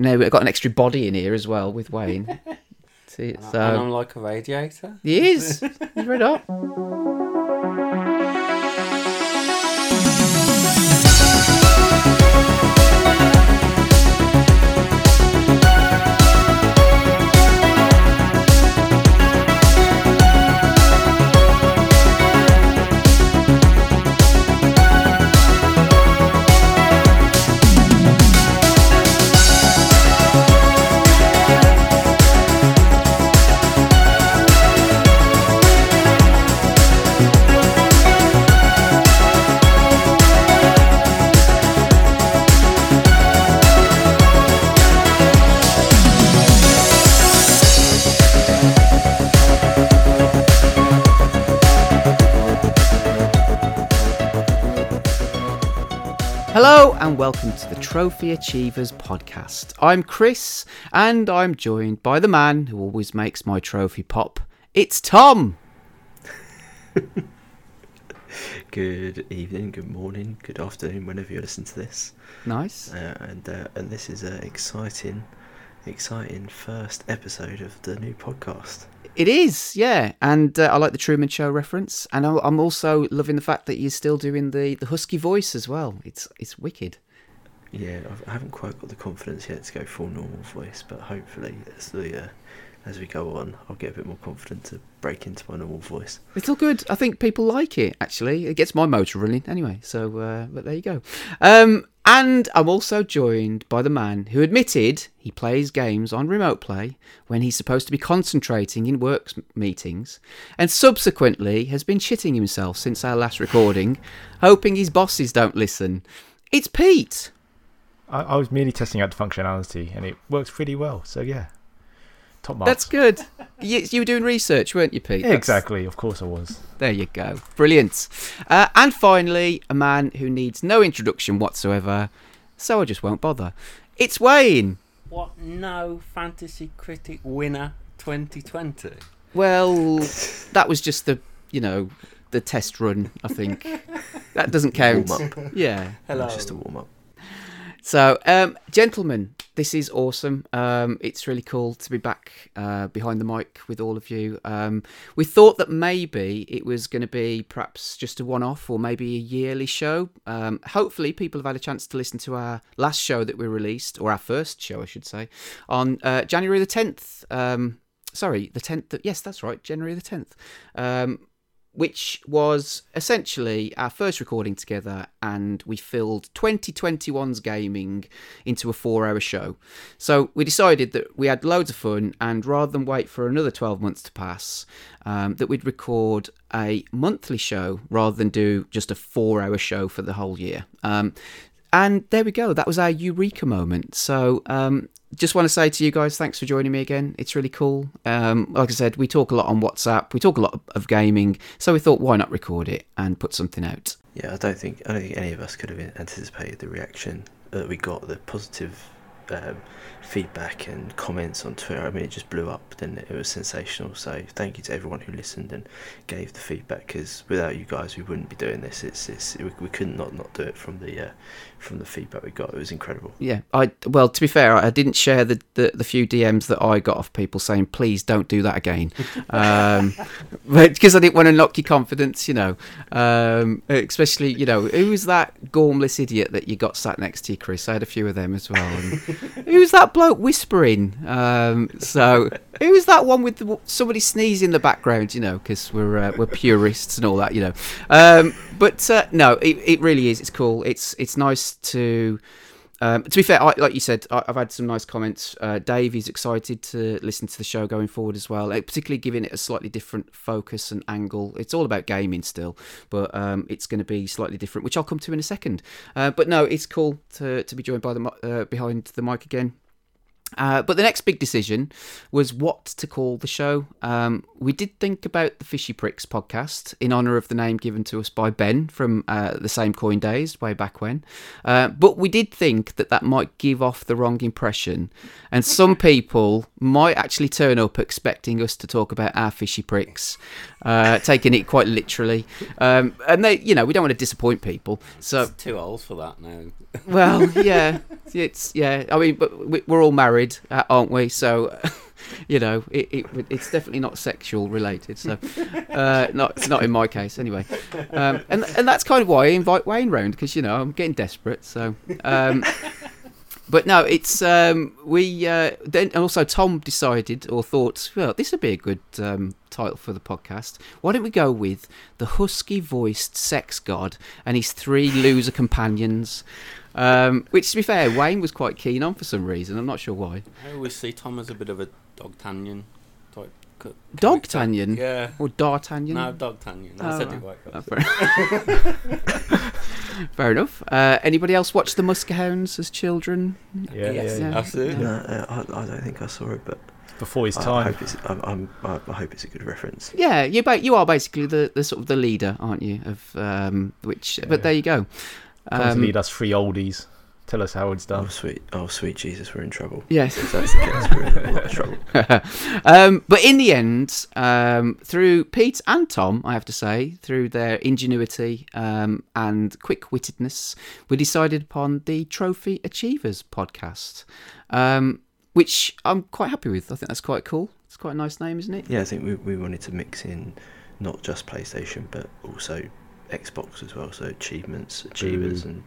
now we've got an extra body in here as well with Wayne. See, so and I'm like a radiator. he is. He's red hot. And welcome to the Trophy Achievers podcast. I'm Chris and I'm joined by the man who always makes my trophy pop. It's Tom. Good evening, good morning, good afternoon, whenever you listen to this. Nice. Uh, and uh, and this is an exciting, exciting first episode of the new podcast. It is, yeah. And uh, I like the Truman Show reference, and I'm also loving the fact that you're still doing the, the husky voice as well. It's it's wicked. Yeah, I haven't quite got the confidence yet to go full normal voice, but hopefully as the uh, as we go on, I'll get a bit more confident to break into my normal voice. It's all good. I think people like it. Actually, it gets my motor running anyway. So, uh, but there you go. Um, and I'm also joined by the man who admitted he plays games on remote play when he's supposed to be concentrating in work meetings, and subsequently has been shitting himself since our last recording, hoping his bosses don't listen. It's Pete. I, I was merely testing out the functionality, and it works pretty well. So yeah, top marks. That's good. You, you were doing research, weren't you, Pete? Yeah, That's- exactly. Of course, I was. There you go. Brilliant. Uh, and finally, a man who needs no introduction whatsoever, so I just won't bother. It's Wayne. What? No fantasy critic winner 2020. Well, that was just the, you know, the test run, I think. That doesn't count. Warm up. Yeah. Hello. Just a warm up. So, um, gentlemen, this is awesome. Um, it's really cool to be back uh, behind the mic with all of you. Um, we thought that maybe it was going to be perhaps just a one off or maybe a yearly show. Um, hopefully, people have had a chance to listen to our last show that we released, or our first show, I should say, on uh, January the 10th. Um, sorry, the 10th. Yes, that's right, January the 10th. Which was essentially our first recording together, and we filled 2021's gaming into a four hour show. So we decided that we had loads of fun, and rather than wait for another 12 months to pass, um, that we'd record a monthly show rather than do just a four hour show for the whole year. Um, and there we go. That was our eureka moment. So, um, just want to say to you guys, thanks for joining me again. It's really cool. Um, like I said, we talk a lot on WhatsApp. We talk a lot of gaming. So we thought, why not record it and put something out? Yeah, I don't think I don't think any of us could have anticipated the reaction that we got, the positive um, feedback and comments on Twitter. I mean, it just blew up. Then it was sensational. So thank you to everyone who listened and gave the feedback. Because without you guys, we wouldn't be doing this. It's, it's we, we couldn't not not do it from the uh, from the feedback we got. It was incredible. Yeah, I well, to be fair, I didn't share the, the, the few DMs that I got off people saying, please don't do that again, um, because I didn't want to knock your confidence, you know, um, especially you know, who was that gormless idiot that you got sat next to you, Chris? I had a few of them as well. And who was that bloke whispering? Um, so who was that one with the, somebody sneezing in the background? You know, because we're uh, we're purists and all that, you know. Um, but uh, no, it, it really is. It's cool. It's it's nice to. Um, to be fair, I, like you said, I, I've had some nice comments. Uh, Dave is excited to listen to the show going forward as well, particularly giving it a slightly different focus and angle. It's all about gaming still, but um, it's going to be slightly different, which I'll come to in a second. Uh, but no, it's cool to, to be joined by the uh, behind the mic again. Uh, but the next big decision was what to call the show. Um, we did think about the Fishy Pricks podcast in honour of the name given to us by Ben from uh, the same coin days, way back when. Uh, but we did think that that might give off the wrong impression. And some people might actually turn up expecting us to talk about our Fishy Pricks, uh, taking it quite literally. Um, and they, you know, we don't want to disappoint people. So It's too old for that now. well, yeah, it's yeah. I mean, but we- we're all married, uh, aren't we? So, you know, it, it it's definitely not sexual related. So, uh, not not in my case anyway. Um, and and that's kind of why I invite Wayne round because you know I'm getting desperate. So. Um, but no, it's um, we uh, then also Tom decided or thought, well, this would be a good um, title for the podcast. Why don't we go with the husky-voiced sex god and his three loser companions? Um, which, to be fair, Wayne was quite keen on for some reason. I'm not sure why. I always see Tom as a bit of a Dogtanian type. co- Dogtanian Yeah. or D'Artagnan? No, Dogtanian. I Oh, said right. it right. Oh, fair, fair enough. Uh, anybody else watch the Muskehounds as children? Yeah, yes, yeah, yeah. absolutely. No, uh, I, I don't think I saw it, but Before his I, I time. hope it's I'm, I'm, I, I hope it's a good reference. Yeah, you ba- you are basically the, the sort of the leader, aren't you? Of um, which, Yeah. but there you go. Come Um, to lead us three oldies. Tell us how it's done. Oh done. sweet, oh sweet Jesus, we're in trouble. Yes. That's the case, we're in a lot of trouble. um, but in the end, um, through Pete and Tom, I have to say, through their ingenuity um, and quick wittedness, we decided upon the Trophy Achievers podcast, um, which I'm quite happy with. I think that's quite cool. It's quite a nice name, isn't it? Yeah, I think we, we wanted to mix in not just PlayStation, but also Xbox as well. So achievements, achievers, and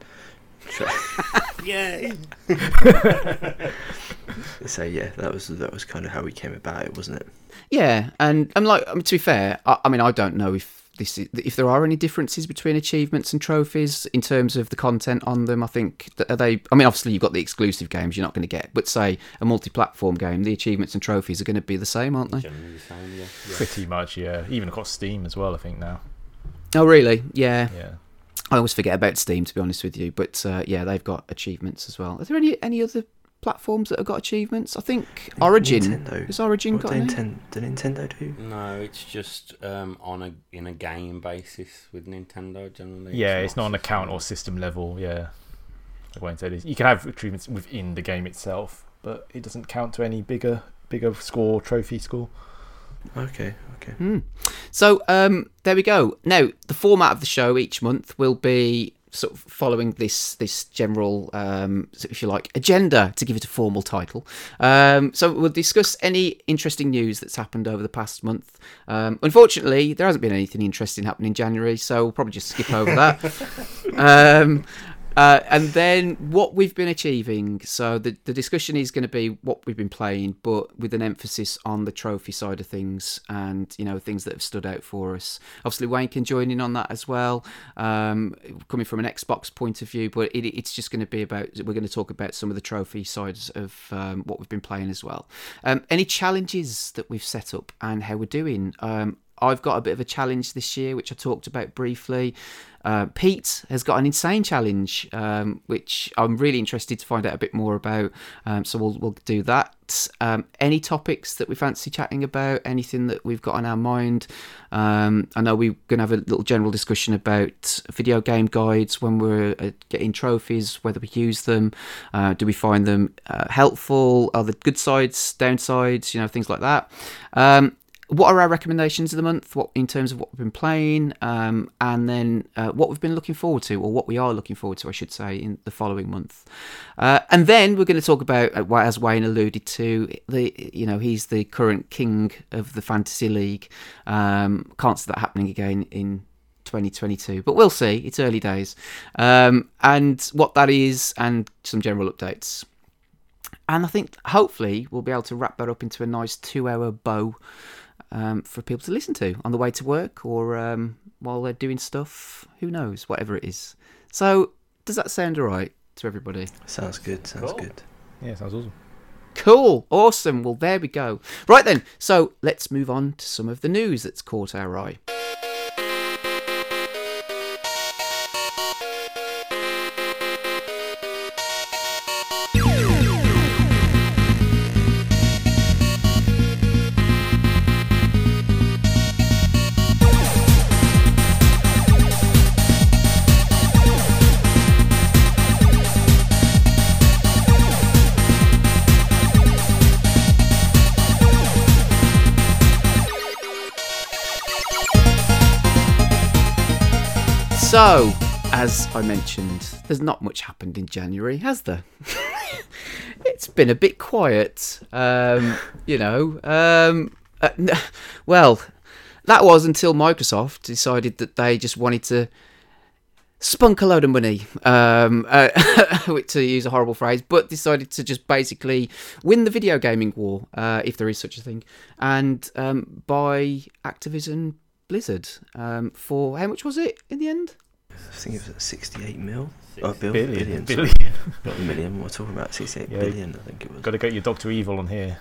Yeah. so yeah, that was that was kind of how we came about it, wasn't it? Yeah, and I'm like, I mean, to be fair, I, I mean, I don't know if this is, if there are any differences between achievements and trophies in terms of the content on them. I think are they. I mean, obviously you've got the exclusive games you're not going to get, but say a multi-platform game, the achievements and trophies are going to be the same, aren't they? Generally the same, yeah. yeah. Pretty much, yeah. Even across Steam as well, I think now. Oh, really? Yeah. Yeah. I always forget about Steam, to be honest with you. But uh, yeah, they've got achievements as well. Are there any any other platforms that have got achievements? I think Origin. Nintendo. Has Origin What got did any? Did Nintendo do? No, it's just um, on a in a game basis with Nintendo generally. Yeah, it's not an system. account or system level. Yeah, I won't say this. You can have achievements within the game itself, but it doesn't count to any bigger, bigger score, trophy score. Okay, okay. Hmm. So um, there we go. Now the format of the show each month will be sort of following this this general, um, if you like, agenda to give it a formal title. Um, so we'll discuss any interesting news that's happened over the past month. Um, unfortunately, there hasn't been anything interesting happening in January, so we'll probably just skip over that. um, uh, and then what we've been achieving. So the, the discussion is going to be what we've been playing, but with an emphasis on the trophy side of things and you know things that have stood out for us. Obviously, Wayne can join in on that as well, um, coming from an Xbox point of view. But it, it's just going to be about we're going to talk about some of the trophy sides of um, what we've been playing as well. Um, any challenges that we've set up and how we're doing. Um, I've got a bit of a challenge this year, which I talked about briefly. Uh, Pete has got an insane challenge, um, which I'm really interested to find out a bit more about. Um, so we'll we'll do that. Um, any topics that we fancy chatting about? Anything that we've got on our mind? Um, I know we're going to have a little general discussion about video game guides when we're uh, getting trophies, whether we use them, uh, do we find them uh, helpful? Are the good sides, downsides? You know, things like that. What are our recommendations of the month? What in terms of what we've been playing um, and then uh, what we've been looking forward to or what we are looking forward to i should say in the following month. Uh, and then we're going to talk about uh, as wayne alluded to the you know he's the current king of the fantasy league. Um, can't see that happening again in 2022 but we'll see. It's early days. Um, and what that is and some general updates. And I think hopefully we'll be able to wrap that up into a nice two hour bow um, for people to listen to on the way to work or um, while they're doing stuff. Who knows? Whatever it is. So, does that sound alright to everybody? Sounds good. Sounds Cool. good. Yeah, sounds awesome. Cool. Awesome. Well, there we go. Right then. So, let's move on to some of the news that's caught our eye. So, as I mentioned, there's not much happened in January, has there? it's been a bit quiet. Um, you know, um, uh, well, that was until Microsoft decided that they just wanted to spunk a load of money, um, uh, to use a horrible phrase, but decided to just basically win the video gaming war, uh, if there is such a thing, and um, buy Activision Blizzard um, for how much was it in the end? I think it was at 68 mil. Six Oh, bill, Billion. billion. Billion. Not a million. We're talking about 68 Yeah. billion, I think it was. Got to get your Doctor Evil on here.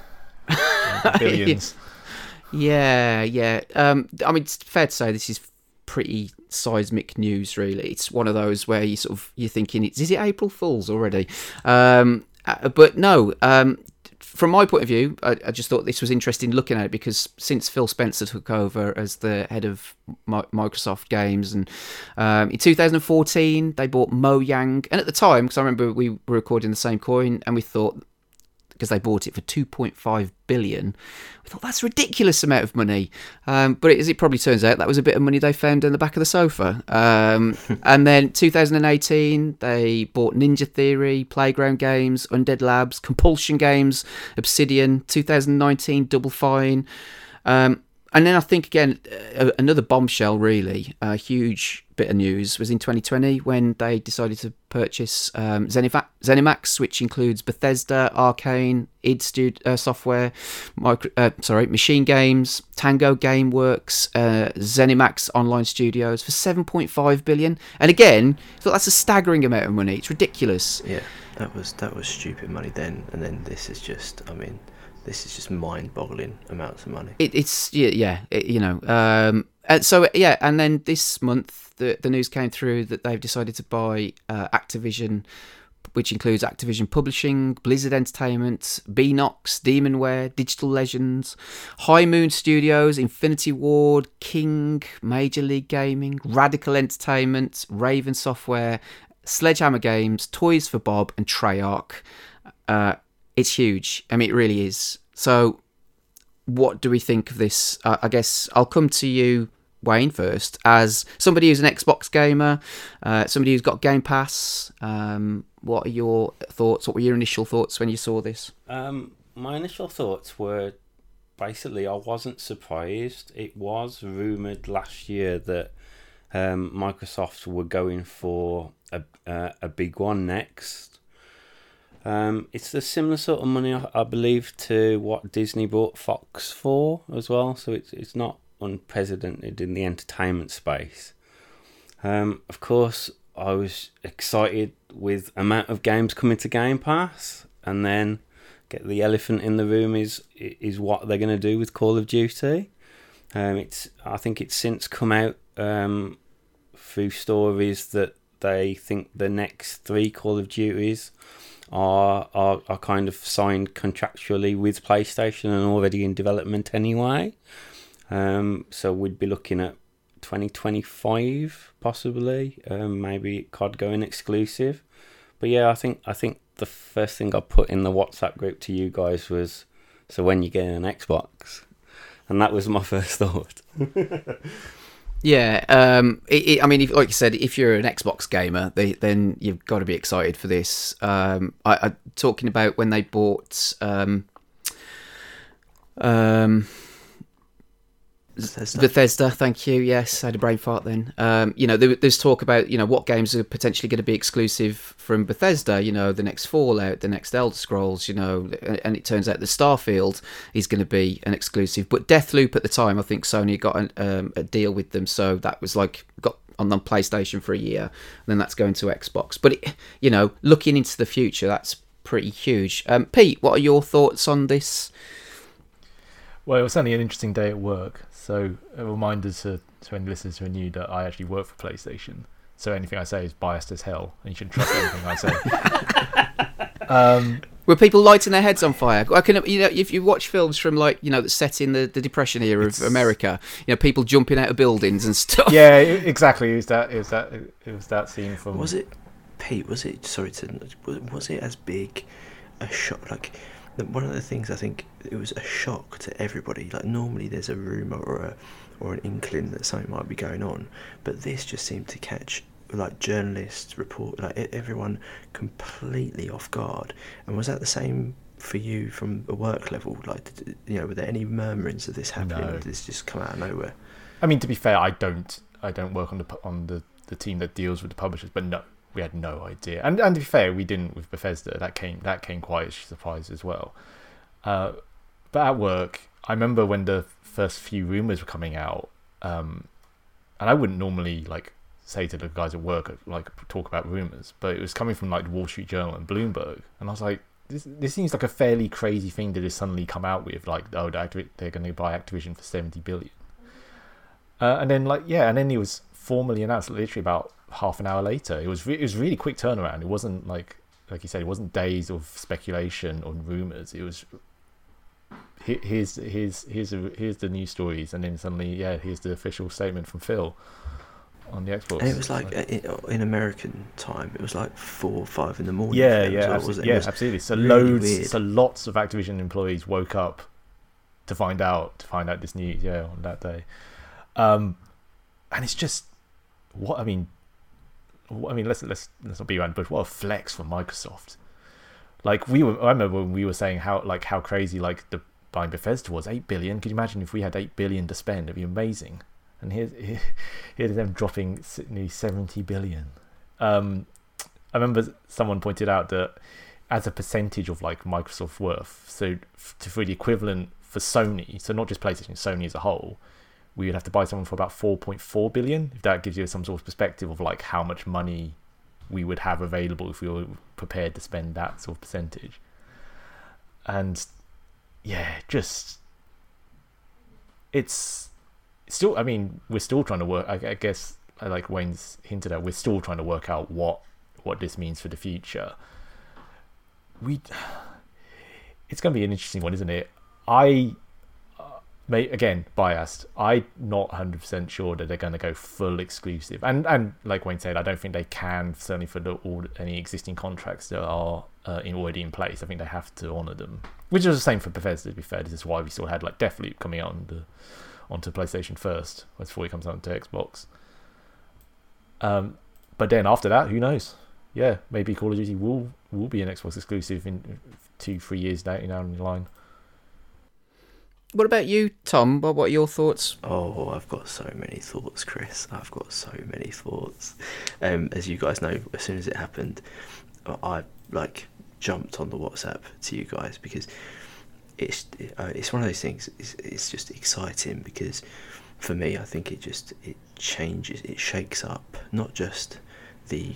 Billions. Yeah, yeah. Um, I mean, it's fair to say this is pretty seismic news. Really, it's one of those where you sort of you're thinking, it's is it April Fools already? Um, uh, but no. Um, from my point of view, I, I just thought this was interesting looking at it because since Phil Spencer took over as the head of Mi- Microsoft Games, and um, in 2014 they bought Mojang, and at the time, because I remember we were recording the same coin, and we thought because they bought it for 2.5 billion. We thought that's a ridiculous amount of money, um, but as it probably turns out, that was a bit of money they found in the back of the sofa. Um, and then 2018, they bought Ninja Theory, Playground Games, Undead Labs, Compulsion Games, Obsidian. 2019, Double Fine. Um, and then I think again uh, another bombshell, really a huge bit of news was in 2020 when they decided to purchase um, Zenifa- Zenimax, which includes Bethesda, Arcane, id Stud- uh, Software, micro- uh, sorry, Machine Games, Tango GameWorks, uh, Zenimax Online Studios for 7.5 billion. And again, thought that's a staggering amount of money. It's ridiculous. Yeah, that was that was stupid money then, and then this is just. I mean, this is just mind-boggling amounts of money. It, it's yeah, yeah it, you know. Um, and so yeah, and then this month the the news came through that they've decided to buy uh, Activision, which includes Activision Publishing, Blizzard Entertainment, Beenox, Demonware, Digital Legends, High Moon Studios, Infinity Ward, King, Major League Gaming, Radical Entertainment, Raven Software, Sledgehammer Games, Toys for Bob, and Treyarch. Uh, it's huge. I mean, it really is. So, what do we think of this? Uh, I guess I'll come to you, Wayne, first, as somebody who's an Xbox gamer, uh, somebody who's got Game Pass. Um, what are your thoughts? What were your initial thoughts when you saw this? Um, my initial thoughts were basically I wasn't surprised. It was rumored last year that um, Microsoft were going for a uh, a big one next. Um, it's the similar sort of money I, believe to what Disney bought Fox for as well. So it's it's not unprecedented in the entertainment space. Um, of course, I was excited with amount of games coming to Game Pass, and then get the elephant in the room is is what they're going to do with Call of Duty. Um, it's I think it's since come out um, through stories that they think the next three Call of Duties are are are kind of signed contractually with PlayStation and already in development anyway. Um, so we'd be looking at 2025 possibly, um, maybe COD going exclusive. But yeah, I think I think the first thing I put in the WhatsApp group to you guys was, so when you get an Xbox, and that was my first thought. Yeah, um, it, it, I mean, if, like you said, if you're an Xbox gamer, they, then you've got to be excited for this. Um, I, I talking about when they bought um, um, Bethesda. Bethesda, thank you. Yes, I had a brain fart then. Um, you know, there, there's talk about you know what games are potentially going to be exclusive from Bethesda. You know, the next Fallout, the next Elder Scrolls. You know, and it turns out the Starfield is going to be an exclusive. But Deathloop at the time, I think Sony got an, um, a deal with them, so that was like got on the PlayStation for a year, and then that's going to Xbox. But it, you know, looking into the future, that's pretty huge. Um, Pete, what are your thoughts on this? Well, it was certainly an interesting day at work. So a reminder to, to any listeners who are new that I actually work for PlayStation. So anything I say is biased as hell, and you shouldn't trust anything I say. um, Were people lighting their heads on fire? I can, you know, if you watch films from like, you know, that's set in the, the Depression era of America, you know, people jumping out of buildings and stuff. yeah, exactly. It was that. It was that. It was that scene from. Was it Pete? Was it sorry to was, was it as big a shot? Like the, one of the things I think it was a shock to everybody. Like normally there's a rumor or a or an inkling that something might be going on, but this just seemed to catch like journalists, report like everyone completely off guard. And was that the same for you from a work level? Like, you know, were there any murmurings of this happening? No. Or did this just come out of nowhere? I mean, to be fair, I don't I don't work on the on the, the team that deals with the publishers, but no, we had no idea. And and to be fair, we didn't with Bethesda. That came that came quite a surprise as well. Uh, but at work, I remember when the first few rumors were coming out, um, and I wouldn't normally like say to the guys at work like talk about rumors, but it was coming from like the Wall Street Journal and Bloomberg, and I was like. This, this seems like a fairly crazy thing to just suddenly come out with, like, oh, they're, going to buy Activision for seventy billion. Uh, and then like yeah, and then it was formally announced literally about half an hour later. It was re- it was really quick turnaround. It wasn't like like you said, it wasn't days of speculation or rumors. It was here's here's here's the here's the news stories, and then suddenly yeah, here's the official statement from Phil on the Xbox. And it was like uh, in, in American time, it was like four or five in the morning. yeah, yeah, well, absolutely, yeah, absolutely. So really loads, weird. so lots of Activision employees woke up to find out to find out this news. Yeah, on that day, um, and it's just what I mean. wh- I mean, let's let's let's not be around, but what a flex from Microsoft. Like we were, I remember when we were saying how like how crazy like the buying Bethesda was eight billion. Could you imagine if we had eight billion to spend? It'd be amazing. And here's here, here's them dropping nearly seventy billion. Um, I remember someone pointed out that as a percentage of like Microsoft worth, so to, for the equivalent for Sony, so not just PlayStation, Sony as a whole, we would have to buy someone for about 4.4 billion. If that gives you some sort of perspective of like how much money we would have available if we were prepared to spend that sort of percentage. And yeah, just it's still. I mean, we're still trying to work. I, I guess, like Wayne's hinted at, we're still trying to work out what what this means for the future. We, it's going to be an interesting one, isn't it? I, may again biased. I'm not hundred percent sure that they're going to go full exclusive, and and like Wayne said, I don't think they can certainly for the all any existing contracts that are uh, in already in place. I think they have to honor them, which is the same for Bethesda. To be fair, this is why we still had like Deathloop coming out on the onto PlayStation first before it comes out to Xbox. Um, but then after that, who knows? Yeah, maybe Call of Duty will will be an Xbox exclusive in two, three years down down the line. What about you, Tom? What, what are your thoughts? Oh, I've got so many thoughts, Chris. I've got so many thoughts. Um, as you guys know, as soon as it happened, I like jumped on the WhatsApp to you guys because it's uh, it's one of those things. It's, it's just exciting because for me, I think it just it changes, it shakes up not just the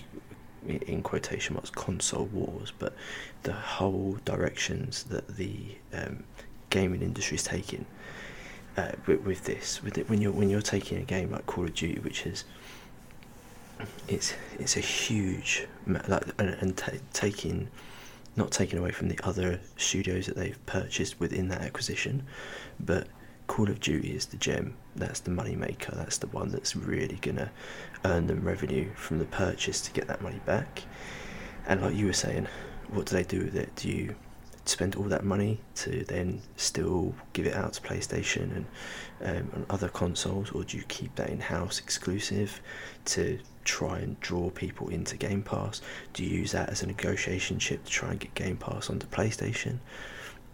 in quotation marks console wars, but the whole directions that the um, gaming industry is taking uh, with, with this. With it, when you're when you're taking a game like Call of Duty, which is it's it's a huge like and, and ta taking not taking away from the other studios that they've purchased within that acquisition, but Call of Duty is the gem. That's the money maker. That's the one that's really gonna earn them revenue from the purchase to get that money back. And like you were saying, what do they do with it? Do you spend all that money to then still give it out to PlayStation and um, and other consoles, or do you keep that in house exclusive to try and draw people into Game Pass? Do you use that as a negotiation chip to try and get Game Pass onto PlayStation?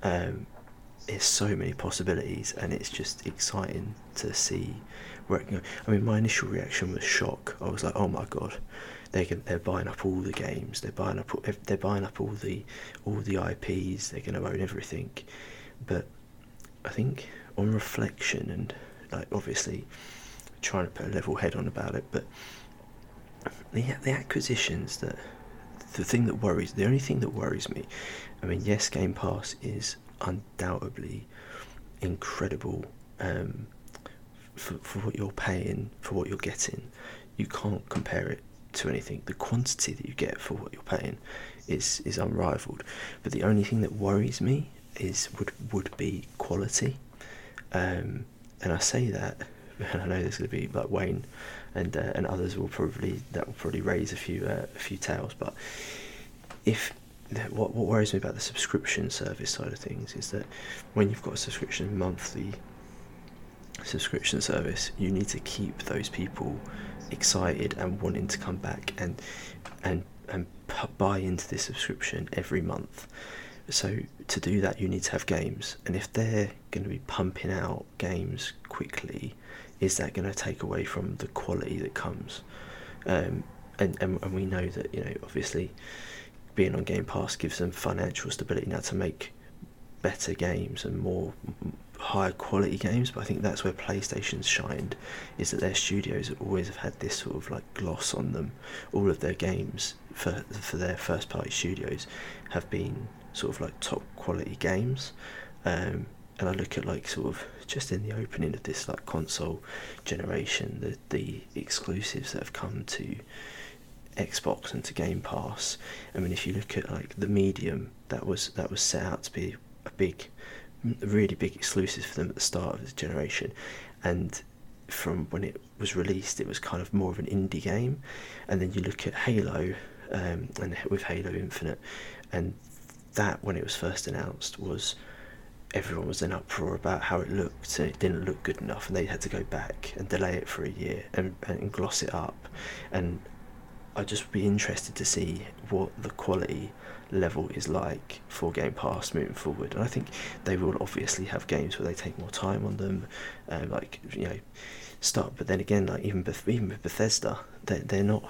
Um, there's so many possibilities, and it's just exciting to see where it can go. I mean, my initial reaction was shock. I was like, "Oh my god, they can, they're buying up all the games. They're buying up they're buying up all the all the IPs. They're going to own everything." But I think on reflection and like obviously trying to put a level head on about it, but the the acquisitions that the thing that worries the only thing that worries me, I mean, yes, Game Pass is undoubtedly incredible um, for for what you're paying for what you're getting. You can't compare it to anything. The quantity that you get for what you're paying is is unrivaled. But the only thing that worries me is would would be quality. Um, and I say that, and I know there's going to be like Wayne and uh, and others will probably that will probably raise a few uh, a few tales. But if what what worries me about the subscription service side of things is that when you've got a subscription monthly subscription service, you need to keep those people excited and wanting to come back and and and buy into this subscription every month. So to do that, you need to have games, and if they're going to be pumping out games quickly, is that going to take away from the quality that comes? Um, and, and and we know that you know obviously being on Game Pass gives them financial stability now to make better games and more higher quality games. But I think that's where PlayStation's shined, is that their studios always have had this sort of like gloss on them. All of their games for for their first party studios have been sort of like top quality games. Um, and I look at like sort of just in the opening of this like console generation, the the exclusives that have come to Xbox and to Game Pass. I mean, if you look at like the Medium, that was that was set out to be a big, really big exclusives for them at the start of the generation, and from when it was released, it was kind of more of an indie game, and then you look at Halo, um, and with Halo Infinite, and that when it was first announced was everyone was in uproar about how it looked and it didn't look good enough and they had to go back and delay it for a year and, and gloss it up. And I'd just be interested to see what the quality level is like for Game Pass moving forward. And I think they will obviously have games where they take more time on them, um, like you know, start. But then again, like even Beth- even with Bethesda, they they're not.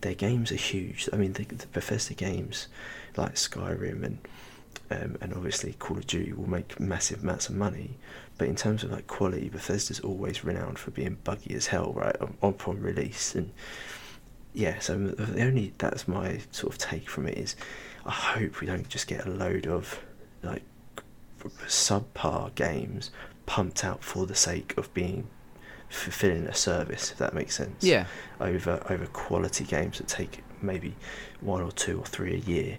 Their games are huge. I mean, the, the Bethesda games, like Skyrim and um, and obviously Call of Duty will make massive amounts of money. But in terms of like quality, Bethesda's always renowned for being buggy as hell, right, on, upon release. And yeah, so the only that's my sort of take from it is, I hope we don't just get a load of like subpar games pumped out for the sake of being fulfilling a service, if that makes sense. Yeah. Over over quality games that take maybe one or two or three a year.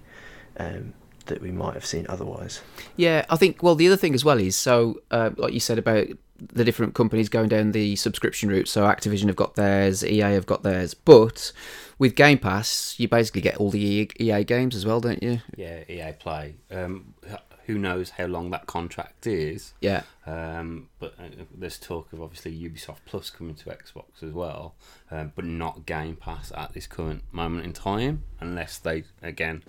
Um, that we might have seen otherwise. Yeah, I think. Well, the other thing as well is so, uh, like you said about the different companies going down the subscription route. So Activision have got theirs, EA have got theirs, but with Game Pass, you basically get all the EA games as well, don't you? Yeah, EA Play. Um, who knows how long that contract is? Yeah. Um, but uh, there's talk of obviously Ubisoft Plus coming to Xbox as well, um, but not Game Pass at this current moment in time, unless they again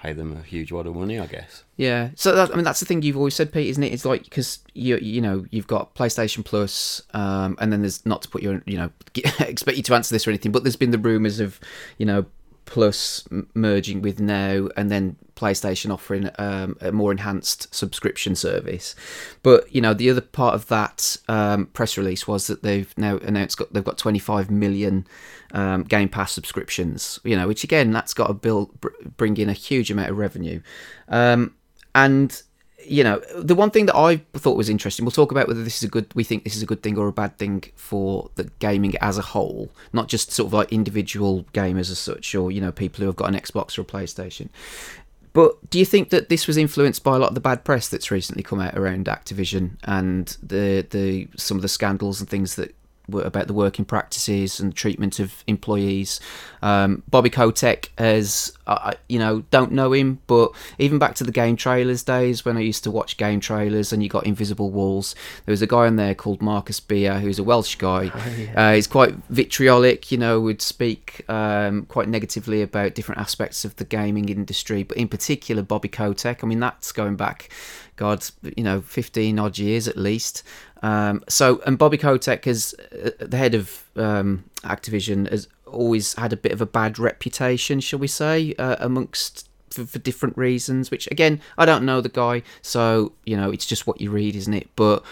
pay them a huge wad of money, I guess. Yeah. So that, I mean, that's the thing you've always said, Pete, isn't it? It's like because you you know you've got PlayStation Plus, um, and then there's not to put your you know expect you to answer this or anything, but there's been the rumours of you know Plus merging with Now, and then PlayStation offering um, a more enhanced subscription service. But you know, the other part of that um, press release was that they've now announced got, they've got 25 million um, Game Pass subscriptions. You know, which again, that's got to build bring in a huge amount of revenue, um, and you know, the one thing that I thought was interesting, we'll talk about whether this is a good, we think this is a good thing or a bad thing for the gaming as a whole, not just sort of like individual gamers as such, or, you know, people who have got an Xbox or a PlayStation. But do you think that this was influenced by a lot of the bad press that's recently come out around Activision and the the some of the scandals and things that about the working practices and treatment of employees. Um, Bobby Kotick has, uh, you know, don't know him, but even back to the game trailers days when I used to watch game trailers and you got Invisible Walls, there was a guy on there called Marcus Beer, who's a Welsh guy. Oh, yeah. uh, he's quite vitriolic, you know, would speak um, quite negatively about different aspects of the gaming industry, but in particular Bobby Kotick. I mean, that's going back God, you know, 15 odd years at least. Um, so, and Bobby Kotick, as uh, the head of um, Activision, has always had a bit of a bad reputation, shall we say, uh, amongst for, for, different reasons. Which, again, I don't know the guy, so you know, it's just what you read, isn't it? But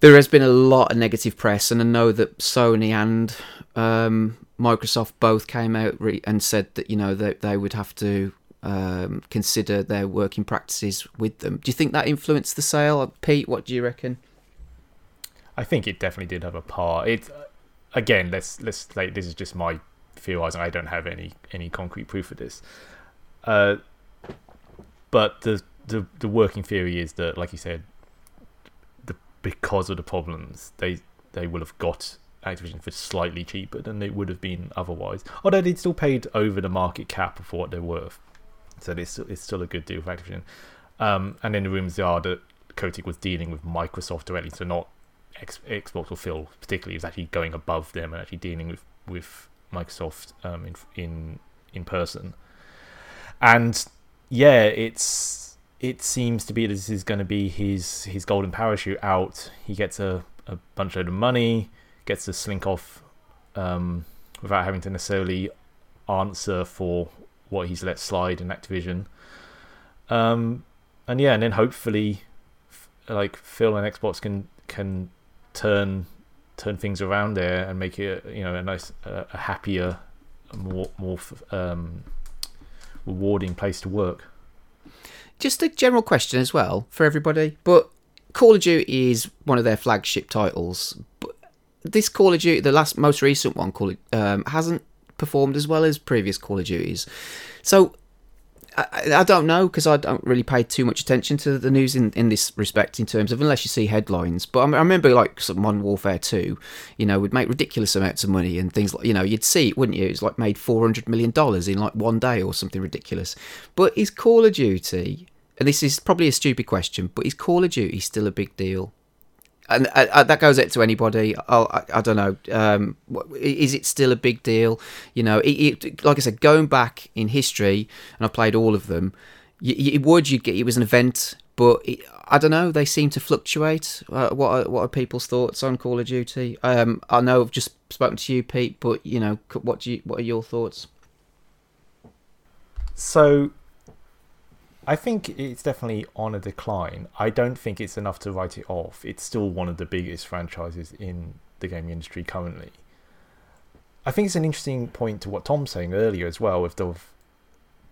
there has been a lot of negative press, and I know that Sony and um, Microsoft both came out re- and said that you know they, they would have to um, consider their working practices with them. Do you think that influenced the sale, Pete? What do you reckon? I think it definitely did have a part. It again, let's let's say this is just my theorizing. I don't have any any concrete proof of this. Uh, but the, the the working theory is that, like you said, the because of the problems, they they will have got Activision for slightly cheaper than they would have been otherwise. Although they'd still paid over the market cap for what they're worth. So it's it's still a good deal for Activision. Um, and then the rumors are that Kotick was dealing with Microsoft directly, so not Xbox or Phil particularly. Was actually going above them and actually dealing with with Microsoft um, in in in person. And yeah, it's it seems to be this is going to be his his golden parachute out. He gets a, a bunch of money, gets to slink off um, without having to necessarily answer for what he's let slide in Activision. Um, and yeah, and then hopefully, like Phil and Xbox can can turn turn things around there and make it you know a nice a, a happier, more more um, rewarding place to work. Just a general question as well for everybody, but Call of Duty is one of their flagship titles. But this Call of Duty, the last most recent one, Call um, hasn't performed as well as previous Call of Duties. So I, I don't know because I don't really pay too much attention to the news in, in this respect in terms of unless you see headlines. But I, I remember like some Modern Warfare 2, you know, would make ridiculous amounts of money and things like, you know, you'd see it, wouldn't you? It's like made $400 million in like one day or something ridiculous. But is Call of Duty, and this is probably a stupid question, but is Call of Duty still a big deal? And uh, uh, that goes out to anybody. Oh, I, I don't know. Um, is it still a big deal? You know, it, it, like I said, going back in history, and I've played all of them. You, you would you get it was an event, but it, I don't know. They seem to fluctuate. Uh, what are, what are people's thoughts on Call of Duty? Um, I know I've just spoken to you, Pete, but you know, what do you, what are your thoughts? So I think it's definitely on a decline. I don't think it's enough to write it off. It's still one of the biggest franchises in the gaming industry currently. I think it's an interesting point to what Tom's saying earlier as well, with the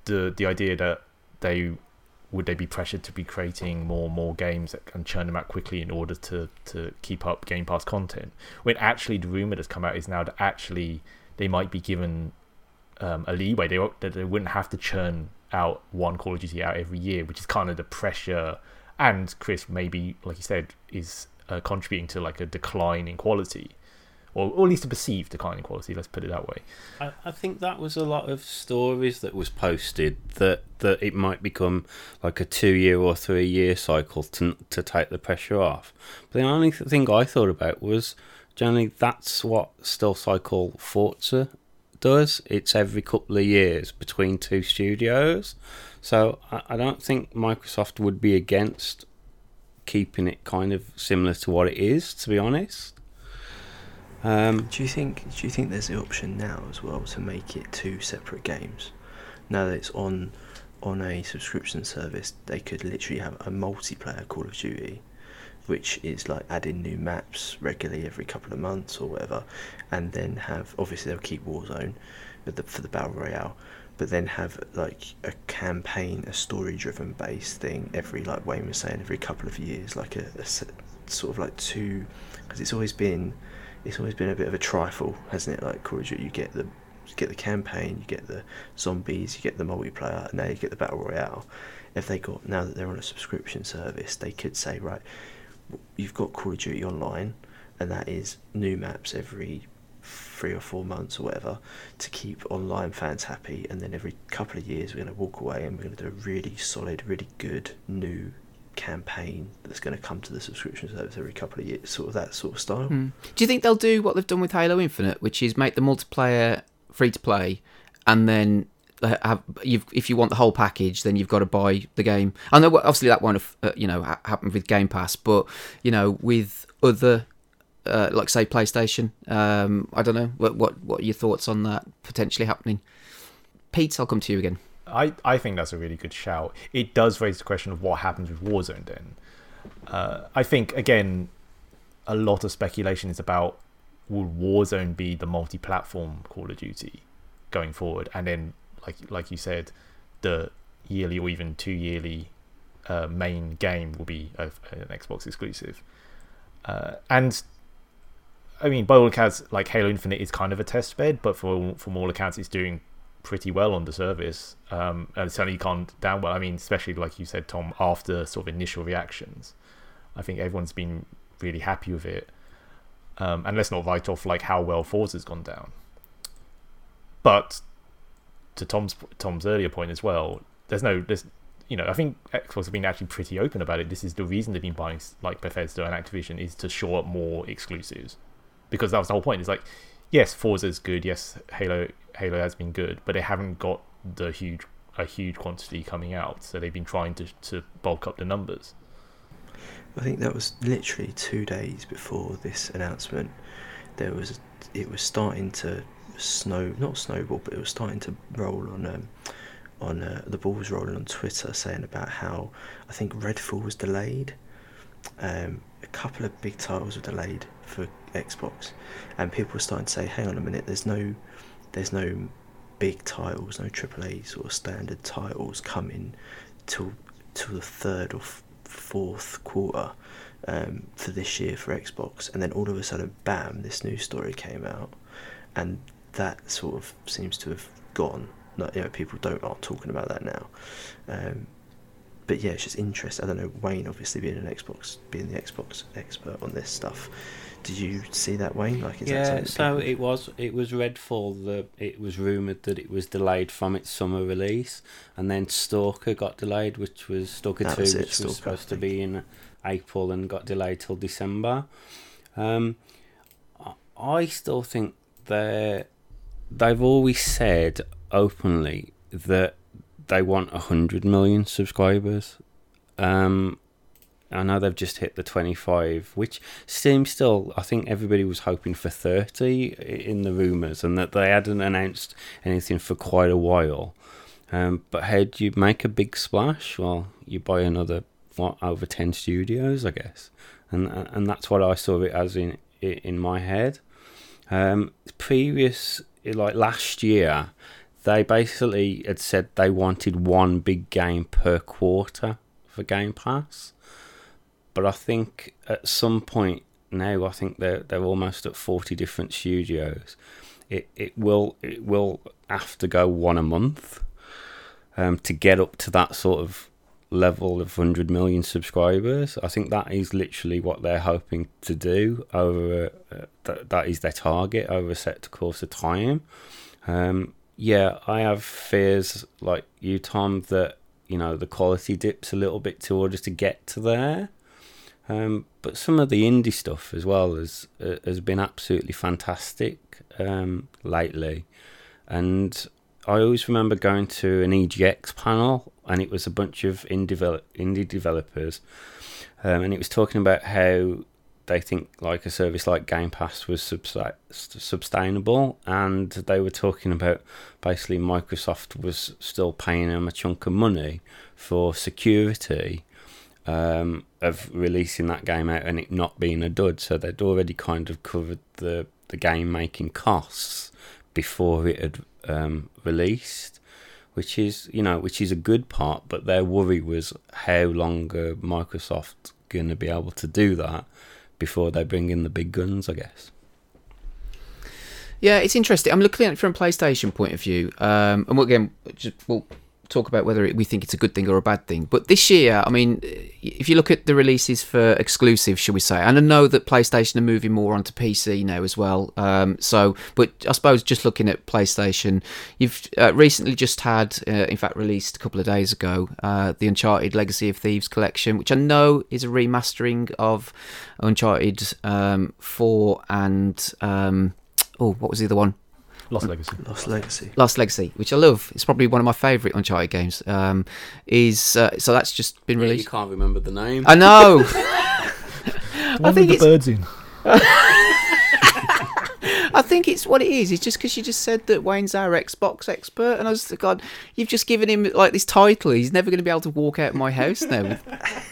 the the idea that they would they be pressured to be creating more and more games and churn them out quickly in order to to keep up Game Pass content. When actually the rumor that's come out is now that actually they might be given um, a leeway. They that they wouldn't have to churn out one Call of Duty out every year, which is kind of the pressure. And Chris, maybe like you said, is uh, contributing to like a decline in quality, or, or at least a perceived decline in quality. Let's put it that way. I, I think that was a lot of stories that was posted that that it might become like a two year or three year cycle to to take the pressure off. But the only thing I thought about was generally that's what Still Cycle Forza does. It's every couple of years between two studios. So I, I don't think Microsoft would be against keeping it kind of similar to what it is, to be honest. Um, do you think? Do you think there's the option now as well to make it two separate games? Now that it's on on a subscription service, they could literally have a multiplayer Call of Duty which is like adding new maps regularly every couple of months or whatever, and then have obviously they'll keep Warzone for the, for the battle royale, but then have like a campaign, a story-driven base thing every like Wayne was saying every couple of years, like a, a sort of like two, because it's always been it's always been a bit of a trifle, hasn't it? Like Call of Duty, you get the you get the campaign, you get the zombies, you get the multiplayer, and now you get the battle royale. If they got now that they're on a subscription service, they could say right, you've got Call of Duty Online, and that is new maps every three or four months or whatever to keep online fans happy. And then every couple of years, we're going to walk away and we're going to do a really solid, really good new campaign that's going to come to the subscription service every couple of years, sort of that sort of style. Mm. Do you think they'll do what they've done with Halo Infinite, which is make the multiplayer free to play, and then have if you want the whole package, then you've got to buy the game. I know obviously that won't uh, you know ha- happened with Game Pass, but you know with other uh, like say PlayStation, um, I don't know what what what are your thoughts on that potentially happening. Pete, I'll come to you again. I, I think that's a really good shout. It does raise the question of what happens with Warzone then. Uh, I think again, a lot of speculation is about will Warzone be the multi-platform Call of Duty going forward, and then like like you said, the yearly or even two yearly uh, main game will be a, an Xbox exclusive. Uh, and I mean, by all accounts, like Halo Infinite is kind of a test bed, but for from all accounts, it's doing pretty well on the service. Um, and certainly can't down well. I mean, especially like you said, Tom, after sort of initial reactions, I think everyone's been really happy with it. Um, and let's not write off like how well Forza's gone down. But to Tom's Tom's earlier point as well, there's no there's you know I think Xbox have been actually pretty open about it. This is the reason they've been buying like Bethesda and Activision is to show up more exclusives, because that was the whole point. It's like yes, Forza's good. Yes, Halo Halo has been good, but they haven't got the huge a huge quantity coming out. So they've been trying to to bulk up the numbers. I think that was literally two days before this announcement. There was it was starting to snow, not snowball, but it was starting to roll on um, on uh, the ball was rolling on Twitter saying about how I think Redfall was delayed. Um, a couple of big titles were delayed for Xbox, and people were starting to say, "Hang on a minute, there's no, there's no big titles, no AAA sort of standard titles coming till till the third or f- fourth quarter um, for this year for Xbox." And then all of a sudden, bam! This news story came out, and that sort of seems to have gone. Not, you know, people don't aren't talking about that now. Um, but yeah, it's just interesting. I don't know. Wayne, obviously being an Xbox, being the Xbox expert on this stuff, did you see that, Wayne? Like, is yeah, that so people- it was it was Redfall. The it was rumored that it was delayed from its summer release, and then Stalker got delayed, which was Stalker That Two, was which was Stalker, I supposed to be in April and got delayed till December. Um, I- still think they they've always said openly that they want hundred million subscribers. Um, I know they've just hit the 25, which seems still, I think everybody was hoping for 30 in the rumours and that they hadn't announced anything for quite a while. Um, but how do you make a big splash? Well, you buy another, what, over 10 studios, I guess. And and that's what I saw it as in in my head. Um, previous, like last year, they basically had said they wanted one big game per quarter for Game Pass. But I think at some point now, I think they're they're almost at forty different studios. It it will it will have to go one a month um, to get up to that sort of level of hundred million subscribers. I think that is literally what they're hoping to do over. Uh, that that is their target over a set course of time. Um, yeah, I have fears like you, Tom, that you know the quality dips a little bit to order to get to there. Um, but some of the indie stuff as well has uh, has been absolutely fantastic um, lately, and I always remember going to an EGX panel, and it was a bunch of indie develop- indie developers, um, and it was talking about how they think like a service like Game Pass was sustainable, and they were talking about basically Microsoft was still paying them a chunk of money for security um, of releasing that game out and it not being a dud. So they'd already kind of covered the the game making costs before it had um, released, which is you know which is a good part. But their worry was how long are Microsoft going to be able to do that before they bring in the big guns, I guess. Yeah, it's interesting. I'm looking at it from a PlayStation point of view, um, and again, just, we'll talk about whether we think it's a good thing or a bad thing. But this year, I mean, if you look at the releases for exclusives, shall we say, and I know that PlayStation are moving more onto PC now as well. Um, so, but I suppose just looking at PlayStation, you've uh, recently just had, uh, in fact, released a couple of days ago, uh, the Uncharted Legacy of Thieves collection, which I know is a remastering of Uncharted um, 4 and. Um, oh, what was the other one? Lost Legacy. Lost Legacy. Lost Legacy, which I love. It's probably one of my favourite Uncharted games. Um, is uh, so that's just been released. you can't remember the name. I know. One think the it's- birds in. I think it's what it is. It's just because you just said that Wayne's our Xbox expert, and I was like, God, you've just given him like this title. He's never going to be able to walk out of my house now with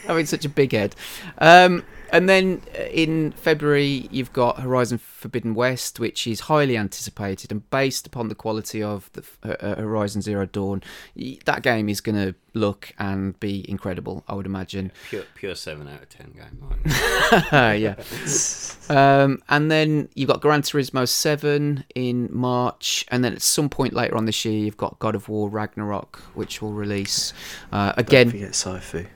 having such a big head. Um, and then uh, in February, you've got Horizon Forbidden West, which is highly anticipated and based upon the quality of the uh, uh, Horizon Zero Dawn. That game is going to look and be incredible, I would imagine. Pure, pure seven out of ten game. Right? yeah. Um, and then you've got Gran Turismo 7 in March, and then at some point later on this year, you've got God of War Ragnarok, which will release. Uh, Don't again, forget Sifu.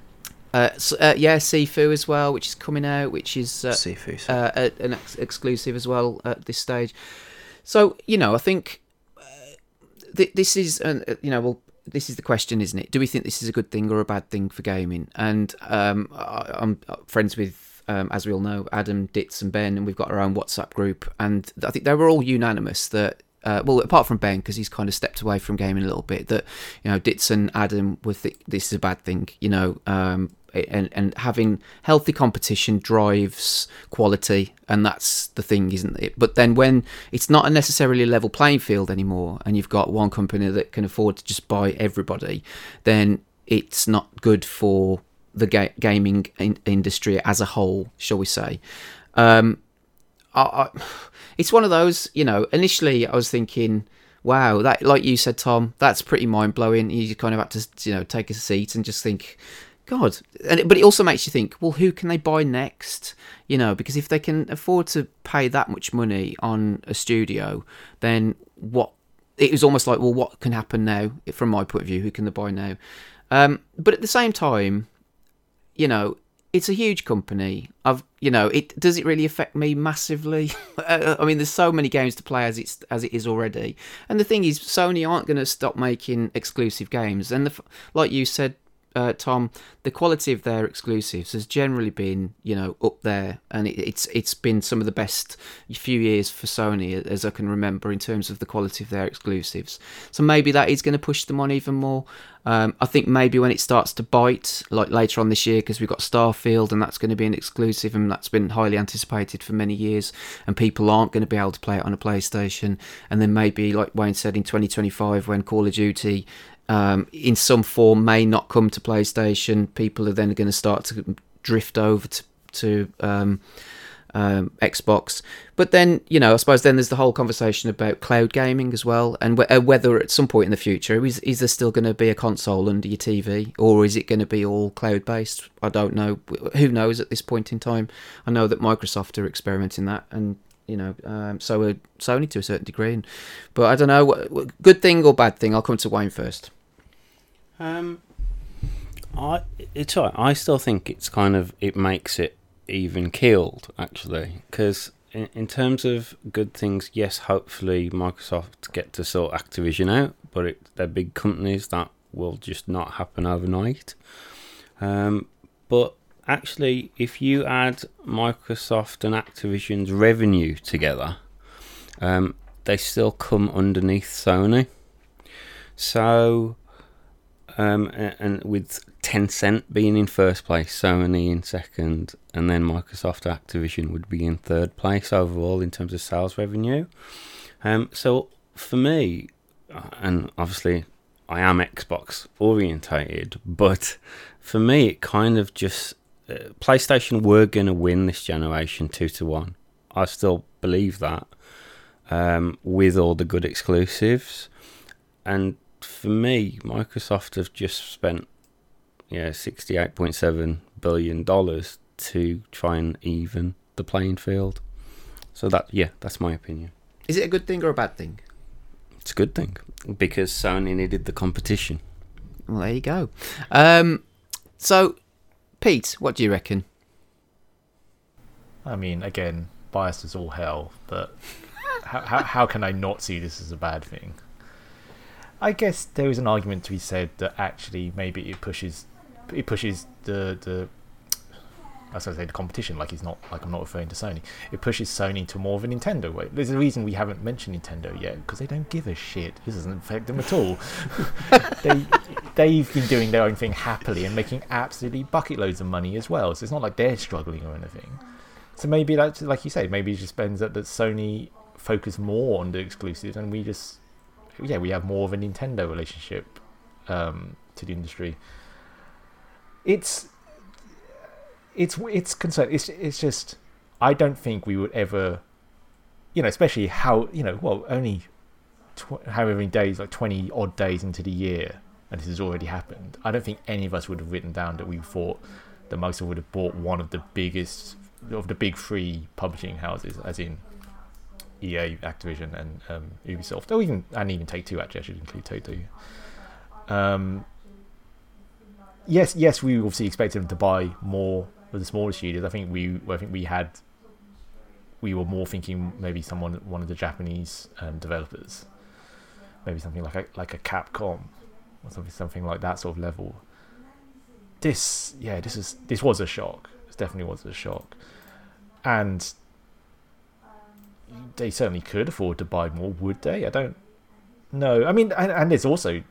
Uh, uh, yeah, Sifu as well, which is coming out, which is uh, Sifu. uh, an ex- exclusive as well at this stage. So you know, I think uh, th- this is, uh, you know, well, this is the question, isn't it? Do we think this is a good thing or a bad thing for gaming? And um, I, I'm friends with, um, as we all know, Adam, Ditz, and Ben, and we've got our own WhatsApp group. And I think they were all unanimous that uh, well, apart from Ben, because he's kind of stepped away from gaming a little bit, that you know, Ditz and Adam would think this is a bad thing, you know, um, and and having healthy competition drives quality, and that's the thing, isn't it? But then when it's not a necessarily level playing field anymore, and you've got one company that can afford to just buy everybody, then it's not good for the ga- gaming in- industry as a whole, shall we say? Um, I, I, it's one of those, you know. Initially, I was thinking, "Wow, that," like you said, Tom, that's pretty mind blowing. You kind of have to, you know, take a seat and just think, God. And but it also makes you think, well, who can they buy next? You know, because if they can afford to pay that much money on a studio, then what? It was almost like, well, what can happen now? From my point of view, who can they buy now? Um, but at the same time, you know, it's a huge company. I've, you know, it does it really affect me massively? I mean, there's so many games to play as it's as it is already. And the thing is, Sony aren't going to stop making exclusive games. And the, like you said, uh, Tom, the quality of their exclusives has generally been, you know, up there, and it, it's it's been some of the best few years for Sony as I can remember in terms of the quality of their exclusives. So maybe that is going to push them on even more. Um, I think maybe when it starts to bite, like later on this year, because we've got Starfield, and that's going to be an exclusive, and that's been highly anticipated for many years, and people aren't going to be able to play it on a PlayStation. And then maybe, like Wayne said, in 2025, when Call of Duty um, in some form may not come to PlayStation. People are then going to start to drift over to, to um, um, Xbox. But then, you know, I suppose then there's the whole conversation about cloud gaming as well, and wh- uh, whether at some point in the future is is there still going to be a console under your TV, or is it going to be all cloud based? I don't know. Who knows at this point in time? I know that Microsoft are experimenting that, and you know, um, so are Sony to a certain degree. But I don't know, good thing or bad thing. I'll come to Wayne first. Um, I it's right. I still think it's kind of it makes it even keeled actually because in, in terms of good things, yes, hopefully Microsoft get to sort Activision out, but it, they're big companies that will just not happen overnight. Um, but actually, if you add Microsoft and Activision's revenue together, um, they still come underneath Sony. So um, and with Tencent being in first place, Sony in second, and then Microsoft Activision would be in third place overall in terms of sales revenue. Um, so for me, uh, and obviously I am Xbox orientated, but for me it kind of just uh, PlayStation were going to win this generation two to one. I still believe that um, with all the good exclusives, and for me, Microsoft have just spent yeah sixty eight point seven billion dollars to try and even the playing field. So that yeah, that's my opinion. Is it a good thing or a bad thing? It's a good thing because Sony needed the competition. Well, there you go. Um, so, Pete, what do you reckon? I mean, again, biased as all hell, but how, how, how can I not see this as a bad thing? I guess there is an argument to be said that actually maybe it pushes it pushes the the I was going to say the competition, like it's not like I'm not referring to Sony. It pushes Sony to more of a Nintendo way. There's a reason we haven't mentioned Nintendo yet because they don't give a shit. This doesn't affect them at all. they they've been doing their own thing happily and making absolutely bucket loads of money as well. So it's not like they're struggling or anything. So maybe that's like you say, maybe it just depends that, that Sony focus more on the exclusives and we just yeah, we have more of a Nintendo relationship um, to the industry. It's it's it's concern. It's it's just I don't think we would ever, you know, especially how you know, well, only tw- however many days, like twenty odd days into the year, and this has already happened. I don't think any of us would have written down that we thought that Microsoft would have bought one of the biggest of the big three publishing houses, as in EA, Activision, and um, Ubisoft, or even and even Take Two. Actually, I should include Take Two. Um, yes, yes, we obviously expected them to buy more of the smaller studios. I think we, I think we had, we were more thinking maybe someone, one of the Japanese um, developers, maybe something like a like a Capcom. or something something like that sort of level. This yeah, this is this was a shock. This definitely was a shock, and they certainly could afford to buy more, would they? I don't know. I mean, and, and it's also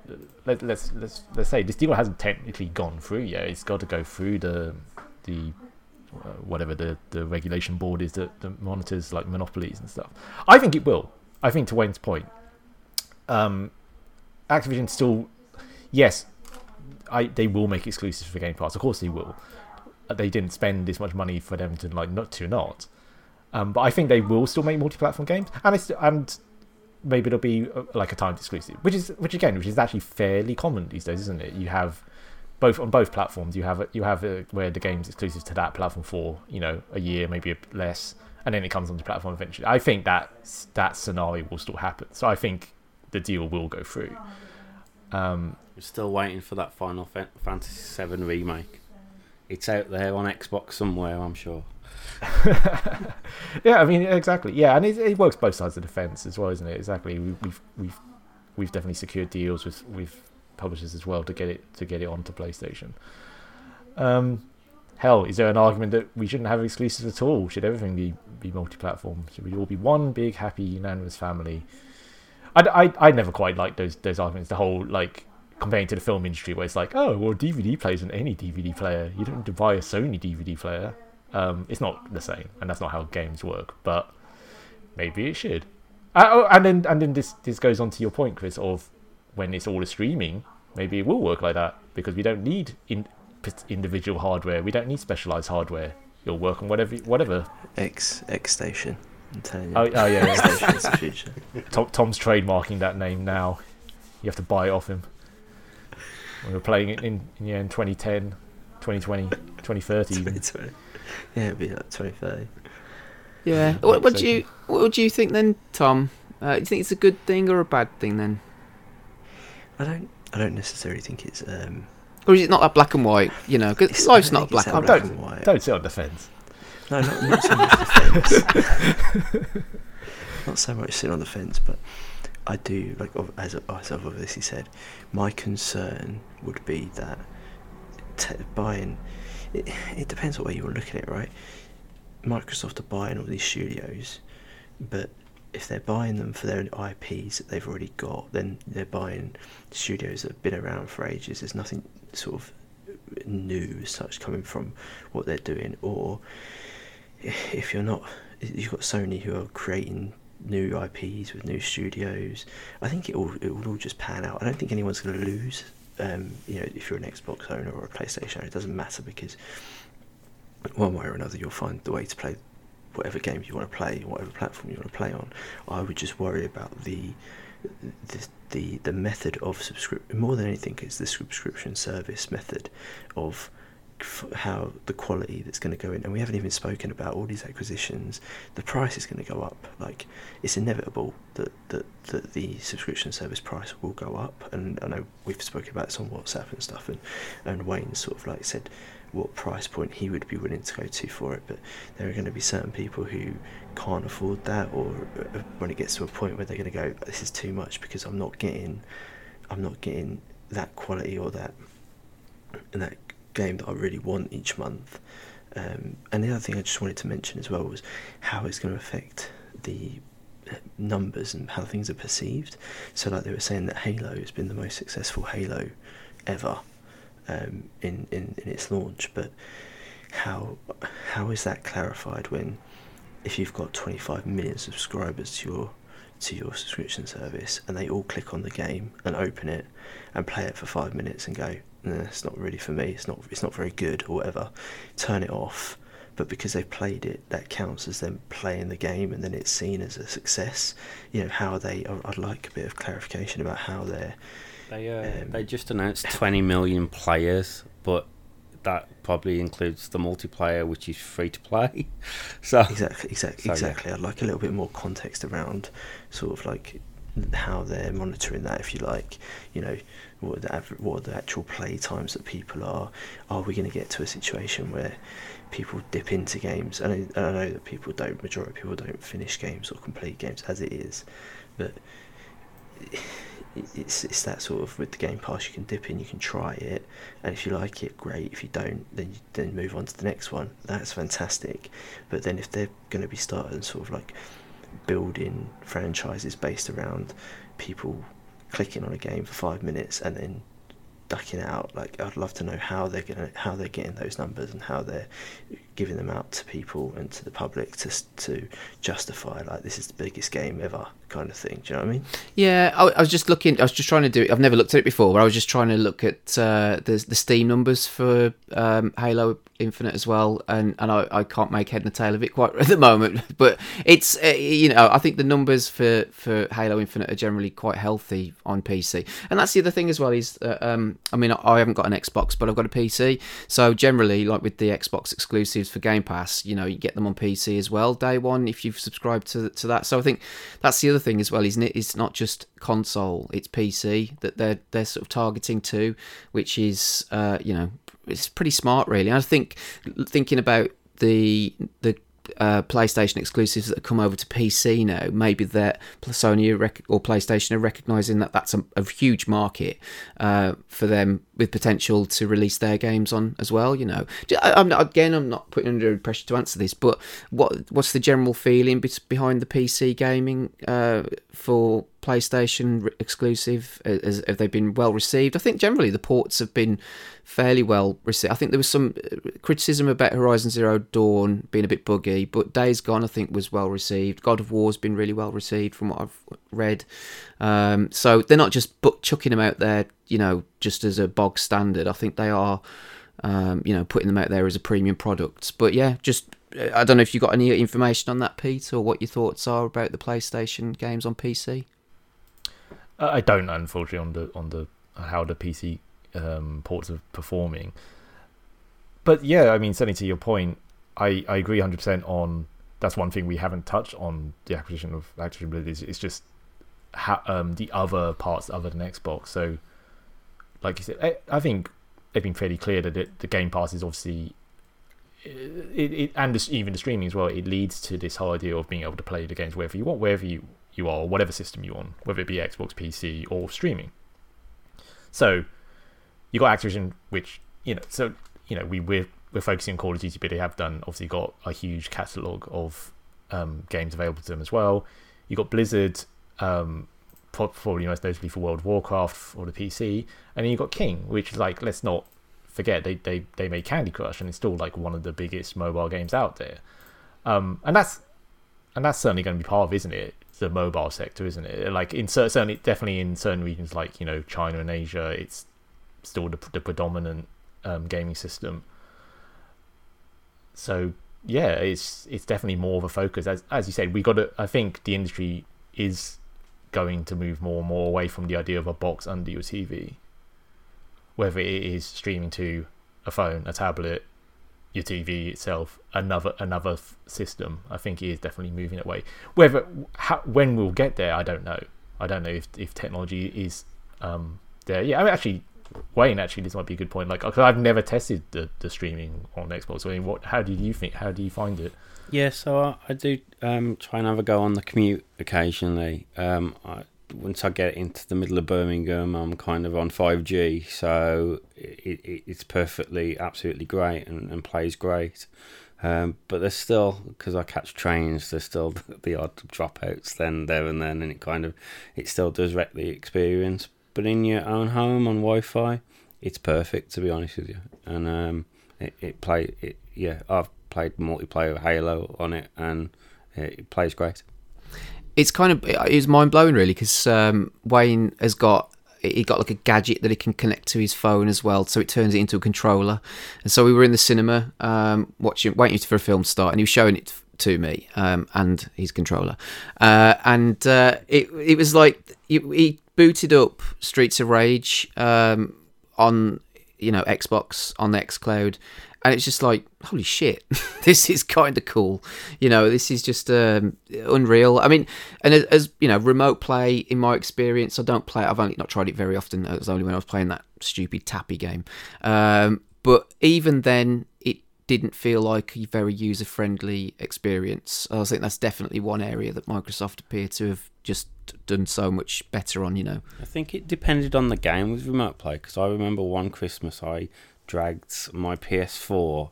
let, let's let's let's say this deal hasn't technically gone through yet. It's got to go through the the uh, whatever the, the regulation board is that, that monitors like monopolies and stuff. I think it will. I think to Wayne's point, um, Activision still, yes, I they will make exclusives for Game Pass. Of course they will. They didn't spend this much money for them to like not to not. Um, but I think they will still make multi-platform games, and it's and maybe it'll be uh, like a timed exclusive, which is which again, which is actually fairly common these days, isn't it? You have both on both platforms. You have you have uh, where the game's exclusive to that platform for you know a year, maybe less, and then it comes onto platform eventually. I think that that scenario will still happen. So I think the deal will go through. Um, We're still waiting for that Final Fantasy VII remake. It's out there on Xbox somewhere, I'm sure. yeah, I mean exactly. Yeah, and it, it works both sides of the fence as well, isn't it? Exactly. We, we've we've we've definitely secured deals with with publishers as well to get it to get it onto PlayStation. Um, hell, is there an argument that we shouldn't have exclusives at all? Should everything be be multi-platform? Should we all be one big happy unanimous family? I, I, I never quite liked those those arguments. The whole like comparing to the film industry, where it's like, oh, well, DVD players on any DVD player. You don't need to buy a Sony DVD player. Um, it's not the same, and that's not how games work. But maybe it should. Uh, oh, and then and then this this goes on to your point, Chris, of when it's all a streaming. Maybe it will work like that because we don't need in, individual hardware. We don't need specialized hardware. It'll work on whatever whatever. X X Station. I'm telling you. Oh, oh yeah, X yeah. The future. Tom, Tom's trademarking that name now. You have to buy it off him. We were playing it in, in yeah in 2010, 2020, 2030. 2020. Yeah, it'd be like 2030. Yeah. What, what do you What do you think then, Tom? Uh, do you think it's a good thing or a bad thing then, I don't. I don't necessarily think it's. Um, or is it not that black and white? You know, because life's not think black it's and that white. black and white. Don't sit on the fence. No, not, not so much the fence. not so much sit on the fence, but I do like as as I've obviously said, my concern would be that t- buying. It, it depends what way you want to look at it, right? Microsoft are buying all these studios, but if they're buying them for their IPs that they've already got, then they're buying studios that have been around for ages. There's nothing sort of new as such coming from what they're doing, or if you're not, you've got Sony who are creating new IPs with new studios. I think it will it will all just pan out. I don't think anyone's going to lose. Um, you know, if you're an Xbox owner or a PlayStation owner, it doesn't matter because one way or another you'll find the way to play whatever game you want to play, whatever platform you want to play on. I would just worry about the the the, the method of subscription more than anything. It's the subscription service method of how the quality that's going to go in, and we haven't even spoken about all these acquisitions. The price is going to go up. Like it's inevitable that, that that the subscription service price will go up. And I know we've spoken about this on WhatsApp and stuff, and and Wayne sort of like said what price point he would be willing to go to for it. But there are going to be certain people who can't afford that, or uh, when it gets to a point where they're going to go, this is too much because I'm not getting, I'm not getting that quality or that that game that I really want each month. Um, and the other thing I just wanted to mention as well was how it's going to affect the uh, numbers and how things are perceived. So, like they were saying that Halo has been the most successful Halo ever um, in, in in its launch, but how how is that clarified when if you've got 25 million subscribers to your to your subscription service and they all click on the game and open it and play it for five minutes and go, nah, it's not really for me. It's not it's not very good or whatever. Turn it off. But because they've played it, that counts as them playing the game, and then it's seen as a success. You know how they. I'd like a bit of clarification about how they're. They uh, Um, they just announced 20 million players, but that probably includes the multiplayer, which is free to play. So Exactly, exactly, So, yeah. exactly. I'd like a little bit more context around sort of like how they're monitoring that, if you like. You know, what are the aver- what are the actual play times that people are? Are we going to get to a situation where people dip into games? And I, and I know that people don't. Majority of people don't finish games or complete games as it is, but it's it's that sort of with the Game Pass you can dip in, you can try it, and if you like it, great. If you don't, then you, then move on to the next one. That's fantastic. But then if they're going to be starting sort of like building franchises based around people clicking on a game for five minutes and then ducking out, like I'd love to know how they're gonna how they're getting those numbers and how they're giving them out to people and to the public to to justify like this is the biggest game ever kind of thing. Do you know what I mean? Yeah, I, I was just looking. I was just trying to do it. I've never looked at it before, but I was just trying to look at uh, the the Steam numbers for um, Halo Infinite as well, and and I, I can't make head and tail of it quite at the moment. But it's uh, you know I think the numbers for for Halo Infinite are generally quite healthy on PC, and that's the other thing as well is uh, um I mean I haven't got an Xbox, but I've got a PC, so generally like with the Xbox exclusives for Game Pass, you know you get them on PC as well day one if you've subscribed to to that. So I think that's the other thing as well, isn't it? It's not just console; it's PC that they're they're sort of targeting to, which is uh, you know it's pretty smart, really. I think thinking about the the uh, PlayStation exclusives that come over to PC now, maybe that Sony or PlayStation are recognizing that that's a, a huge market uh, for them with potential to release their games on as well. You know, I'm not, again, I'm not putting under pressure to answer this, but what what's the general feeling behind the PC gaming uh, for PlayStation exclusive? As, have they been well received? I think generally the ports have been fairly well received. I think there was some uh, criticism about Horizon Zero Dawn being a bit buggy, but Days Gone I think was well received. God of War's been really well received from what I've read. Um, so they're not just chucking them out there, you know, just as a bog standard. I think they are, um, you know, putting them out there as a premium product. But yeah, just I don't know if you got any information on that, Pete, or what your thoughts are about the PlayStation games on PC. I don't, unfortunately, on the on the how the PC um, ports are performing. But yeah, I mean, certainly to your point, I, I agree 100% on that's one thing we haven't touched on the acquisition of Activision Blizzard. It's just how, um, the other parts other than Xbox. So, like you said, I, I think they've been fairly clear that it, the Game Pass is obviously it, it and even the streaming as well. It leads to this whole idea of being able to play the games wherever you want, wherever you you are, whatever system you're on, whether it be Xbox, PC, or streaming. So you got Activision, which you know, so you know, we we're we're focusing on Call of Duty, but they have done obviously got a huge catalog of um, games available to them as well. You got Blizzard, um, probably most notably for World of Warcraft or the PC, and then you got King, which like let's not forget they they they made Candy Crush, and it's still like one of the biggest mobile games out there. Um, and that's and that's certainly going to be part of, isn't it? The mobile sector, isn't it? Like in certainly, definitely in certain regions like you know China and Asia, it's still the, the predominant um, gaming system. So yeah, it's it's definitely more of a focus. As as you said, we got to. I think the industry is going to move more and more away from the idea of a box under your TV, whether it is streaming to a phone, a tablet, your TV itself, another another system. I think is definitely moving away. Whether how, when we'll get there, I don't know. I don't know if if technology is um, there. Yeah, I mean, actually, Wayne, actually, this might be a good point. Like, because I've never tested the, the streaming on Xbox. I mean, what? How do you think? How do you find it? Yeah, so I, I do um, try and have a go on the commute occasionally. Um, I, once I get into the middle of Birmingham, I'm kind of on 5G, so it, it, it's perfectly, absolutely great and, and plays great. Um, but there's still because I catch trains, there's still the odd dropouts then there and then, and it kind of it still does wreck the experience but in your own home on Wi-Fi, it's perfect to be honest with you. And um, it, it play it yeah. I've played multiplayer Halo on it, and it plays great. It's kind of it's mind blowing really because um, Wayne has got he got like a gadget that he can connect to his phone as well, so it turns it into a controller. And so we were in the cinema um, watching, waiting for a film start, and he was showing it to me um, and his controller, uh, and uh, it it was like he, booted up Streets of Rage um, on you know Xbox on the XCloud, and it's just like holy shit, this is kind of cool. You know, this is just um, unreal. I mean, and as, you know, remote play in my experience, I don't play. I've only not tried it very often. It was only when I was playing that stupid tappy game. Um, but even then, it didn't feel like a very user friendly experience. I think that's definitely one area that Microsoft appear to have just done so much better on. You know, I think it depended on the game with remote play because I remember one Christmas I dragged my PS4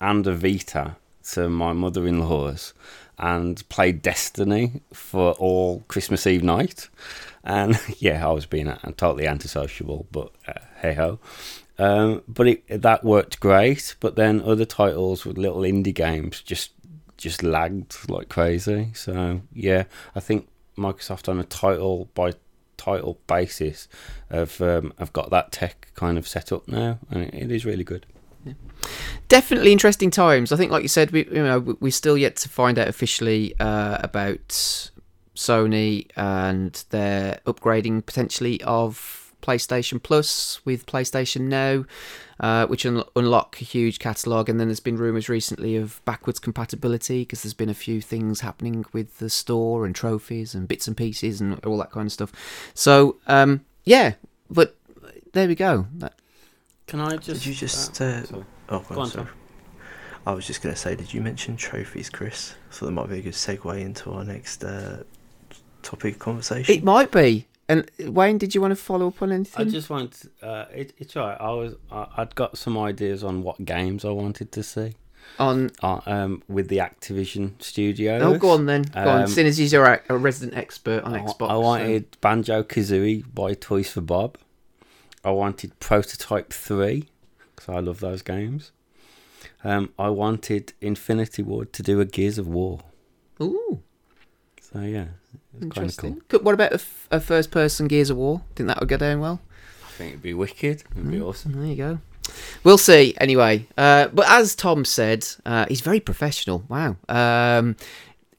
and a Vita to my mother-in-law's and played Destiny for all Christmas Eve night. And yeah, I was being totally antisociable, but uh, hey ho. Um, but it, that worked great. But then other titles with little indie games just just lagged like crazy. So yeah, I think Microsoft on a title by title basis have um, have got that tech kind of set up now, and it, is really good. Definitely interesting times. I think, like you said, we you know we still yet to find out officially uh, about Sony and their upgrading potentially of PlayStation Plus with PlayStation Now, uh, which un- unlock a huge catalogue. And then there's been rumours recently of backwards compatibility because there's been a few things happening with the store and trophies and bits and pieces and all that kind of stuff. So um, yeah, but there we go. That, Can I just? Did you just? uh, Uh, sorry. oh, Go I'm on, sorry. Tom. I was just going to say, did you mention trophies, Chris? So that might be a good segue into our next uh, topic of conversation. it might be. And Wayne, did you want to follow up on anything? I just want. Uh, it, it's all right. I was. I, I'd got some ideas on what games I wanted to see. on Uh, um, with the Activision studios. oh, go on then. Go on. Um, Seeing as you're a a resident expert on I, Xbox. I so- wanted Banjo Kazooie by Toys for Bob. I wanted Prototype 3 because I love those games. Um, I wanted Infinity Ward to do a Gears of War. Ooh, So yeah, it's kind of interesting. cool. Good- What about a, f- a first-person Gears of War? Think that would go down well? I think it'd be wicked. It'd be Mm. awesome. There you go. We'll see. Anyway, uh, but as Tom said, uh, he's very professional. Wow. Um,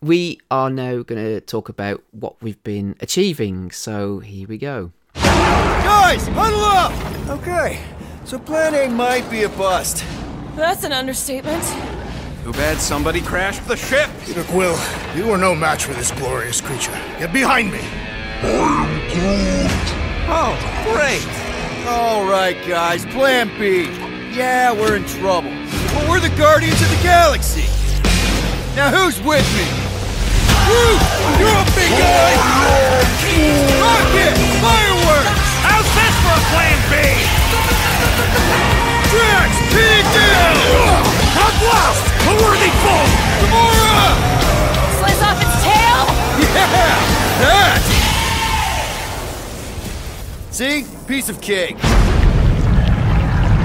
we are now going to talk about what we've been achieving. So here we go. Guys, huddle up! Okay, so plan A might be a bust. That's an understatement. Too bad somebody crashed the ship. Peter Quill, you are no match for this glorious creature. Get behind me! Oh, great. All right, guys, plan B. Yeah, we're in trouble. But we're the Guardians of the Galaxy. Now, who's with me? Woo! You're a big guy! Rocket! Fireworks! How's this for a plan B? Drax! Down! At last, a worthy foe! Gamora! Slice off its tail? Yeah! That! See? Piece of cake.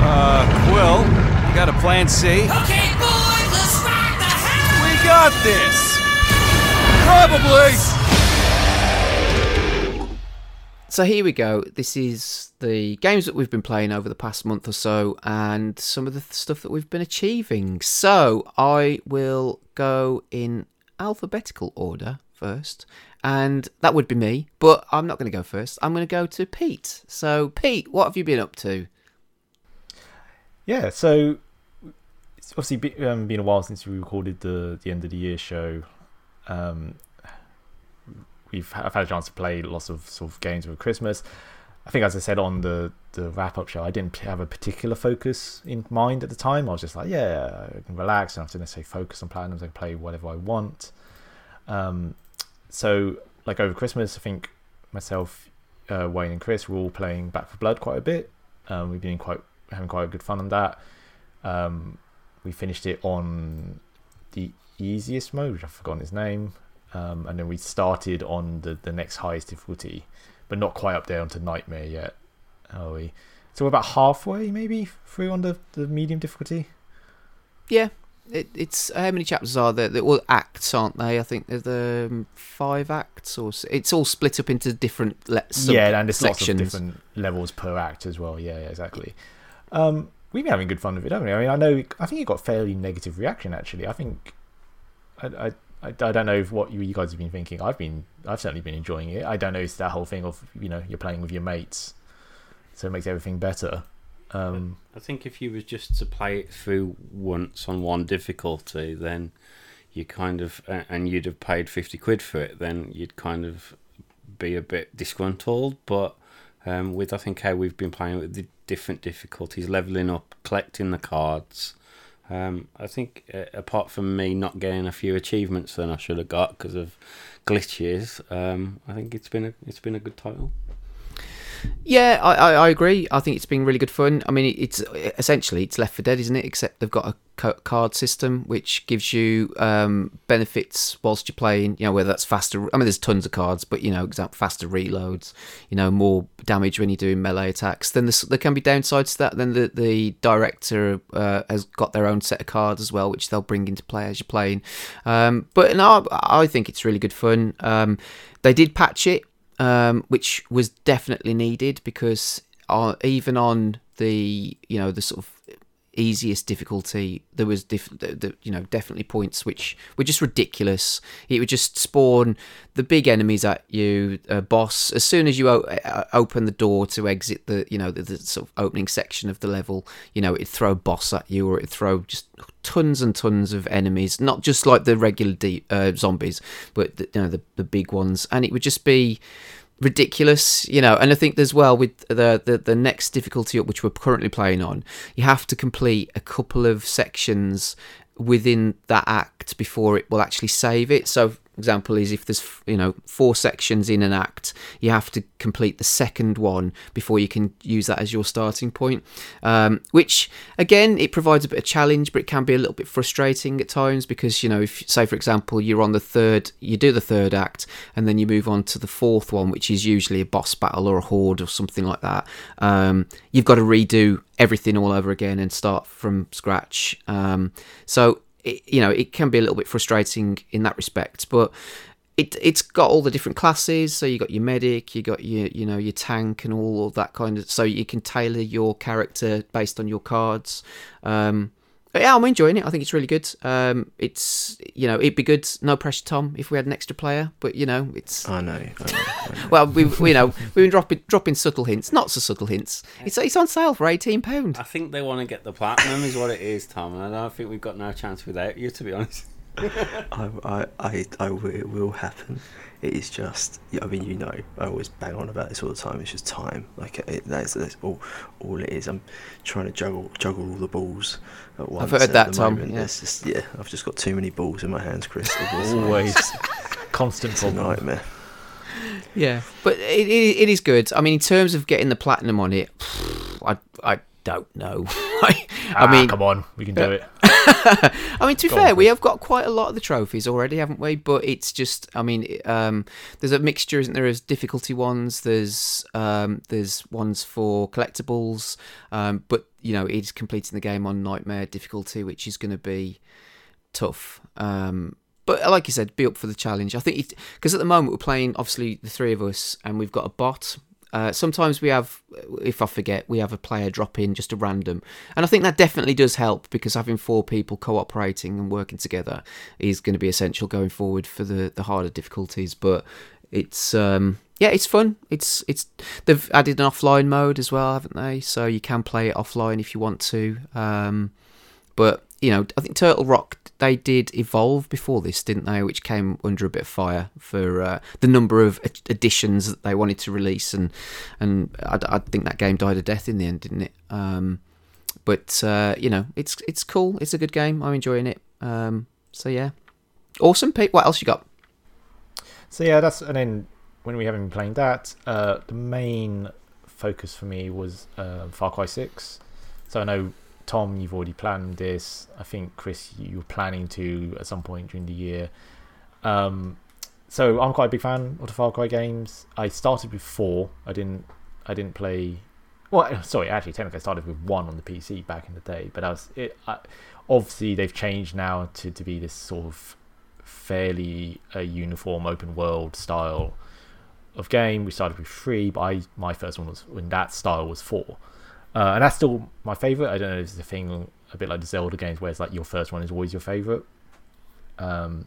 Uh, Quill, you got a plan C? Okay, boys, let's rock the house! We got this! Probably! So here we go. This is the games that we've been playing over the past month or so, and some of the stuff that we've been achieving. So I will go in alphabetical order first, and that would be me. But I'm not going to go first. I'm going to go to Pete. So Pete, what have you been up to? Yeah, so it's obviously be, um, been a while since we recorded the the end of the year show. Um, we've I've had a chance to play lots of sort of games over Christmas. I think, as I said on the the wrap up show, I didn't have a particular focus in mind at the time. I was just like, yeah, I can relax. I don't have to necessarily focus on platinums. I can play whatever I want. Um, so like over Christmas, I think myself, uh, Wayne, and Chris were all playing Back 4 Blood quite a bit. Um, we've been quite having quite a good fun on that. Um, we finished it on the easiest mode, which I've forgotten his name, um, and then we started on the, the next highest difficulty, but not quite up there onto Nightmare yet. Are we? So we're about halfway, maybe through on the, the medium difficulty. Yeah, it, it's how many chapters are there? They're all acts, aren't they? I think there's um, five acts, or it's all split up into different le- yeah, and there's lots of different levels per act as well. Yeah, yeah exactly. Um, we've been having good fun with it, haven't we? I mean, I know, I think it got fairly negative reaction actually. I think, I, I, I, I don't know what you, you guys have been thinking. I've been, I've certainly been enjoying it. I don't know, it's that whole thing of you know you're playing with your mates, so it makes everything better. Um, I think if you was just to play it through once on one difficulty, then you kind of and you'd have paid fifty quid for it, then you'd kind of be a bit disgruntled. But um, with I think how we've been playing with the different difficulties, leveling up, collecting the cards, Um, I think uh, apart from me not getting a few achievements than I should have got because of glitches, um, I think it's been a it's been a good title. Yeah, I, I, I agree. I think it's been really good fun. I mean, it's essentially it's Left 4 Dead, isn't it? Except they've got a card system which gives you um, benefits whilst you're playing. You know, whether that's faster. I mean, there's tons of cards, but you know, faster reloads. You know, more damage when you're doing melee attacks. Then there can be downsides to that. Then the the director uh, has got their own set of cards as well, which they'll bring into play as you're playing. Um, but no, I think it's really good fun. Um, they did patch it um, which was definitely needed because uh, even on the you know the sort of easiest difficulty there was diff- the, the, you know definitely points which were just ridiculous. It would just spawn the big enemies at you uh, boss. As soon as you o- uh, open the door to exit the you know the, the, sort of opening section of the level you know it'd throw a boss at you or it'd throw just tons and tons of enemies not just like the regular de- uh, zombies but the, you know the, the big ones. And it would just be ridiculous, you know. And I think as well with the, the the next difficulty up, which we're currently playing on, you have to complete a couple of sections within that act before it will actually save it. So example is if there's you know four sections in an act you have to complete the second one before you can use that as your starting point um, which again it provides a bit of challenge but it can be a little bit frustrating at times because you know if say for example you're on the third you do the third act and then you move on to the fourth one which is usually a boss battle or a horde or something like that um, you've got to redo everything all over again and start from scratch um, so it, you know it can be a little bit frustrating in that respect but it it's got all the different classes. So you got your medic you got your you know your tank and all of that kind of so you can tailor your character based on your cards. Um yeah, I'm enjoying it. I think it's really good. Um, it's you know, it'd be good. No pressure, Tom, if we had an extra player. But you know, it's. I know. I know, I know. well, we, we you know we've been dropping dropping subtle hints, not so subtle hints. It's it's on sale for eighteen pound. I think they want to get the platinum, is what it is, Tom. And I don't think we've got no chance without you, to be honest. I, I, I, I will, it will happen. It is just, I mean, you know, I always bang on about this all the time. It's just time. Like it, that's, that's all, all it is. I'm trying to juggle, juggle all the balls at once. I've heard at that, the Tom, moment. yeah. It's just, yeah, I've just got too many balls in my hands, Chris. It's Always constant it's a problem. nightmare. Yeah, but it, it, it is good. I mean, in terms of getting the platinum on it, I I don't know. I, Ah, mean, come on, we can do it. I mean, to be Go on, fair, we have got quite a lot of the trophies already, haven't we? But it's just, I mean, um, there's a mixture, isn't there? There's difficulty ones. There's um, there's ones for collectibles. Um, but you know, it's completing the game on nightmare difficulty, which is going to be tough. Um, but like you said, be up for the challenge. I think because at the moment we're playing obviously the three of us, and we've got a bot. Uh, sometimes we have, if I forget, we have a player drop in just a random, and I think that definitely does help because having four people cooperating and working together is going to be essential going forward for the the harder difficulties. But it's um, yeah, it's fun. It's it's they've added an offline mode as well, haven't they? So you can play it offline if you want to. Um, but you know, I think Turtle Rock they did evolve before this, didn't they? Which came under a bit of fire for uh, the number of ad- additions that they wanted to release, and and I, I think that game died a death in the end, didn't it? Um, but uh, you know, it's it's cool. It's a good game. I'm enjoying it. Um, so yeah, awesome, Pete. What else you got? So yeah, that's and then when we haven't been playing that, uh, the main focus for me was uh, Far Cry Six. So I know Tom, you've already planned this. I think Chris, you were planning to at some point during the year. Um, so I'm quite a big fan of the Far Cry games. I started with four. I didn't. I didn't play. Well, sorry, actually, technically, I started with one on the PC back in the day. But I was. It, I, obviously, they've changed now to, to be this sort of fairly uh, uniform open world style of game. We started with three, but I my first one was in that style was four, uh, and that's still my favorite. I don't know if it's a thing a bit like the Zelda games where it's like your first one is always your favorite. Um,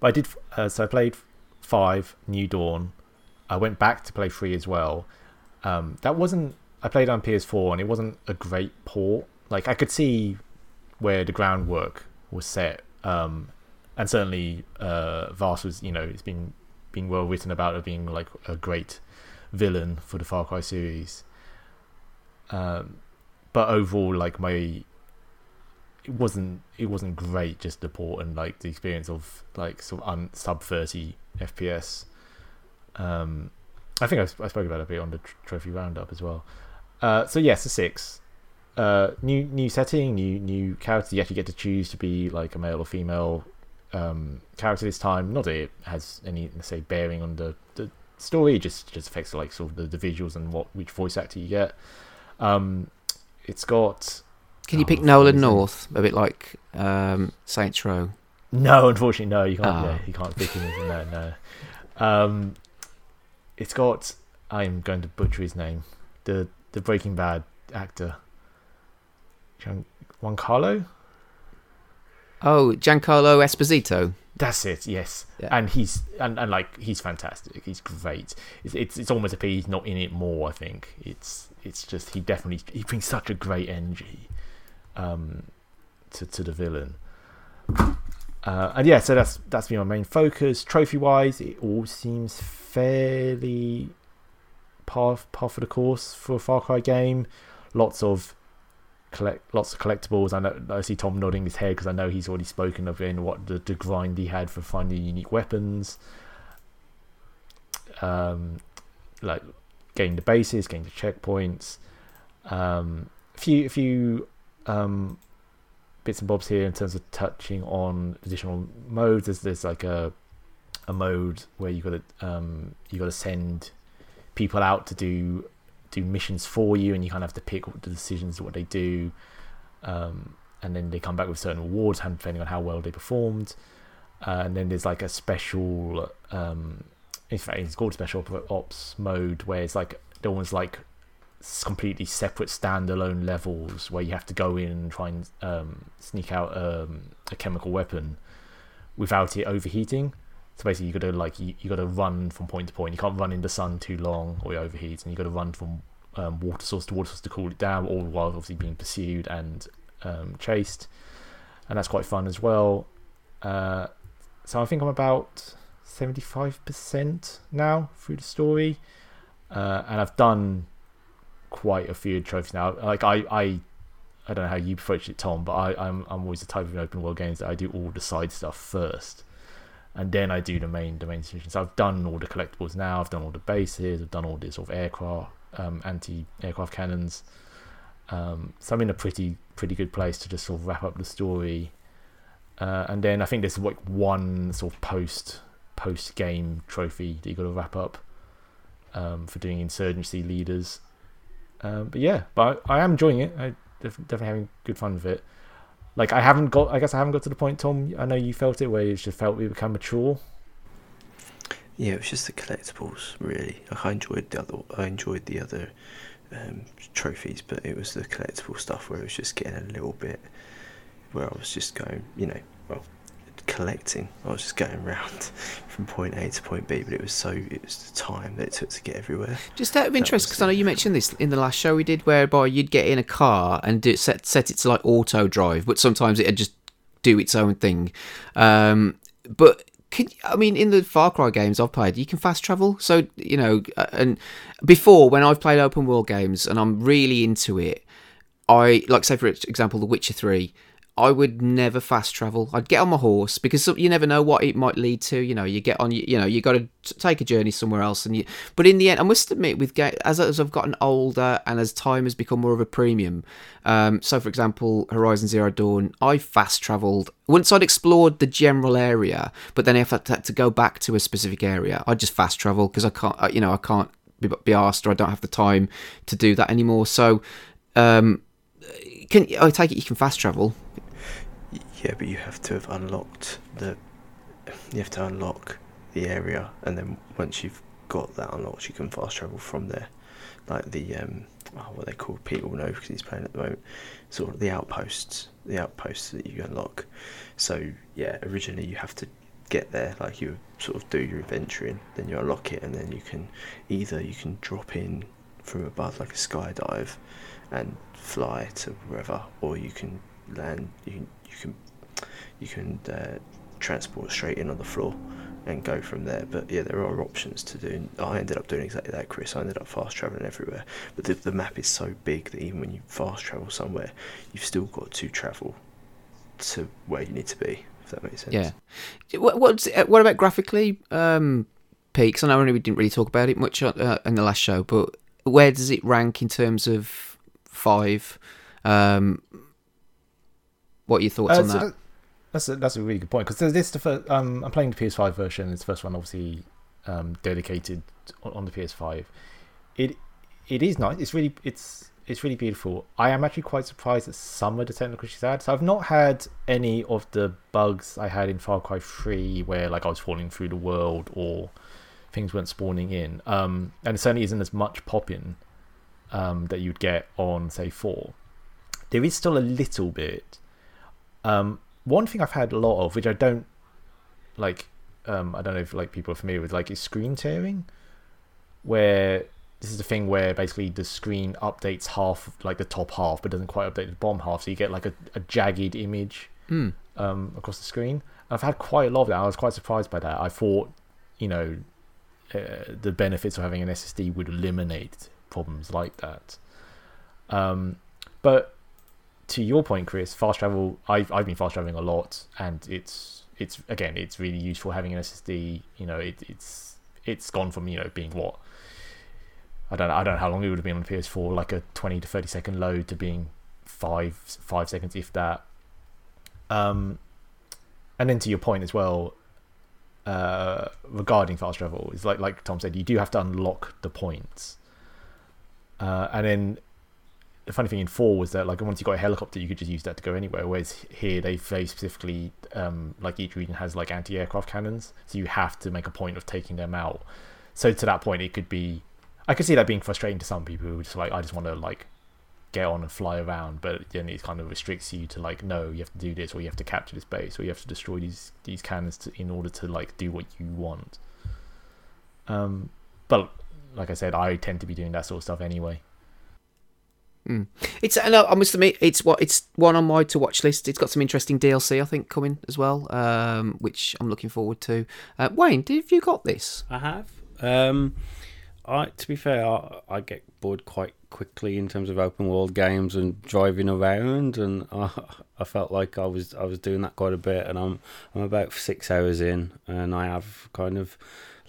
but I did uh, so I played five New Dawn. I went back to play three as well. Um, that wasn't I played on PS4 and it wasn't a great port. Like I could see where the groundwork was set. Um, and certainly uh, Vaas was, you know, it's been being well written about it being like a great villain for the Far Cry series. Um, but overall, like my it wasn't it wasn't great just the port and like the experience of like sort of un, sub 30 fps um i think I, I spoke about it a bit on the tr- trophy roundup as well. Uh so yes a six. Uh new new setting new new character you actually get to choose to be like a male or female um character this time. Not that it has any say bearing on the the story. Just just affects like sort of the, the visuals and what which voice actor you get um it's got Can you Oh, pick Nolan? North a bit like um, Saints Row? No, unfortunately, no. You can't. Ah. Yeah, you can't pick him as no, no. Um, it's got. I'm going to butcher his name. The the Breaking Bad actor. Gian, Juan Carlo. Oh, Giancarlo Esposito. That's it. Yes, Yeah. and he's and, and like he's fantastic. He's great. It's, it's it's almost a pity he's not in it more. I think it's it's just he definitely he brings such a great energy, um, to to the villain. Uh, and yeah, so that's that's been my main focus. Trophy wise, it all seems fairly par par for the course for a Far Cry game. Lots of collect lots of collectibles. I know I see Tom nodding his head because I know he's already spoken of in what the, the grind he had for finding unique weapons. Um, like getting the bases, getting the checkpoints. Um, a few a few um bits and bobs here in terms of touching on additional modes. There's there's like a a mode where you got to um you got to send people out to do do missions for you, and you kind of have to pick the decisions what they do, um, and then they come back with certain rewards depending on how well they performed. Uh, and then there's like a special, um, in fact, it's called special ops mode where it's like almost like completely separate standalone levels where you have to go in and try and um, sneak out um, a chemical weapon without it overheating. So basically, you got to like you, you got to run from point to point. You can't run in the sun too long or it overheats, and you got to run from um, water source to water source to cool it down, all while obviously being pursued and um, chased, and that's quite fun as well. Uh, so I think I'm about seventy five percent now through the story, uh, and I've done quite a few trophies now. Like I, I, I don't know how you approach it, Tom, but I, I'm I'm always the type of open world games that I do all the side stuff first, and then I do the main the main. So I've done all the collectibles now. I've done all the bases. I've done all the sort of aircraft, um, anti aircraft cannons. Um, so I'm in a pretty pretty good place to just sort of wrap up the story. Uh, and then I think there's like one sort of post post game trophy that you got to wrap up um, for doing insurgency leaders. Um, but yeah, but I, I am enjoying it. I def- definitely having good fun with it. Like I haven't got, I guess I haven't got to the point, Tom. I know you felt it where you just felt we become mature. Yeah, it was just the collectibles, really. Like I enjoyed the other, I enjoyed the other um, trophies, but it was the collectible stuff where it was just getting a little bit, where I was just going, you know, well, collecting. I was just going around from point A to point B, but it was so, it was the time that it took to get everywhere. Just out of interest, because I know you mentioned this in the last show we did, whereby you'd get in a car and do, set set it to like auto drive, but sometimes it'd just do its own thing. Um, but can, I mean, in the Far Cry games I've played, you can fast travel. So you know, uh, and before when I've played open world games and I'm really into it, I like say for example, The Witcher Three. I would never fast travel. I'd get on my horse because you never know what it might lead to. You know, you get on, you, know, you got to take a journey somewhere else, and you. But in the end, I must admit, with as as I've gotten older and as time has become more of a premium. Um, so, for example, Horizon Zero Dawn, I fast travelled once I'd explored the general area, but then if I had to go back to a specific area, I'd just fast travel because I can't, you know, I can't be, be asked or I don't have the time to do that anymore. So, um, can I take it you can fast travel? Yeah, but you have to have unlocked the. You have to unlock the area, and then once you've got that unlocked, you can fast travel from there. Like the um, oh, what they call Pete will know because he's playing at the moment. Sort of the outposts, the outposts that you unlock. So yeah, originally you have to get there, like you sort of do your adventuring, then you unlock it, and then you can either you can drop in from above like a skydive and fly to wherever, or you can land. You you can you can uh, transport straight in on the floor and go from there. But yeah, there are options to do. I ended up doing exactly that, Chris. I ended up fast traveling everywhere. But the, the map is so big that even when you fast travel somewhere, you've still got to travel to where you need to be. If that makes sense. Yeah. What what's, uh, what about graphically, um, Pete? 'Cause I know we didn't really talk about it much uh, in the last show, but where does it rank in terms of five? Um, what are your thoughts Uh, on so that? That's a, that's a really good point because this is the first, um, I'm playing the PS5 version. It's the first one, obviously, um, dedicated on, on the PS5. It it is nice. It's really it's it's really beautiful. I am actually quite surprised at some of the technical issues had. So I've not had any of the bugs I had in Far Cry 3 where like I was falling through the world or things weren't spawning in. Um, and it certainly isn't as much popping um, that you'd get on say 4. There is still a little bit. Um, one thing I've had a lot of, which I don't like, um, I don't know if like people are familiar with, like is screen tearing, where this is the thing where basically the screen updates half, like the top half, but doesn't quite update the bottom half, so you get like a, a jagged image Hmm. um, across the screen. I've had quite a lot of that. I was quite surprised by that. I thought, you know, uh, the benefits of having an SSD would eliminate problems like that. Um, but to your point, Chris, fast travel. I've I've been fast traveling a lot, and it's it's again, it's really useful having an SSD. You know, it, it's it's gone from you know being what I don't know, I don't know how long it would have been on PS4, like a twenty to thirty second load to being five five seconds, if that. Um, and then to your point as well, uh, regarding fast travel, is like like Tom said, you do have to unlock the points. Uh, and then the funny thing in four was that like once you got a helicopter, you could just use that to go anywhere. Whereas here they very specifically um, like each region has like anti-aircraft cannons, so you have to make a point of taking them out. So to that point, it could be. I could see that being frustrating to some people who are just like, I just want to like get on and fly around, but then it kind of restricts you to like, no, you have to do this, or you have to capture this base, or you have to destroy these these cannons to, in order to like do what you want. Um, but like I said, I tend to be doing that sort of stuff anyway. Mm. It's I I must admit it's what it's one on my to watch list. It's got some interesting DLC I think coming as well, um, which I'm looking forward to. Uh, Wayne, have you got this? I have. Um, I to be fair, I, I get bored quite quickly in terms of open world games and driving around, and I, I felt like I was I was doing that quite a bit, and I'm I'm about six hours in, and I have kind of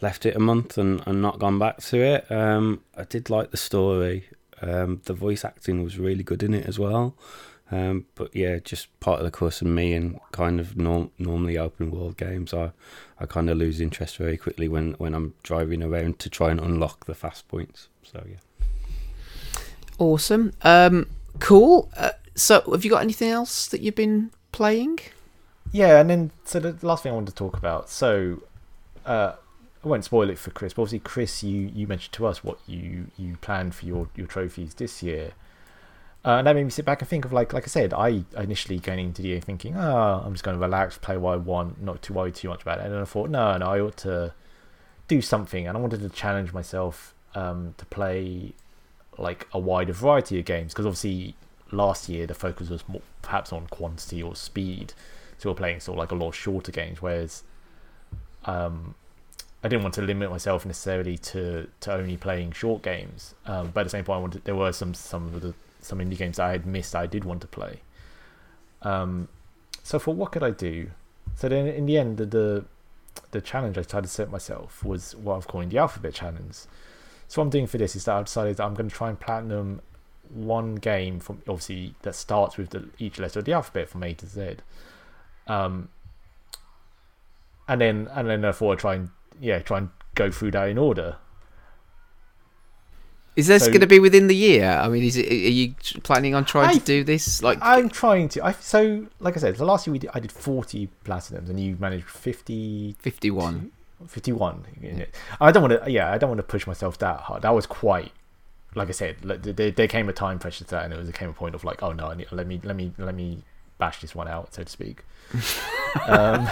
left it a month and, and not gone back to it. Um, I did like the story. Um, the voice acting was really good in it as well. Um, but yeah, just part of the course of me and kind of norm- normally open world games, I, I kind of lose interest very quickly when, when I'm driving around to try and unlock the fast points. So yeah. Awesome. Um, cool. Uh, so, have you got anything else that you've been playing? Yeah, and then so the last thing I wanted to talk about. So, uh, I won't spoil it for Chris, but obviously, Chris, you, you mentioned to us what you you planned for your, your trophies this year, uh, and that made me sit back and think of like like I said, I initially going into the year thinking, oh, I'm just going to relax, play what I want, not to worry too much about it, and then I thought, no, no, I ought to do something, and I wanted to challenge myself um, to play like a wider variety of games because obviously last year the focus was more perhaps on quantity or speed. So we're playing sort of like a lot shorter games whereas um I didn't want to limit myself necessarily to, to only playing short games. Um, but at the same point I wanted, there were some some of the some indie games that I had missed I did want to play. Um so for what could I do? So then in the end the the, the challenge I tried to set myself was what I've calling the alphabet challenge. So what I'm doing for this is that I've decided that I'm going to try and platinum one game from obviously that starts with the, each letter of the alphabet from A to Z. Um, and then and then therefore I try and yeah try and go through that in order. Is this So- going to be within the year? I mean, is it, are you planning on trying I- to do this? Like, I'm trying to. I so like I said, the last year we did, I did 40 platinums, and you managed 50 51. 51 in it. I don't want to. Yeah, I don't want to push myself that hard. That was quite. Like I said, like, there, there came a time pressure to that, and it was there came a point of like, oh no, I need, let me let me let me bash this one out, so to speak. um,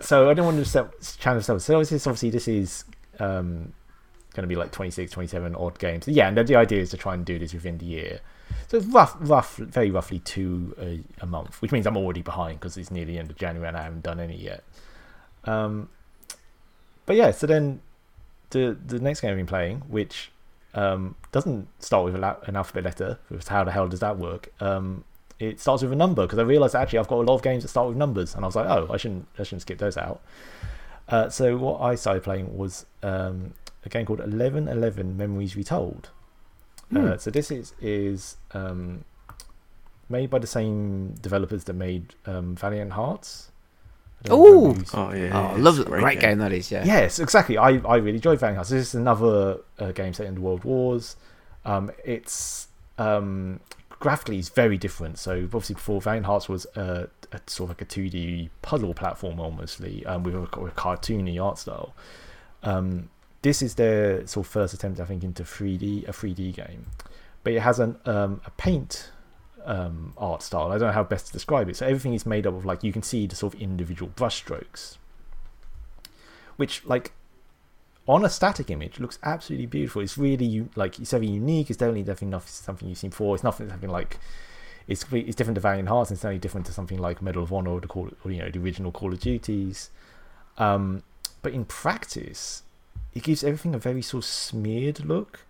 so I don't want to set challenge myself. So obviously, obviously this is um, going to be like 26, 27 odd games. Yeah, and the, the idea is to try and do this within the year. So it's rough, rough, very roughly two a, a month, which means I'm already behind because it's near the end of January and I haven't done any yet. Um, but yeah, so then the the next game I've been playing, which um, doesn't start with an alphabet letter, how the hell does that work? Um, it starts with a number because I realized actually I've got a lot of games that start with numbers, and I was like, oh, I shouldn't I shouldn't skip those out. Uh, so what I started playing was um, a game called Eleven Eleven Memories Retold. Uh, so this is is um, made by the same developers that made um, Valiant Hearts. I Ooh. Oh yeah. Oh, it's love a great, game. that is. Yeah. Yes, exactly. I, I really enjoyed Valiant Hearts. This is another uh, game set in the World Wars. Um, it's um, graphically is very different. So obviously before Valiant Hearts was a, a sort of like a two D puzzle platform almostly um, with a, with a cartoony art style. Um, this is their sort of first attempt, I think, into 3D a 3D game, but it has an um, a paint um, art style. I don't know how best to describe it. So everything is made up of like you can see the sort of individual brushstrokes which like on a static image looks absolutely beautiful. It's really like it's very unique. It's definitely definitely not something you've seen before. It's nothing something like it's it's different to Valiant Hearts. And it's certainly different to something like Medal of Honor or the Call or you know the original Call of Duties. Um, but in practice, it gives everything a very sort of smeared look.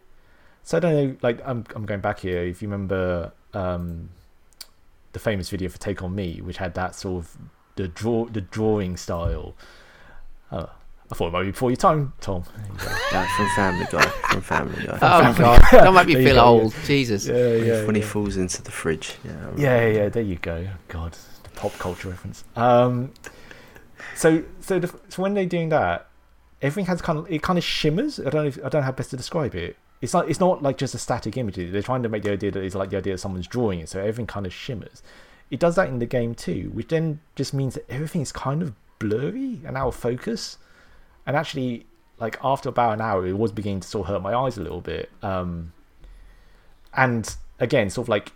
So I don't know. Like I'm I'm going back here. If you remember um, the famous video for Take on Me, which had that sort of the draw the drawing style. Uh, I thought it might be before your time, Tom. There you go. From Family Guy. From Family Guy. Oh god, don't make me There you feel go, old. Jesus. Yeah, when yeah, when he falls into the fridge. Yeah. I. Yeah, yeah, there you go. God, the pop culture reference. Um, so, so, the, so when they're doing that, everything has kind of it kind of shimmers. I don't know. If, I don't know how best to describe it. It's not. It's not like just a static image. They're trying to make the idea that it's like the idea that someone's drawing it. So everything kind of shimmers. It does that in the game too, which then just means that everything is kind of blurry and out of focus. And actually, like after about an hour, it was beginning to sort of hurt my eyes a little bit. Um, and again, sort of like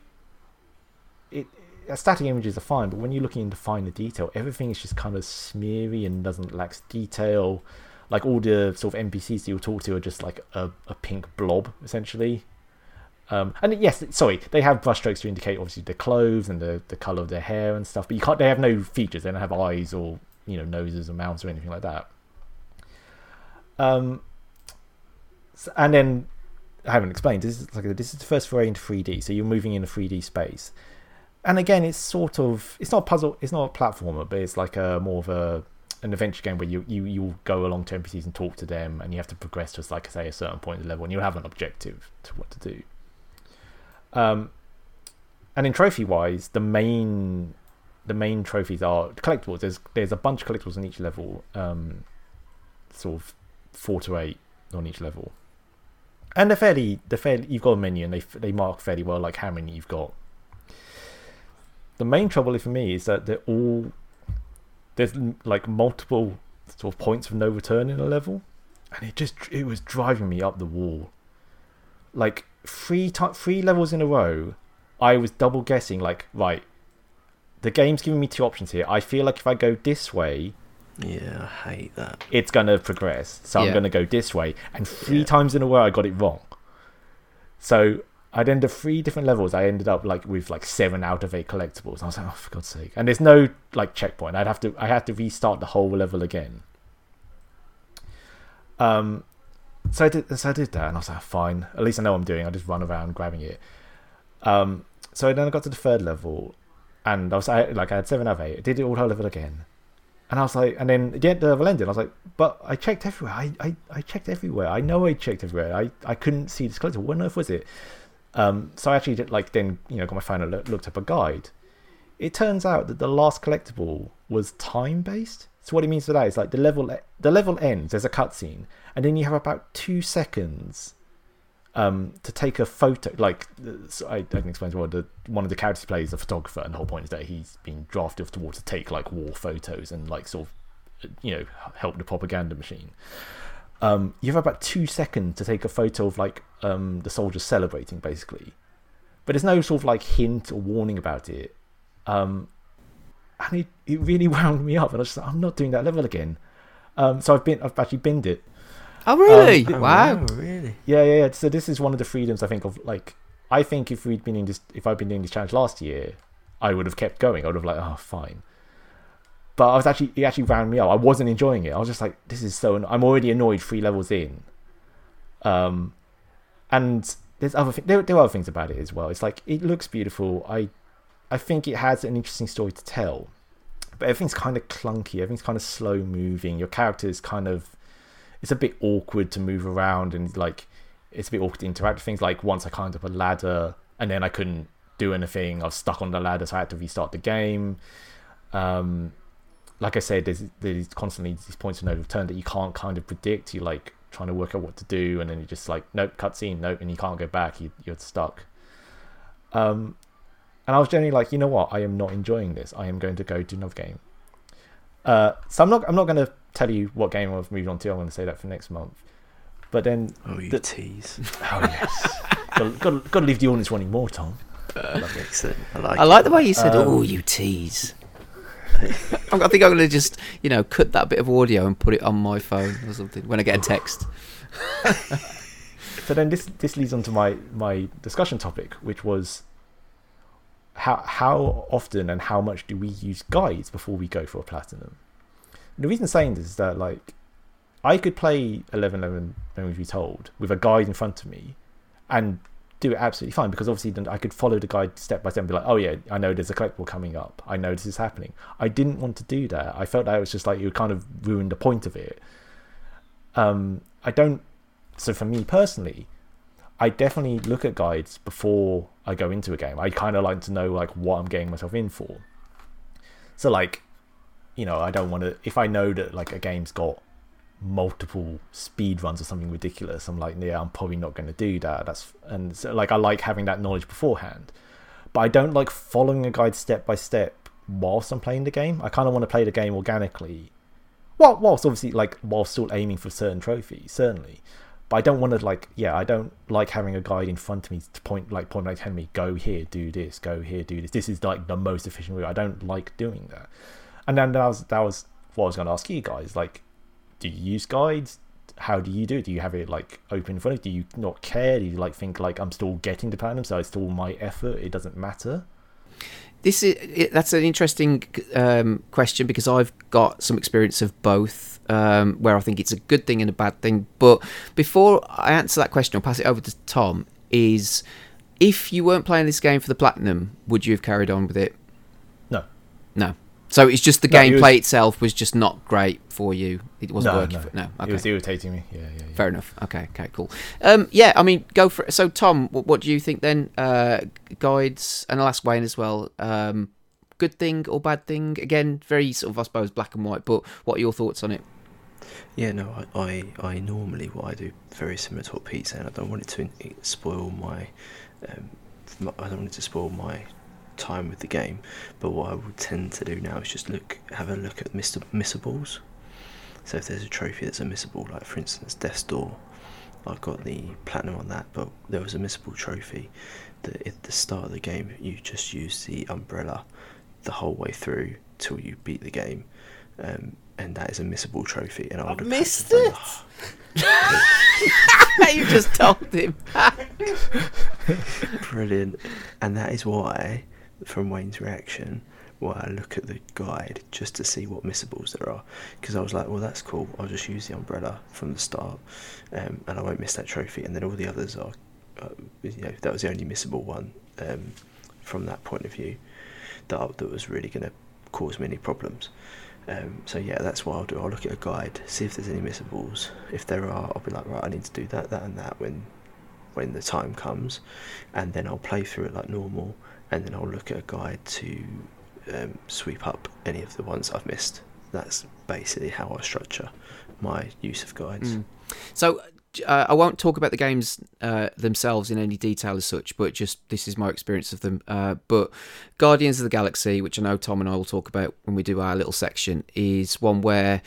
it, uh, static images are fine, but when you're looking into finer detail, everything is just kind of smeary and doesn't lack detail. Like all the sort of NPCs you'll talk to are just like a, a pink blob, essentially. Um, and yes, sorry, they have brushstrokes to indicate obviously the clothes and the, the color of their hair and stuff, but you can't. They have no features. They don't have eyes or you know noses or mouths or anything like that. Um, and then I haven't explained. This is like this is the first foray into 3D, so you're moving in a 3D space and again it's sort of it's not a puzzle it's not a platformer but it's like a more of a an adventure game where you you you'll go along to npcs and talk to them and you have to progress to like say a certain point in the level and you'll have an objective to what to do um and in trophy wise the main the main trophies are collectibles there's there's a bunch of collectibles in each level um sort of four to eight on each level and they're fairly they're fairly you've got a menu and they they mark fairly well like how many you've got the main trouble for me is that they're all there's like multiple sort of points of no return in a level, and it just it was driving me up the wall. Like three three levels in a row, I was double guessing. Like right, the game's giving me two options here. I feel like if I go this way, Yeah, I hate that. it's gonna progress. So I'm gonna go this way. And three Yeah. times in a row I got it wrong. So I'd end up three different levels. I ended up like with like seven out of eight collectibles. And I was like, oh for God's sake. And there's no like checkpoint. I'd have to I had to restart the whole level again. Um so I did so I did that and I was like, fine. At least I know what I'm doing. I just run around grabbing it. Um so then I got to the third level and I was I, like I had seven out of eight. I did it all whole level again. And I was like, and then at the level ended. I was like, but I checked everywhere. I, I, I checked everywhere. I know I checked everywhere. I, I couldn't see this collectible. What on earth was it? Um, so I actually did, like then you know got my phone and loo- looked up a guide. It turns out that the last collectible was time based. So what it means for that is like the level the level ends. There's a cutscene, and then you have about two seconds um, to take a photo. Like I, I can explain what the one of the characters plays a photographer, and the whole point is that he's been drafted off to war to take like war photos and like sort of uh, you know help the propaganda machine. Um, you have about two seconds to take a photo of like um, the soldiers celebrating, basically, but there's no sort of like hint or warning about it. Um, and it, it really wound me up, and I was just like, I'm not doing that level again. Um, so I've been I've actually binned it. Oh really? Um, Oh, wow. really? Yeah, yeah, yeah. So this is one of the freedoms I think of. Like, I think if we'd been in this, if I'd been doing this challenge last year, I would have kept going. I would have like, oh, fine. But I was actually, it actually wound me up. I wasn't enjoying it. I was just like, this is so. Anno- I'm already annoyed three levels in. Um, and there's other thi- there, there are other things about it as well. It's like it looks beautiful. I, I think it has an interesting story to tell, but everything's kind of clunky. Everything's kind of slow moving. Your character is kind of it's a bit awkward to move around and like it's a bit awkward to interact with things. Like once I climbed up a ladder and then I couldn't do anything. I was stuck on the ladder, so I had to restart the game. Um, like I said, there's there's constantly these points of no return that you can't kind of predict. You're like trying to work out what to do, and then you just like nope, cutscene, nope, and you can't go back. You, you're stuck. Um, and I was generally like, you know what, I am not enjoying this. I am going to go do another game. Uh, so I'm not I'm not going to tell you what game I've moved on to. I'm going to say that for next month. But then, Oh, you the- tease. oh yes, got, got, got to leave the audience wanting more, Tom. Excellent. I like. I like the way you said, Um, "Oh, you tease." I think I'm going to just, you know, cut that bit of audio and put it on my phone or something when I get a text. So then this this leads on to my my discussion topic, which was how how often and how much do we use guides before we go for a platinum? The reason I'm saying this is that like I could play eleven eleven Memories Retold with a guide in front of me and do it absolutely fine because obviously I could follow the guide step by step and be like, oh yeah, I know there's a collectible coming up. I know this is happening. I didn't want to do that. I felt that it was just like would kind of ruin the point of it. Um, I don't. So for me personally, I definitely look at guides before I go into a game. I kind of like to know like what I'm getting myself in for. So like, you know, I don't want to. If I know that like a game's got multiple speed runs or something ridiculous, I'm like, yeah, I'm probably not going to do that. That's and so, like I like having that knowledge beforehand, but I don't like following a guide step by step whilst I'm playing the game. I kind of want to play the game organically, well, whilst obviously like while still aiming for certain trophies, certainly. But I don't want to like, yeah, I don't like having a guide in front of me to point like point blank telling me go here, do this, go here, do this. This is like the most efficient way. I don't like doing that. And then that was that was what I was going to ask you guys. Like, do you use guides? How do you do it? Do you have it like open in front of you? Do you not care? Do you like think like I'm still getting the platinum, so it's still my effort? It doesn't matter. This is that's an interesting um, question because I've got some experience of both, um, where I think it's a good thing and a bad thing. But before I answer that question, I'll pass it over to Tom. Is if you weren't playing this game for the platinum, would you have carried on with it? No. No. So it's just the No, it gameplay was- itself was just not great for you. It wasn't No, working. no. For, no. Okay. It was irritating me. Yeah, yeah. yeah. Fair enough. Okay. Okay. Cool. Um, yeah. I mean, go for it. So, Tom, what, what do you think then? Uh, guides, and I'll ask Wayne as well. Um, good thing or bad thing? Again, very sort of, I suppose, black and white. But what are your thoughts on it? Yeah, no, I, I, I normally what I do very similar to what Pete's saying. I don't want it to spoil my, um, m- I don't want it to spoil my time with the game. But what I would tend to do now is just look, have a look at Mister missables. So if there's a trophy that's a missable, like for instance Death's Door, I've got the platinum on that, but there was a missable trophy that at the start of the game you just use the umbrella the whole way through till you beat the game. Um, and that is a missable trophy, and I would have missed it. you just told him. Brilliant. And that is why, from Wayne's reaction, why I look at the guide just to see what missables there are. Because I was like, well, that's cool. I'll just use the umbrella from the start, um, and I won't miss that trophy. And then all the others are, uh, you know, that was the only missable one um, from that point of view that that was really going to cause me any problems. Um, so yeah, that's what I'll do. I'll look at a guide, see if there's any missables. If there are, I'll be like, right, I need to do that, that, and that when when the time comes, and then I'll play through it like normal, and then I'll look at a guide to um, sweep up any of the ones I've missed. That's basically how I structure my use of guides. Mm. So uh, I won't talk about the games uh, themselves in any detail as such, but just this is my experience of them. Uh, but Guardians of the Galaxy, which I know Tom and I will talk about when we do our little section, is one where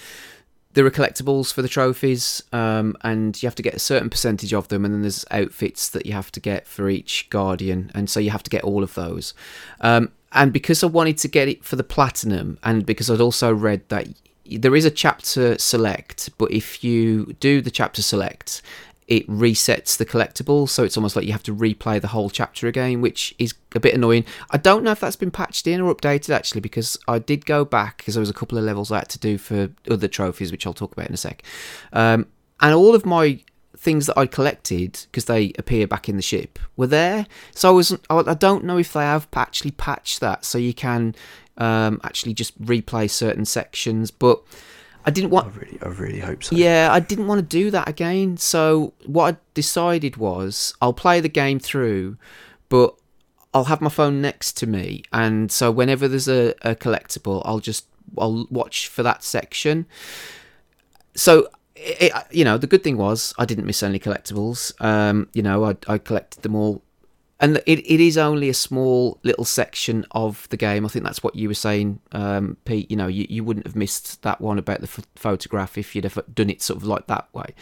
there are collectibles for the trophies, um, and you have to get a certain percentage of them, and then there's outfits that you have to get for each Guardian, and so you have to get all of those. Um, and because I wanted to get it for the platinum, and because I'd also read that there is a chapter select, but if you do the chapter select, it resets the collectible, so it's almost like you have to replay the whole chapter again, which is a bit annoying. I don't know if that's been patched in or updated actually, because I did go back because there was a couple of levels I had to do for other trophies, which I'll talk about in a sec. Um, and all of my things that I'd collected because they appear back in the ship were there. So I wasn't. I I don't know if they have actually patched that so you can um, actually just replay certain sections, but. I didn't want. I really, I really hope so. Yeah, I didn't want to do that again. So what I decided was I'll play the game through, but I'll have my phone next to me, and so whenever there's a, a collectible, I'll just I'll watch for that section. So. It, you know, the good thing was I didn't miss any collectibles. Um, you know, I, I collected them all and it, it is only a small little section of the game. I think that's what you were saying, um, Pete. You know, you, you wouldn't have missed that one about the ph- photograph if you'd have done it sort of like that way.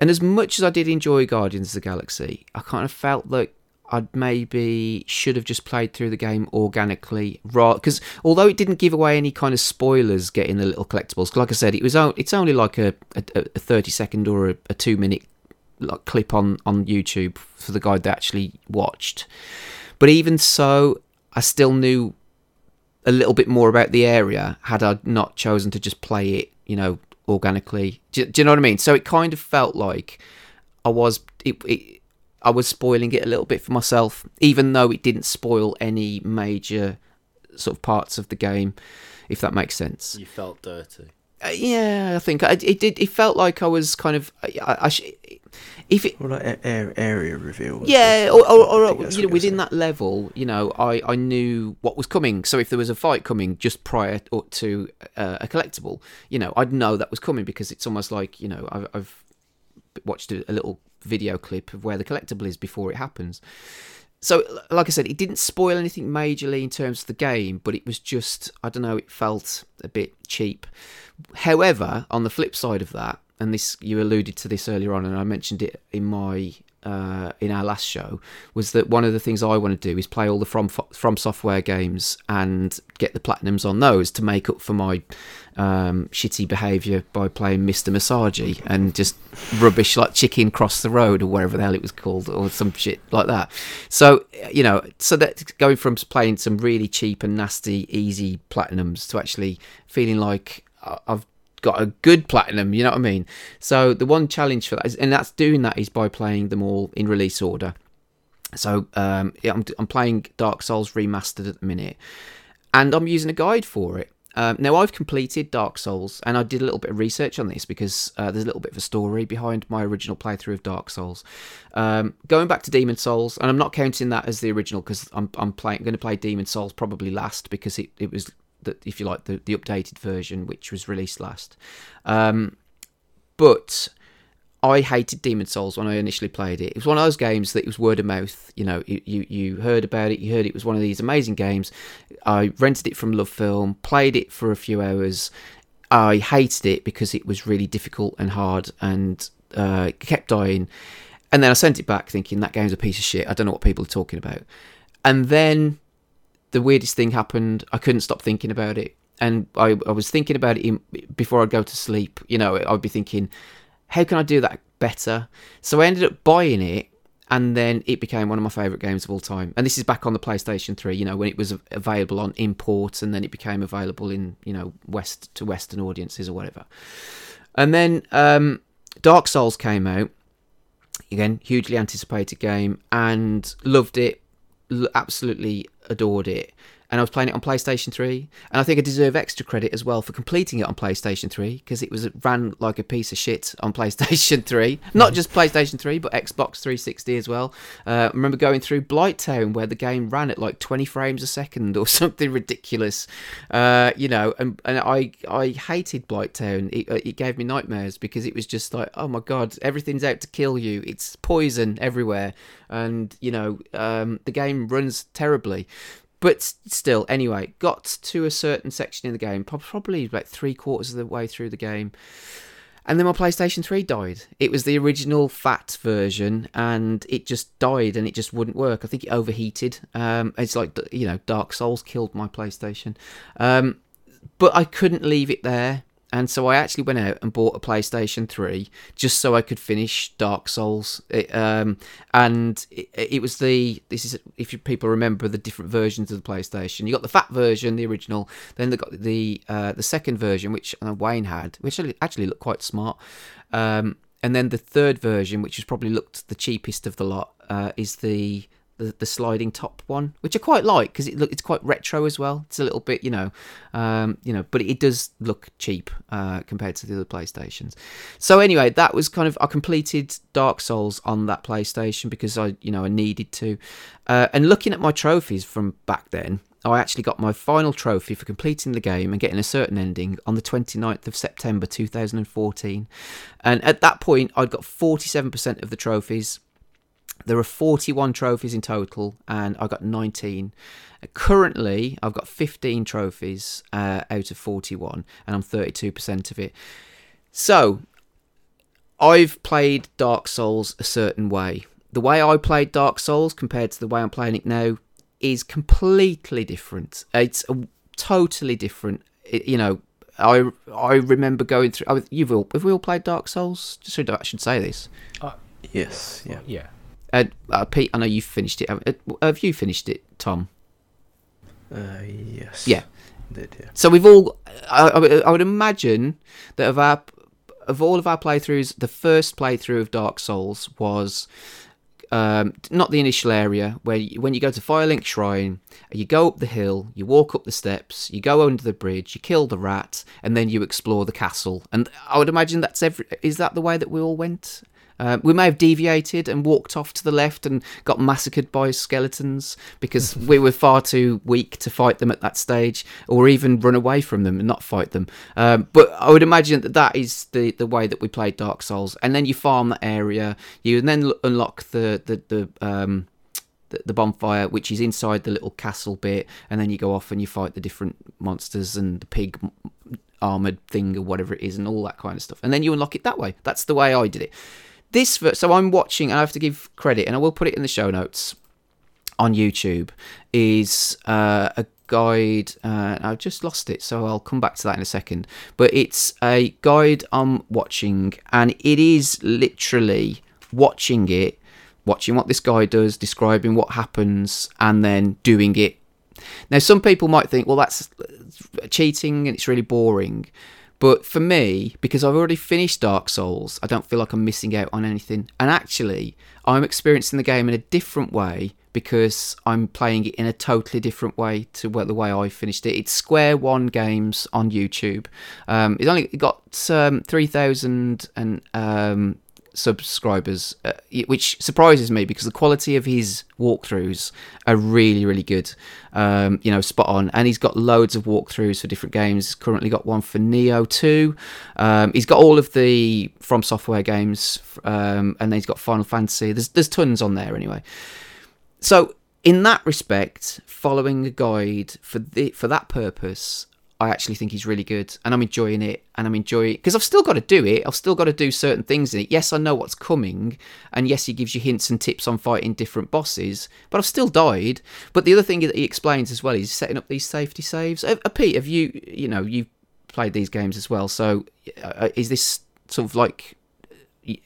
And as much as I did enjoy Guardians of the Galaxy, I kind of felt like I'd maybe should have just played through the game organically, because although it didn't give away any kind of spoilers, getting the little collectibles. Like I said, it was o- it's only like a, a, a thirty second or a, a two minute like clip on on YouTube for the guy that actually watched. But even so, I still knew a little bit more about the area had I not chosen to just play it, you know, organically. Do, do you know what I mean? So it kind of felt like I was it, it I was spoiling it a little bit for myself, even though it didn't spoil any major sort of parts of the game, if that makes sense. You felt dirty. Uh, yeah, I think I, it did. It felt like I was kind of. I, I sh- if it, Well, like area reveals. yeah, or or, or, or, I think that's you know, within that level, you know, I, I knew what was coming. So if there was a fight coming just prior or- to uh, a collectible, you know, I'd know that was coming because it's almost like you know I've, I've watched a, a little video clip of where the collectible is before it happens. So, like I said, it didn't spoil anything majorly in terms of the game, but it was just, I don't know, it felt a bit cheap. However, on the flip side of that, and this you alluded to this earlier on, and I mentioned it in my uh, in our last show, was that one of the things I want to do is play all the from from software games and get the platinums on those to make up for my um, shitty behaviour by playing Mr. Massagy and just rubbish like Chicken Cross the Road or wherever the hell it was called or some shit like that. So you know, so that going from playing some really cheap and nasty easy platinums to actually feeling like I've got a good platinum, you know what I mean? So the one challenge for that is, and that's doing that is by playing them all in release order. So um, yeah, I'm, I'm playing Dark Souls Remastered at the minute, and I'm using a guide for it. Um, now I've completed Dark Souls, and I did a little bit of research on this because uh, there's a little bit of a story behind my original playthrough of Dark Souls. Um, going back to Demon Souls, and I'm not counting that as the original because I'm I'm playing going to play Demon Souls probably last because it, it was the, if you like the, the updated version which was released last. Um, but I hated Demon Souls when I initially played it. It was one of those games that it was word of mouth. You know, you, you, you heard about it, you heard it was one of these amazing games. I rented it from LoveFilm, played it for a few hours. I hated it because it was really difficult and hard and uh, kept dying. And then I sent it back thinking that game's a piece of shit. I don't know what people are talking about. And then the weirdest thing happened. I couldn't stop thinking about it. And I, I was thinking about it in, before I'd go to sleep. You know, I'd be thinking, how can I do that better? So I ended up buying it, and then it became one of my favourite games of all time. And this is back on the PlayStation 3, you know, when it was available on import, and then it became available in, you know, West to Western audiences or whatever. And then um, Dark Souls came out. Again, hugely anticipated game, and loved it. Absolutely adored it and I was playing it on PlayStation 3. And I think I deserve extra credit as well for completing it on PlayStation 3 because it was it ran like a piece of shit on PlayStation 3. Not just PlayStation 3, but Xbox 360 as well. Uh, I remember going through Blighttown where the game ran at like 20 frames a second or something ridiculous. Uh, you know, and, and I I hated Blighttown. It, uh, it gave me nightmares because it was just like, oh my god, everything's out to kill you. It's poison everywhere, and you know, um, the game runs terribly but still, anyway, got to a certain section in the game, probably about three quarters of the way through the game, and then my PlayStation 3 died. It was the original fat version, and it just died, and it just wouldn't work. I think it overheated. Um, it's like you know, Dark Souls killed my PlayStation, um, but I couldn't leave it there. And so I actually went out and bought a PlayStation 3 just so I could finish Dark Souls. It, um, and it, it was the this is if you people remember the different versions of the PlayStation. You got the fat version, the original. Then they got the uh, the second version, which uh, Wayne had, which actually- looked quite smart. Um, and then the third version, which has probably looked the cheapest of the lot, uh, is the, the the sliding top one, which I quite like because it look it's quite retro as well. It's a little bit, you know, um, you know, but it does look cheap uh, compared to the other PlayStations. So anyway, that was kind of I completed Dark Souls on that PlayStation because I, you know, I needed to. Uh, and looking at my trophies from back then, I actually got my final trophy for completing the game and getting a certain ending on the 29th of September 2014. And at that point, I'd got 47% of the trophies. There are 41 trophies in total, and I got 19. Currently, I've got 15 trophies uh, out of 41, and I'm 32% of it. So, I've played Dark Souls a certain way. The way I played Dark Souls compared to the way I'm playing it now is completely different. It's a, totally different. It, you know, I I remember going through. I, you've all have we all played Dark Souls? Just so I should say this. Yes, yeah. Yeah. Uh, uh, Pete, I know you've finished it. Have, have you finished it, Tom? Uh, yes. Yeah. Did, yeah. So we've all. I, I, I would imagine that of our of all of our playthroughs, the first playthrough of Dark Souls was um, not the initial area where you, when you go to Firelink Shrine, you go up the hill, you walk up the steps, you go under the bridge, you kill the rat, and then you explore the castle. And I would imagine that's every. Is that the way that we all went? Uh, we may have deviated and walked off to the left and got massacred by skeletons because we were far too weak to fight them at that stage, or even run away from them and not fight them. Um, but I would imagine that that is the, the way that we played Dark Souls. And then you farm that area, you and then l- unlock the the the um, the, the bonfire, which is inside the little castle bit, and then you go off and you fight the different monsters and the pig armored thing or whatever it is, and all that kind of stuff. And then you unlock it that way. That's the way I did it. This, so I'm watching, and I have to give credit, and I will put it in the show notes on YouTube. Is uh, a guide. Uh, I've just lost it, so I'll come back to that in a second. But it's a guide I'm watching, and it is literally watching it watching what this guy does, describing what happens, and then doing it. Now, some people might think, well, that's cheating and it's really boring. But for me, because I've already finished Dark Souls, I don't feel like I'm missing out on anything. And actually, I'm experiencing the game in a different way because I'm playing it in a totally different way to the way I finished it. It's Square One Games on YouTube. Um, it's only got um, three thousand and um, subscribers, uh, which surprises me because the quality of his walkthroughs are really, really good. Um, you know, spot on. And he's got loads of walkthroughs for different games. He's currently got one for Nioh 2. Um, he's got all of the From Software games, um, and then he's got Final Fantasy. There's there's tons on there anyway. So in that respect, following a guide for the for that purpose I actually think he's really good and I'm enjoying it and I'm enjoying because I've still got to do it. I've still got to do certain things in it. Yes, I know what's coming and yes, he gives you hints and tips on fighting different bosses, but I've still died. But the other thing that he explains as well is setting up these safety saves. Uh, Pete, have you, you know, you've played these games as well. So uh, is this sort of like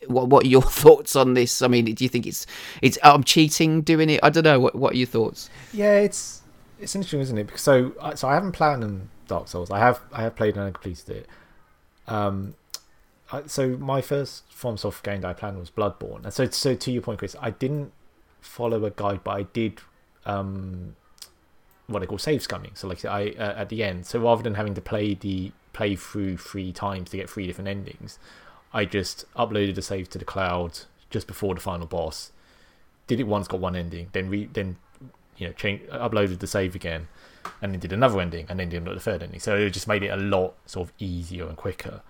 what what are your thoughts on this? I mean, do you think it's it's I'm cheating doing it? I don't know. What what are your thoughts? Yeah, it's it's interesting, isn't it? Because so so I haven't planned Dark Souls. I have I have played and I completed it. Um, I, so my first FromSoft game that I planned was Bloodborne. And so so to your point, Chris, I didn't follow a guide, but I did um, what they call save scumming. So like I uh, at the end, so rather than having to play the play through three times to get three different endings, I just uploaded a save to the cloud just before the final boss. Did it once, got one ending, then re then you know change uploaded the save again and then did another ending and then did the third ending. So it just made it a lot sort of easier and quicker.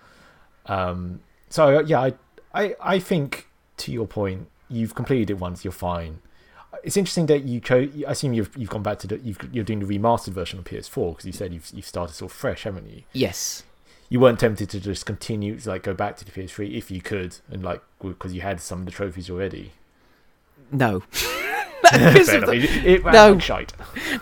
Um, so yeah I, I i think to your point you've completed it once you're fine. It's interesting that you chose i assume you've you've gone back to the you've, you're doing the remastered version on ps4 because you said you've, you've started sort of fresh haven't you? Yes. you weren't tempted to just continue to like go back to the ps3 if you could and like because you had some of the trophies already? No. Because of the- It, it, No. shite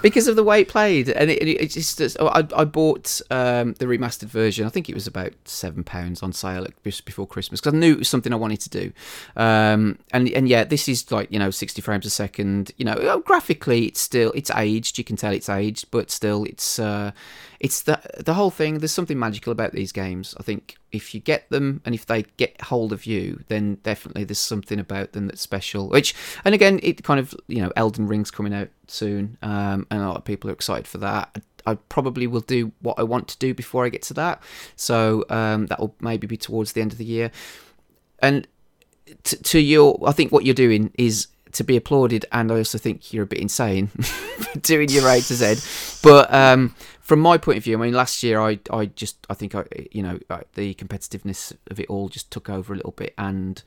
because of the way it played, and it, it, it's just oh, I, I bought um, the remastered version. I think it was about seven pounds on sale just before Christmas because I knew it was something I wanted to do. Um, and and yeah, this is like you know sixty frames a second. You know, uh, graphically it's still it's aged. You can tell it's aged, but still it's uh, it's the the whole thing. There's something magical about these games. I think if you get them and if they get hold of you, then definitely there's something about them that's special. Which, and again, it kind of you know, Elden Ring's coming out soon, um, and a lot of people are excited for that. I probably will do what I want to do before I get to that, so um, that will maybe be towards the end of the year. And to, to your, I think what you're doing is to be applauded, and I also think you're a bit insane doing your A to Z. But um, from my point of view, I mean, last year I, I just, I think I, you know, the competitiveness of it all just took over a little bit, and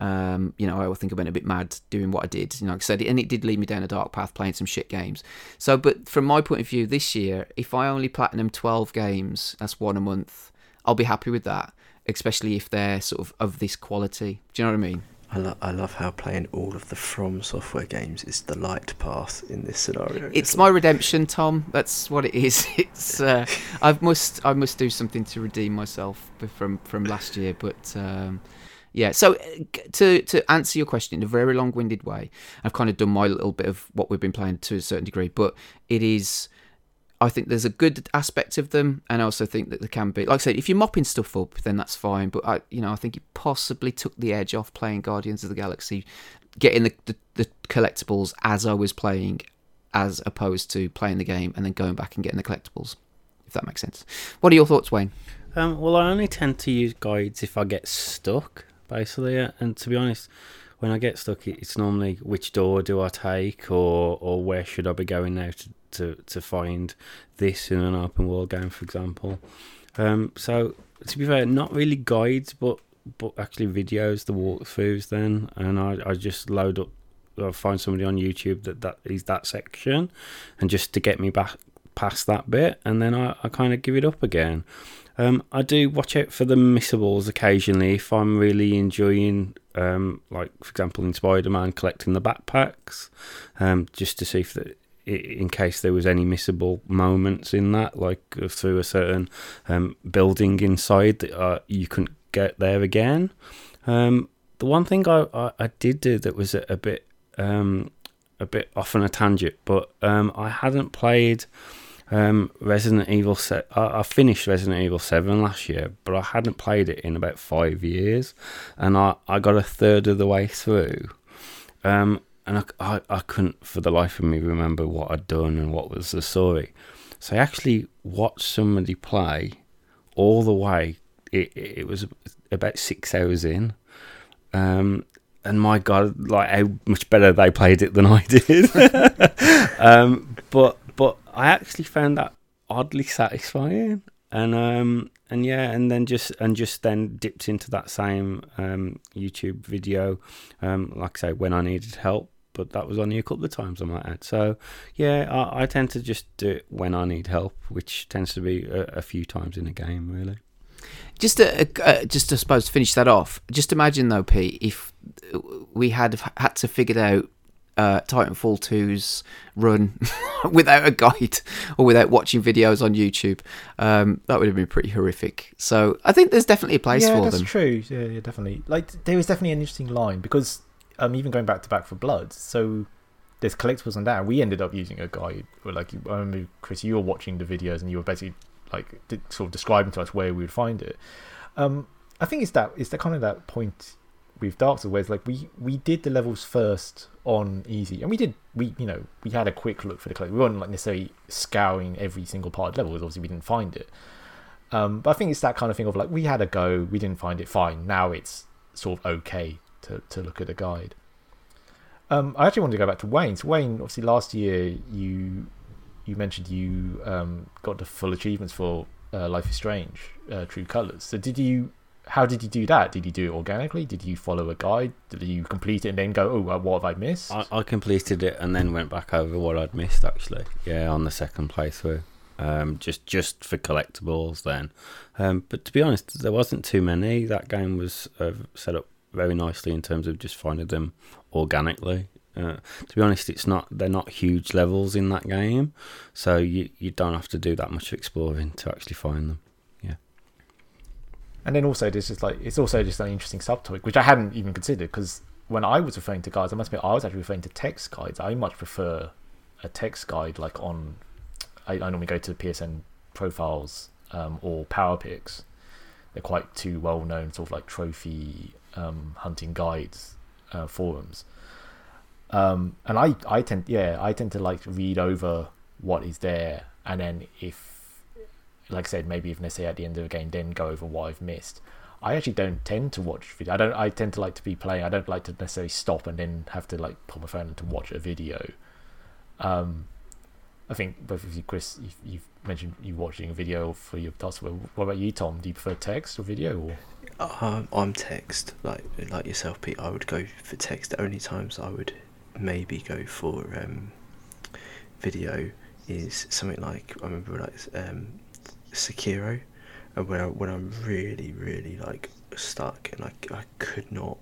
um, you know, I think I went a bit mad doing what I did. You know, like I said, and it did lead me down a dark path, playing some shit games. So, but from my point of view, this year, if I only platinum twelve games, that's one a month. I'll be happy with that, especially if they're sort of of this quality. Do you know what I mean? I, lo- I love how playing all of the From Software games is the light path in this scenario. It's my redemption, Tom. That's what it is. It's uh, I must I must do something to redeem myself from from last year, but. Um, yeah, so uh, to to answer your question in a very long-winded way, I've kind of done my little bit of what we've been playing to a certain degree, but it is I think there's a good aspect of them, and I also think that there can be, like I said, if you're mopping stuff up, then that's fine. But I, you know, I think it possibly took the edge off playing Guardians of the Galaxy, getting the, the, the collectibles as I was playing, as opposed to playing the game and then going back and getting the collectibles. If that makes sense. What are your thoughts, Wayne? Um, well, I only tend to use guides if I get stuck, basically. And to be honest, when I get stuck, it's normally which door do I take, or or where should I be going now to to, to find this in an open world game, for example. Um, so to be fair, not really guides, but but actually videos, the walkthroughs. Then, and I, I just load up, I find somebody on YouTube that that is that section, and just to get me back past that bit, and then I, I kind of give it up again. Um, I do watch out for the missables occasionally if I'm really enjoying, um, like for example in Spider Man, collecting the backpacks, um, just to see if the, in case there was any missable moments in that, like uh, through a certain um, building inside that uh, you couldn't get there again. Um, the one thing I, I, I, did do that was a, a bit um, a bit off on a tangent, but um, I hadn't played um, Resident Evil. Se- I, I, finished Resident Evil Seven last year, but I hadn't played it in about five years, and I, I got a third of the way through. Um, and I, I, I couldn't for the life of me remember what I'd done and what was the story. So I actually watched somebody play all the way. It, it was about six hours in. Um, and my God, like how much better they played it than I did. um, but but I actually found that oddly satisfying, and um, and yeah, and then just and just then dipped into that same um, YouTube video, um, like I say, when I needed help. But that was only a couple of times I might add. So yeah, I, I tend to just do it when I need help, which tends to be a, a few times in a game, really. Just to, uh, just to suppose to finish that off. Just imagine though, Pete, if we had had to figure out uh, Titanfall 2's run without a guide or without watching videos on YouTube. Um, that would have been pretty horrific. So I think there's definitely a place yeah, for that's them. true. Yeah, yeah, definitely. Like there was definitely an interesting line because um, even going back to Back 4 Blood, so there's collectibles on that. We ended up using a guide. Where, like I remember, Chris, you were watching the videos and you were basically like sort of describing to us where we would find it. Um, I think it's that it's that kind of that point with Dark Souls where it's like we we did the levels first on easy, and we did we you know we had a quick look for the collectible. We weren't like necessarily scouring every single part of the level obviously we didn't find it. Um, but I think it's that kind of thing of like we had a go, we didn't find it, fine. Now it's sort of okay to to look at a guide. Um, I actually wanted to go back to Wayne. So Wayne, obviously last year you you mentioned you um, got the full achievements for uh, Life is Strange, uh, True Colors. So did you how did you do that? Did you do it organically? Did you follow a guide? Did you complete it and then go, oh, what have I missed? I, I completed it and then went back over what I'd missed actually. Yeah, on the second playthrough. Um, just just for collectibles then. Um, but to be honest, there wasn't too many. That game was uh, set up very nicely in terms of just finding them organically. Uh, to be honest, it's not they're not huge levels in that game, so you you don't have to do that much exploring to actually find them. And then also there's just like it's also just an interesting subtopic which I hadn't even considered because when I was referring to guides, I must admit I was actually referring to text guides. I much prefer a text guide like on. I, I normally go to PSN profiles um, or PowerPyx they're quite too well known, sort of like trophy um, hunting guides uh, forums. Um, and I, I tend, yeah, I tend to like read over what is there, and then if, like I said, maybe if necessary at the end of the game, then go over what I've missed. I actually don't tend to watch video. I don't. I tend to like to be playing. I don't like to necessarily stop and then have to like pull my phone to watch a video. Um, I think both of you, Chris, you've, you've mentioned you watching a video for your task. What about you, Tom? Do you prefer text or video? Or Um, I'm text like like yourself, Pete. I would go for text. The only times I would maybe go for um, video is something like I remember like um, Sekiro, and when I, when I'm really really like stuck and I, I could not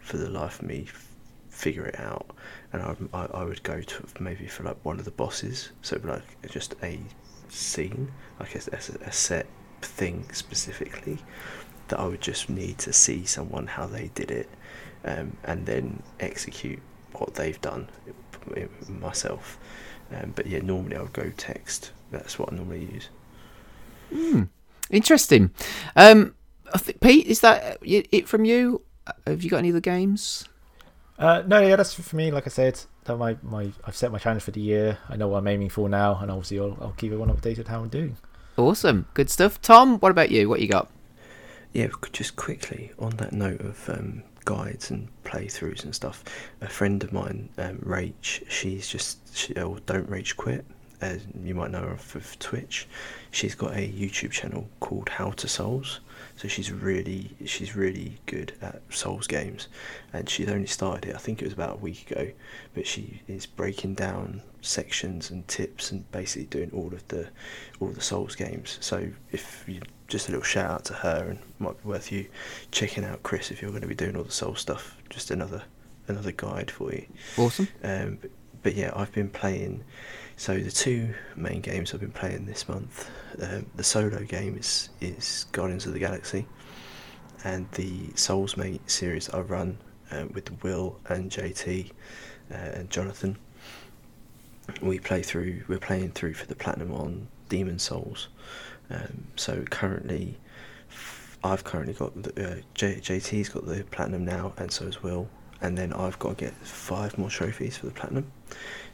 for the life of me f- figure it out, and I, I I would go to maybe for like one of the bosses, so like just a scene, like a, a, a set thing specifically that I would just need to see someone how they did it, um, and then execute what they've done myself. Um, but yeah, normally I would go text. That's what I normally use. Hmm. Interesting. Um, I think, Pete, is that it from you? Have you got any other games? Uh, no, yeah, that's for me. Like I said, that my, my I've set my challenge for the year. I know what I'm aiming for now, and obviously I'll, I'll keep everyone updated how I'm doing. Awesome, good stuff. Tom, what about you? What you got? Yeah, just quickly on that note of um, guides and playthroughs and stuff. A friend of mine, um, Rach, she's just she, oh, don't rage quit. As you might know her off of Twitch, she's got a YouTube channel called How to Souls. So she's really she's really good at Souls games, and she's only started it. I think it was about a week ago, but she is breaking down sections and tips and basically doing all of the all the Souls games. So if you just a little shout out to her and might be worth you checking out Chris if you're going to be doing all the Soul stuff. Just another another guide for you. Awesome. Um, but, but yeah, I've been playing. So the two main games I've been playing this month, um, the solo game is is Guardians of the Galaxy, and the Souls Soulsmate series I run um, with Will and JT uh, and Jonathan. We play through. We're playing through for the platinum on Demon Souls. Um, so currently, I've currently got the, uh, J, JT's got the platinum now, and so has Will. And then I've got to get five more trophies for the platinum.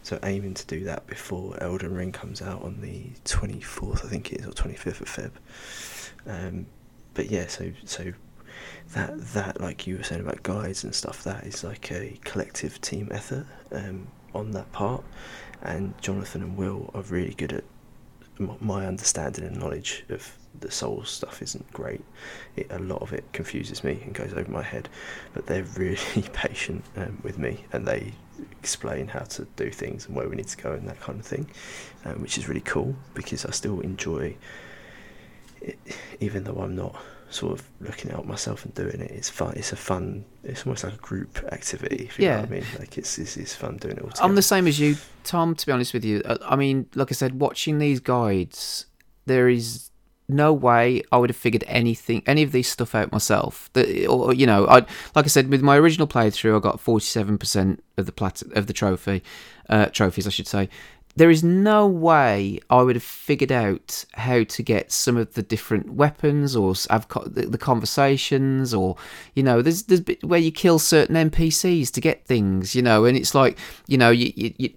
So aiming to do that before Elden Ring comes out on the 24th, I think it is, or 25th of Feb. Um, but yeah, so so that that like you were saying about guides and stuff, that is like a collective team effort um, on that part. And Jonathan and Will are really good at my understanding and knowledge of the soul stuff isn't great. It, a lot of it confuses me and goes over my head, but they're really patient um, with me and they explain how to do things and where we need to go and that kind of thing, um, which is really cool because I still enjoy it, even though I'm not sort of looking out myself and doing it. It's fun. It's a fun. It's almost like a group activity. If you know Yeah. what I mean, like it's it's, it's fun doing it all. I'm the same as you, Tom. To be honest with you, I mean, like I said, watching these guides, there is no way I would have figured anything, any of this stuff out myself. That, or you know, I like I said with my original playthrough, I got 47 percent of the plat of the trophy, uh, trophies, I should say. There is no way I would have figured out how to get some of the different weapons or have co- the, the conversations or you know there's there's bit where you kill certain NPCs to get things you know and it's like you know you, you, you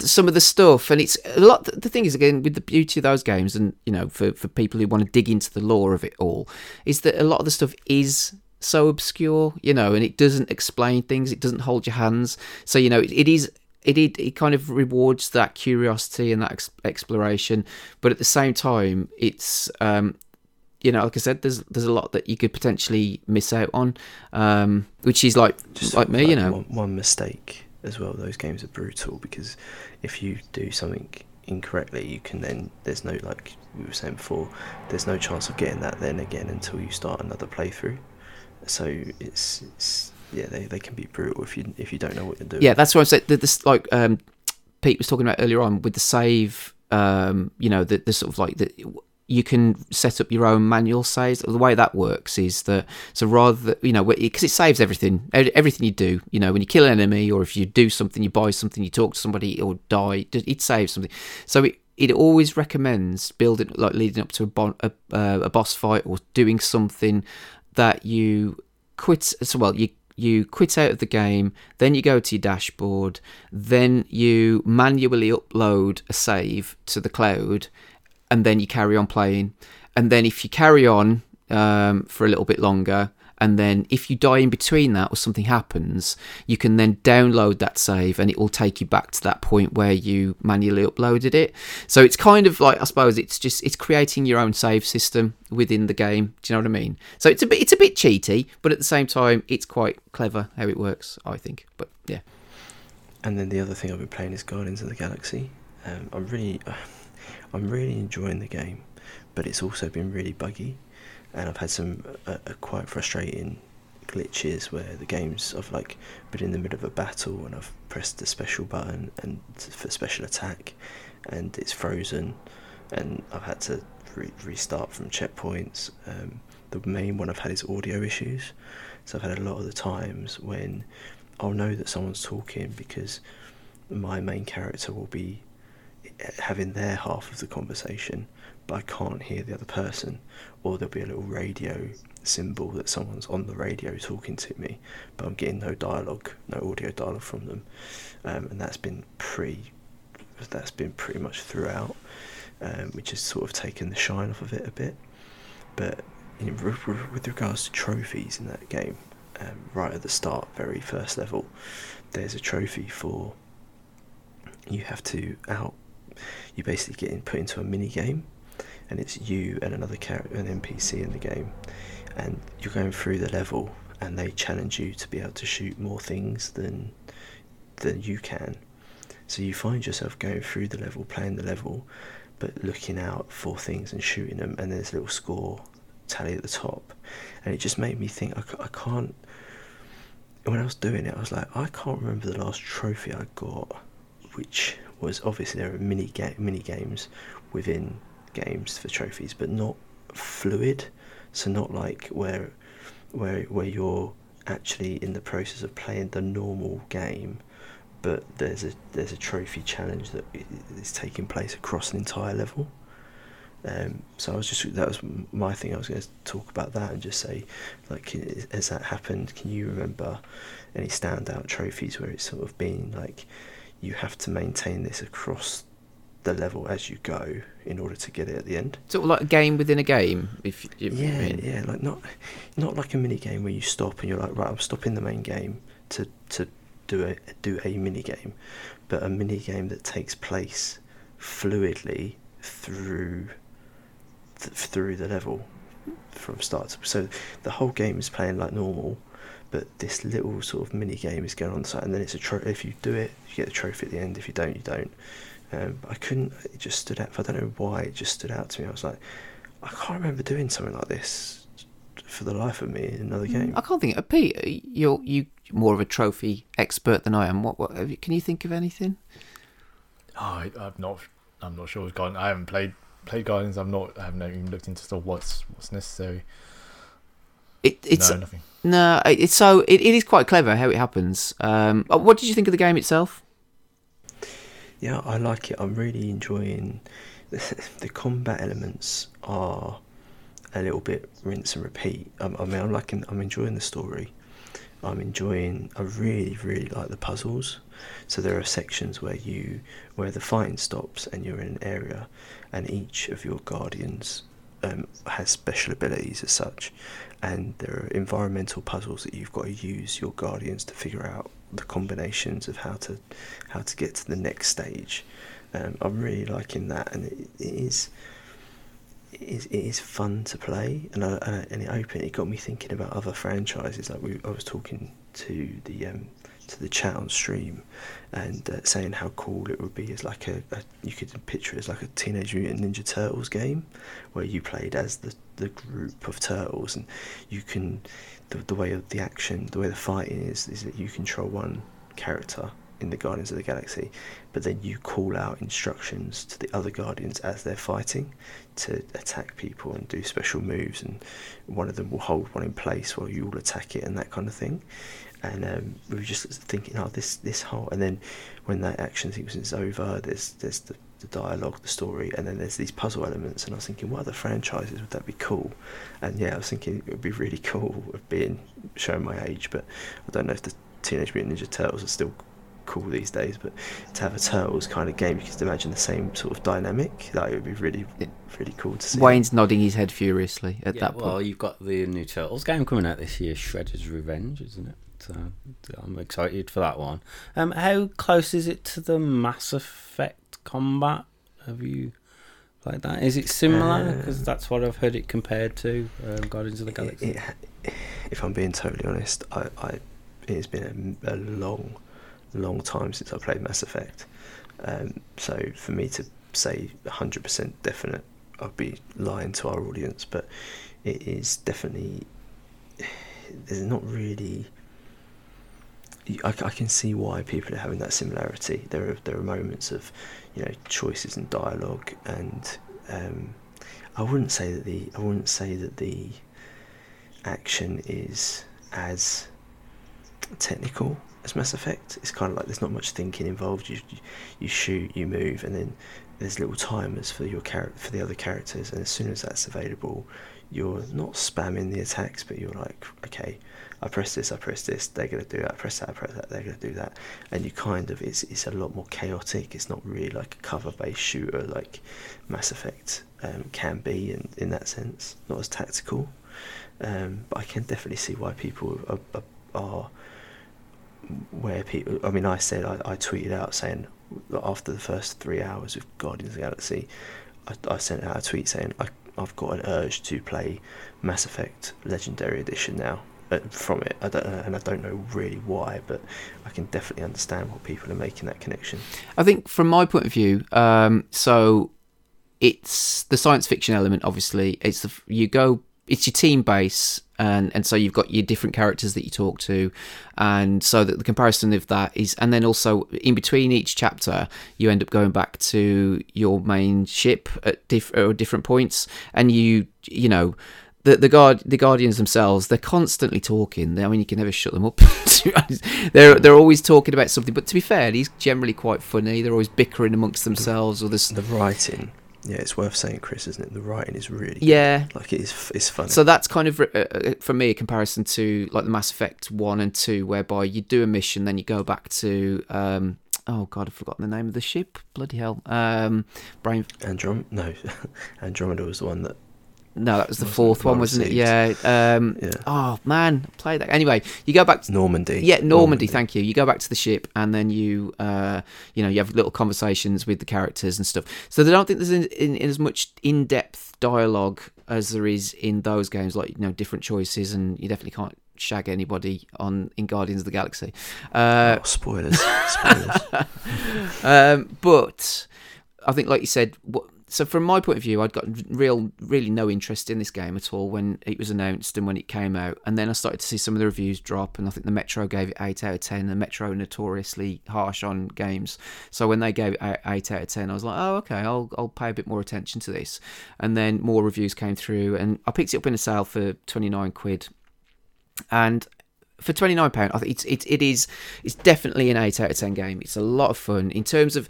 some of the stuff and it's a lot the thing is again with the beauty of those games and you know for, for people who want to dig into the lore of it all is that a lot of the stuff is so obscure you know and it doesn't explain things it doesn't hold your hands. So you know it, it is it, it it kind of rewards that curiosity and that ex- exploration but at the same time it's um you know like i said there's there's a lot that you could potentially miss out on um which is like Just like me you know. one, one mistake as well. Those games are brutal because if you do something incorrectly, you can then there's no like we were saying before, there's no chance of getting that then again until you start another playthrough. So it's, it's yeah they, they can be brutal if you if you don't know what you're doing. Yeah, that's what I'm saying. This like um, Pete was talking about earlier on with the save. Um, you know, the, the sort of like the you can set up your own manual saves. The way that works is that so rather you know because it saves everything, everything you do. You know, when you kill an enemy or if you do something, you buy something, you talk to somebody or die, it saves something. So it it always recommends building like leading up to a, a, uh, a boss fight or doing something that you quit. So well, you you quit out of the game, then you go to your dashboard, then you manually upload a save to the cloud, and then you carry on playing. And then if you carry on um, for a little bit longer, and then if you die in between that or something happens, you can then download that save and it will take you back to that point where you manually uploaded it. So it's kind of like I suppose it's just it's creating your own save system within the game. Do you know what I mean? So it's a bit it's a bit cheaty, but at the same time it's quite clever how it works, I think. But yeah. And then the other thing I've been playing is Guardians of the Galaxy. Um, I'm really, I'm really enjoying the game, but it's also been really buggy, and I've had some uh, uh, quite frustrating glitches where the game's I've like been in the middle of a battle and I've pressed the special button and for special attack, and it's frozen, and I've had to re- restart from checkpoints. Um, the main one I've had is audio issues, so I've had a lot of the times when I'll know that someone's talking because my main character will be having their half of the conversation, but I can't hear the other person, or there'll be a little radio symbol that someone's on the radio talking to me, but I'm getting no dialogue, no audio dialogue from them, um, and that's been pretty. That's been pretty much throughout, um, which has sort of taken the shine off of it a bit. But in, with regards to trophies in that game, um, right at the start, very first level, there's a trophy for you have to out. You basically get put into a mini game, and it's you and another character, an NPC in the game, and you're going through the level, and they challenge you to be able to shoot more things than than you can. So you find yourself going through the level, playing the level, but looking out for things and shooting them, and there's a little score tally at the top, and it just made me think I, I can't. When I was doing it, I was like, I can't remember the last trophy I got, which was obviously there are mini ga- mini games within games for trophies, but not fluid. So not like where where where you're actually in the process of playing the normal game, but there's a there's a trophy challenge that is taking place across an entire level. Um, so I was just that was my thing. I was going to talk about that and just say, like, has that happened? Can you remember any standout trophies where it's sort of been like you have to maintain this across the level as you go in order to get it at the end? Sort of like a game within a game, if you yeah, mean. yeah, like not not like a mini game where you stop and you're like, right, I'm stopping the main game to to do a do a mini game, but a mini game that takes place fluidly through th- through the level from start to so the whole game is playing like normal but this little sort of mini game is going on the side and then it's a tro- if you do it you get the trophy at the end if you don't you don't um, I couldn't it just stood out I don't know why it just stood out to me I was like I can't remember doing something like this for the life of me in another game I can't think. Uh, Pete, you're you more of a trophy expert than I am. What? what have you- can you think of anything? Oh, I, I'm not. I'm not sure. It's. I haven't played played Guardians. I'm not. I haven't even looked into sort of what's what's necessary. It, it's no, nothing. no, it's so it, it is quite clever how it happens. Um, uh, what did you think of the game itself? Yeah, I like it. I'm really enjoying the combat elements are a little bit rinse and repeat. Um, I mean, I'm liking, I'm enjoying the story. I'm enjoying. I really, really like the puzzles. So there are sections where you, where the fighting stops and you're in an area, and each of your guardians um, has special abilities as such, and there are environmental puzzles that you've got to use your guardians to figure out the combinations of how to how to get to the next stage. Um, I'm really liking that, and it, it is it is it is fun to play, and I, I, and it opened. It got me thinking about other franchises. Like we, I was talking to the um, to the chat on stream, and uh, saying how cool it would be as like a, a you could picture it as like a Teenage Mutant Ninja Turtles game, where you played as the the group of turtles, and you can the the way of the action, the way the fighting is, is that you control one character in the Guardians of the Galaxy, but then you call out instructions to the other Guardians as they're fighting to attack people and do special moves, and one of them will hold one in place while you all attack it and that kind of thing. And um, we were just thinking, oh, this this whole, and then when that action sequence is over, there's there's the the dialogue, the story, and then there's these puzzle elements. And I was thinking, what other franchises would that be cool? And yeah, I was thinking it would be really cool of being showing my age, but I don't know if the Teenage Mutant Ninja Turtles are still cool these days. But to have a Turtles kind of game, you can imagine the same sort of dynamic. That would be really, really cool to see. Wayne's nodding his head furiously at Yeah, that well, point. you've got the new Turtles game coming out this year, Shredder's Revenge, isn't it? So I'm excited for that one. Um, how close is it to the Mass Effect combat? Have you played that? Is it similar? Because Um, that's what I've heard it compared to um, Guardians of the Galaxy. It, it, if I'm being totally honest, I, I it has been a, a long, long time since I played Mass Effect. Um, so for me to say 100% definite, I'd be lying to our audience. But it is definitely there's not really. I, I can see why people are having that similarity. There are there are moments of, you know, choices and dialogue, and um, I wouldn't say that the I wouldn't say that the action is as technical as Mass Effect. It's kind of like there's not much thinking involved. You you, shoot, you move, and then there's little timers for your char- for the other characters. And as soon as that's available, you're not spamming the attacks, but you're like, okay, I press this, I press this, they're gonna do that. I press that, I press that, they're gonna do that. And you kind of it's it's a lot more chaotic. It's not really like a cover-based shooter like Mass Effect um, can be in in that sense. Not as tactical. Um, but I can definitely see why people are, are, are where people. I mean, I said I, I tweeted out saying after the first three hours of Guardians of the Galaxy, I, I sent out a tweet saying I, I've got an urge to play Mass Effect Legendary Edition now. From it, I don't, and I don't know really why, but I can definitely understand what people are making that connection. I think from my point of view, um, so it's the science fiction element. Obviously, it's the you go. It's your team base, and and so you've got your different characters that you talk to, and so that the comparison of that is, and then also in between each chapter, you end up going back to your main ship at diff- different points, and you you know the the guard the guardians themselves they're constantly talking. I mean, you can never shut them up. to be honest. they're they're always talking about something. But to be fair, he's generally quite funny. They're always bickering amongst themselves, or this. The writing, yeah, it's worth saying, Chris, isn't it? The writing is really good. Yeah. like it is. It's funny. So that's kind of uh, uh, for me a comparison to like the Mass Effect one and two, whereby you do a mission, then you go back to. Um, Oh God, I've forgotten the name of the ship. Bloody hell! Um, brain. Androm no, Andromeda was the one that No, that was the fourth one, wasn't it? Yeah. Um, Yeah. Oh man, play that. Anyway, you go back. To, Normandy. Yeah, Normandy, Thank you. You go back to the ship, and then you, uh, you know, you have little conversations with the characters and stuff. So I don't think there's in, in, in as much in-depth dialogue as there is in those games, like you know, different choices, and you definitely can't shag anybody on in Guardians of the Galaxy. Uh, Oh, spoilers. spoilers. um, but I think, like you said, what, so from my point of view, I'd got real, really no interest in this game at all when it was announced and when it came out. And then I started to see some of the reviews drop, and I think the Metro gave it eight out of ten. The Metro notoriously harsh on games, so when they gave it eight out of ten, I was like, oh, okay, I'll I'll pay a bit more attention to this. And then more reviews came through, and I picked it up in a sale for twenty nine quid, and for twenty nine pound, I think it's it, it is it's definitely an eight out of ten game. It's a lot of fun. In terms of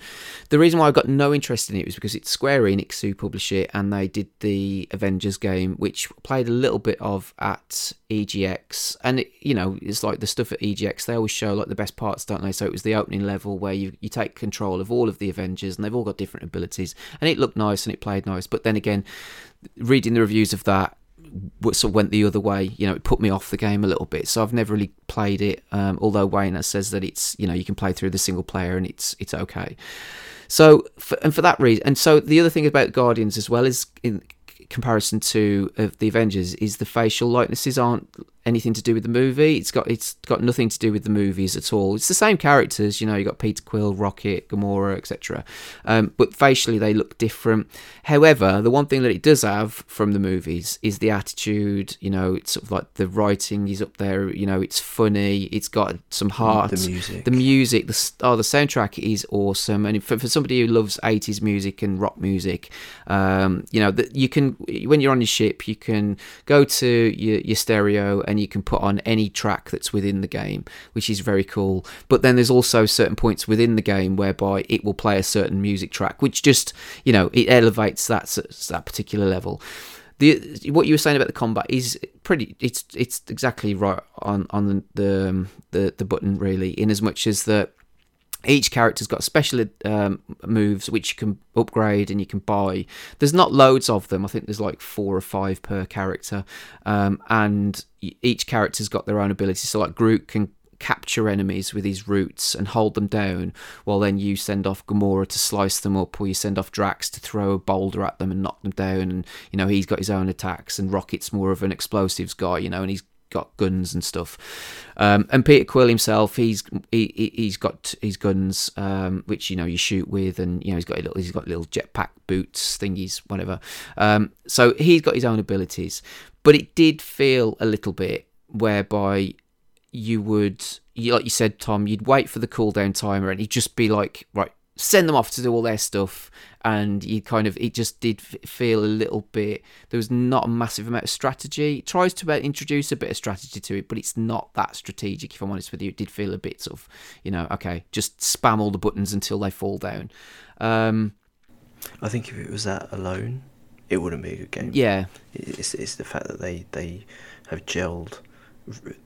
the reason why I got no interest in it was because it's Square Enix who publish it, and they did the Avengers game, which played a little bit of at EGX, and it, you know it's like the stuff at EGX. They always show like the best parts, don't they? So it was the opening level where you you take control of all of the Avengers, and they've all got different abilities, and it looked nice and it played nice. But then again, reading the reviews of that sort of went the other way. You know, it put me off the game a little bit. So I've never really played it. Um, although Wayne says that it's you know you can play through the single player and it's it's okay. So for, and for that reason, and so the other thing about Guardians as well is in comparison to uh, the Avengers is the facial likenesses aren't anything to do with the movie. It's got it's got nothing to do with the movies at all. It's the same characters, you know. You got Peter Quill, Rocket, Gamora, etc. Um, but facially they look different. However, the one thing that it does have from the movies is the attitude. You know, it's sort of like the writing is up there. You know, it's funny. It's got some heart. the music. The music. The oh, the soundtrack is awesome. And for, for somebody who loves eighties music and rock music, um, you know that you can when you're on your ship, you can go to your, your stereo and then you can put on any track that's within the game, which is very cool. But then there's also certain points within the game whereby it will play a certain music track, which just you know it elevates that that particular level. The what you were saying about the combat is pretty. It's it's exactly right on on the the um, the, the button really. In as much as that each character's got special um, moves which you can upgrade and you can buy. There's not loads of them. I think there's like four or five per character, um, and each character's got their own abilities. So like Groot can capture enemies with his roots and hold them down, while then you send off Gamora to slice them up, or you send off Drax to throw a boulder at them and knock them down. And you know he's got his own attacks, and Rocket's more of an explosives guy, you know, and he's got guns and stuff. Um, and Peter Quill himself, he's he, he's got his guns, um, which you know you shoot with, and you know he's got little he's got little jetpack boots thingies, whatever. Um, so he's got his own abilities, but it did feel a little bit whereby you would, you, like you said, Tom, you'd wait for the cooldown timer, and he'd just be like, right, send them off to do all their stuff and you kind of it just did feel a little bit there was not a massive amount of strategy. It tries to introduce a bit of strategy to it but it's not that strategic if i'm honest with you. It did feel a bit sort of you know okay just spam all the buttons until they fall down. Um, i think if it was that alone it wouldn't be a good game. Yeah. It's, it's the fact that they they have gelled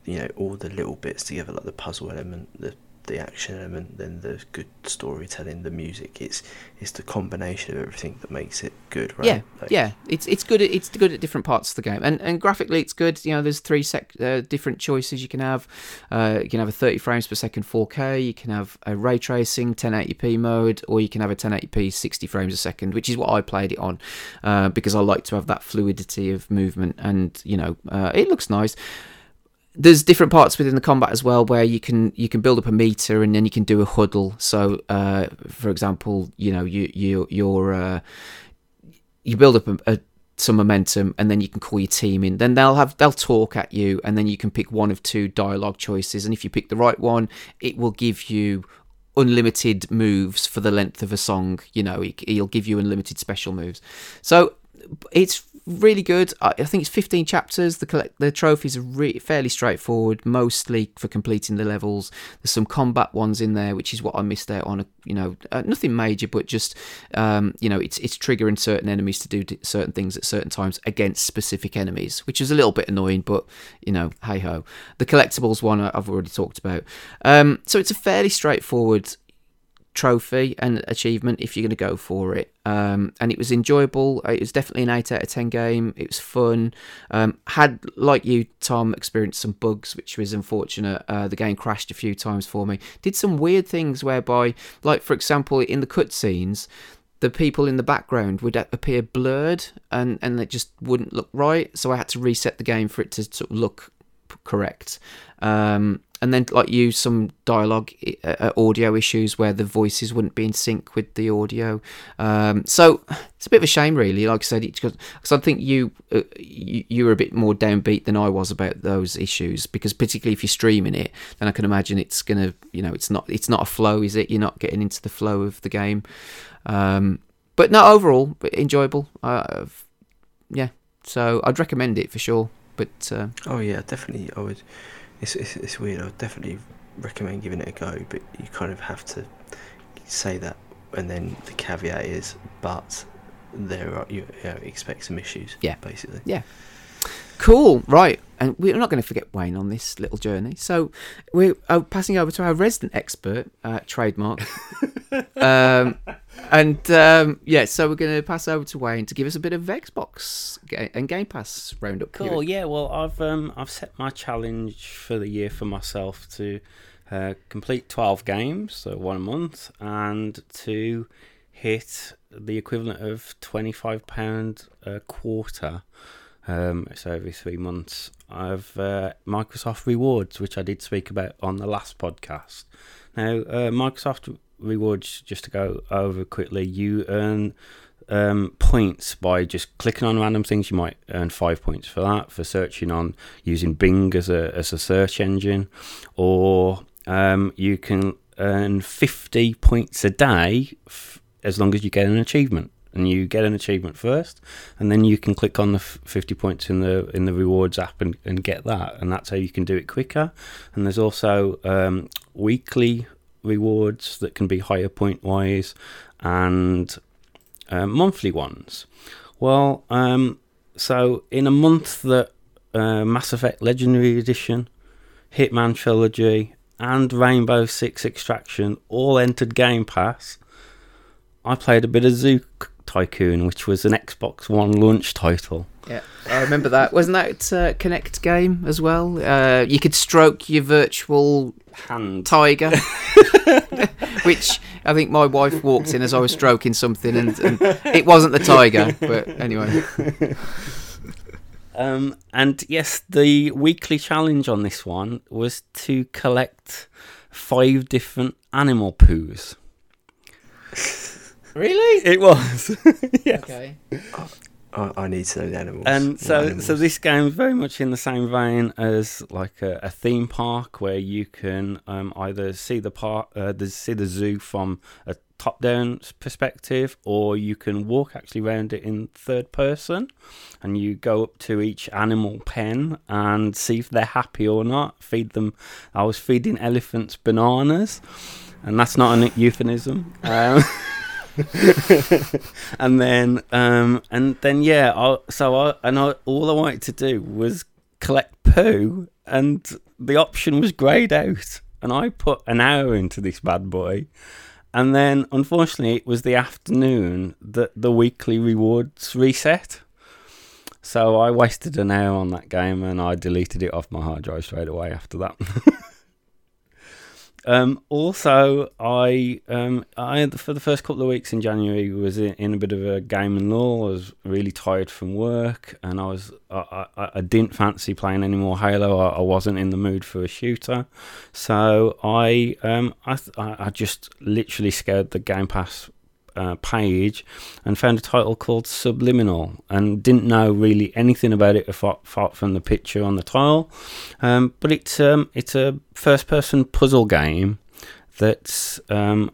you know all the little bits together like the puzzle element the the action element, then the good storytelling, the music. It's it's the combination of everything that makes it good, right? Yeah, like, yeah. It's it's good. At, it's good at different parts of the game, and and graphically it's good. You know, there's three sec uh, different choices you can have. Uh, you can have a 30 frames per second 4K. You can have a ray tracing 1080p mode, or you can have a 1080p 60 frames a second, which is what I played it on, uh, because I like to have that fluidity of movement, and you know, uh, it looks nice there's different parts within the combat as well where you can you can build up a meter and then you can do a huddle. So, uh, for example, you know you you you're uh, you build up a, a, some momentum and then you can call your team in. Then they'll have they'll talk at you and then you can pick one of two dialogue choices. And if you pick the right one, it will give you unlimited moves for the length of a song. You know, he'll give you unlimited special moves. So it's really good. I, I, think it's 15 chapters. The collect the trophies are re- fairly straightforward, mostly for completing the levels. There's some combat ones in there, which is what I missed out on. A, You know, uh, nothing major, but just um, you know, it's it's triggering certain enemies to do certain things at certain times against specific enemies, which is a little bit annoying, but you know, hey ho. The collectibles one I've already talked about. Um, so it's a fairly straightforward trophy and achievement if you're going to go for it. Um, and it was enjoyable. It was definitely an 8 out of 10 game. It was fun. Um, had, like you, Tom, experienced some bugs, which was unfortunate. Uh, the game crashed a few times for me. Did some weird things whereby, like, for example, in the cutscenes, the people in the background would appear blurred and, and it just wouldn't look right. So I had to reset the game for it to sort of look correct. Um, and then like use some dialogue uh, uh, audio issues where the voices wouldn't be in sync with the audio. Um, so it's a bit of a shame, really. Like I said, because I think you, uh, you, you were a bit more downbeat than I was about those issues because particularly if you're streaming it, then I can imagine it's gonna you know it's not it's not a flow, is it? You're not getting into the flow of the game. Um, but no, overall enjoyable. Uh, yeah, so I'd recommend it for sure. But uh, oh yeah, definitely I would it's, it's, it's weird. I would definitely recommend giving it a go, but you kind of have to say that, and then the caveat is, but there are you, you know, expect some issues. Yeah, basically. Yeah. Cool. Right, and we're not going to forget Wayne on this little journey. So we're uh, passing over to our resident expert, uh, trademark. um, and um, yeah, so we're going to pass over to Wayne to give us a bit of Xbox and Game Pass roundup. Cool. Yeah. Well, I've um, I've set my challenge for the year for myself to uh, complete twelve games, so one a month, and to hit the equivalent of twenty five pound a quarter. Um, so every three months, I've uh, Microsoft Rewards, which I did speak about on the last podcast. Now, uh, Microsoft rewards, just to go over quickly, you earn um, points by just clicking on random things. You might earn five points for that, for searching on using Bing as a, as a search engine, or um, you can earn 50 points a day f- as long as you get an achievement and you get an achievement first, and then you can click on the f- 50 points in the in the rewards app and, and get that, and that's how you can do it quicker. And there's also um, weekly rewards that can be higher point wise, and uh, monthly ones. Well, um, so in a month that uh, Mass Effect Legendary Edition, Hitman Trilogy, and Rainbow Six Extraction all entered Game Pass. I played a bit of Zoo Tycoon, which was an Xbox One launch title. Yeah, I remember that. Wasn't that uh, Kinect game as well? Uh, you could stroke your virtual Hand. tiger, which I think my wife walked in as I was stroking something, and, and it wasn't the tiger. But anyway, Um, and yes, the weekly challenge on this one was to collect five different animal poos. Really? It was. yes. Okay. I, I need to know the animals. And so, animals? so this game is very much in the same vein as like a, a theme park where you can um, either see the park, uh, the, see the zoo from a top-down perspective, or you can walk actually around it in third person, and you go up to each animal pen and see if they're happy or not. Feed them. I was feeding elephants bananas, and that's not a euphemism. Um, and then um and then yeah I, so I and I all I wanted to do was collect poo and the option was greyed out. And I put an hour into this bad boy. And then unfortunately it was the afternoon that the weekly rewards reset. So I wasted an hour on that game and I deleted it off my hard drive straight away after that Um, also, I um, I for the first couple of weeks in January was in, in a bit of a game and lull. I was really tired from work, and I was I, I, I didn't fancy playing any more Halo. I, I wasn't in the mood for a shooter, so I um I I I just literally scared the Game Pass uh, page and found a title called Superliminal and didn't know really anything about it apart, from the picture on the tile. Um, but it's um, it's a first-person puzzle game that's um,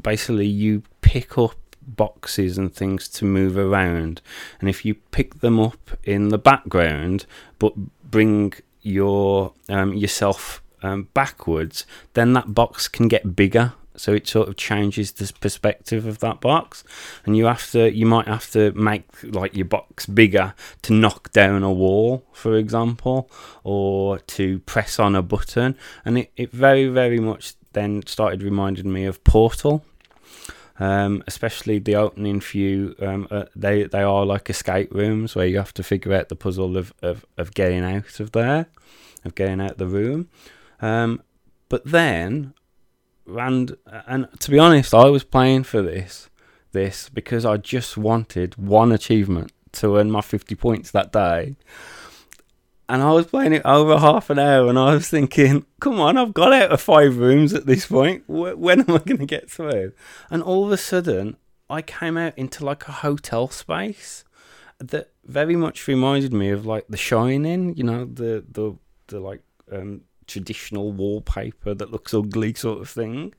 basically you pick up boxes and things to move around, and if you pick them up in the background but bring your um, yourself um, backwards, then that box can get bigger so it sort of changes the perspective of that box. And you have to you might have to make like your box bigger to knock down a wall for example or to press on a button. And it, it very very much then started reminding me of portal. Um, especially the opening few um, uh, they they are like escape rooms where you have to figure out the puzzle of, of, of getting out of there of getting out the room. Um, but then and and to be honest, I was playing for this this because I just wanted one achievement to earn my fifty points that day. And I was playing it over half an hour, and I was thinking, "Come on, I've got out of five rooms at this point. When am I going to get through?" And all of a sudden, I came out into like a hotel space that very much reminded me of like The Shining. You know, the the the like um, traditional wallpaper that looks ugly sort of thing.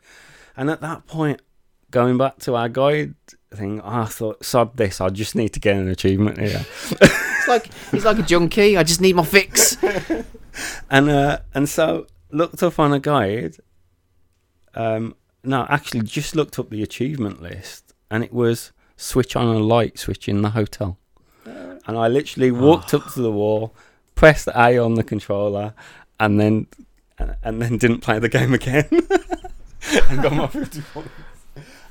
And at that point, going back to our guide thing, I thought, sod this, I just need to get an achievement here. It's like he's like a junkie. I just need my fix. and uh, and so looked up on a guide. Um, no, actually, just looked up the achievement list, and it was switch on a light switch in the hotel. And I literally walked up to the wall, pressed A on the controller, and then and then didn't play the game again, and got my fifty points.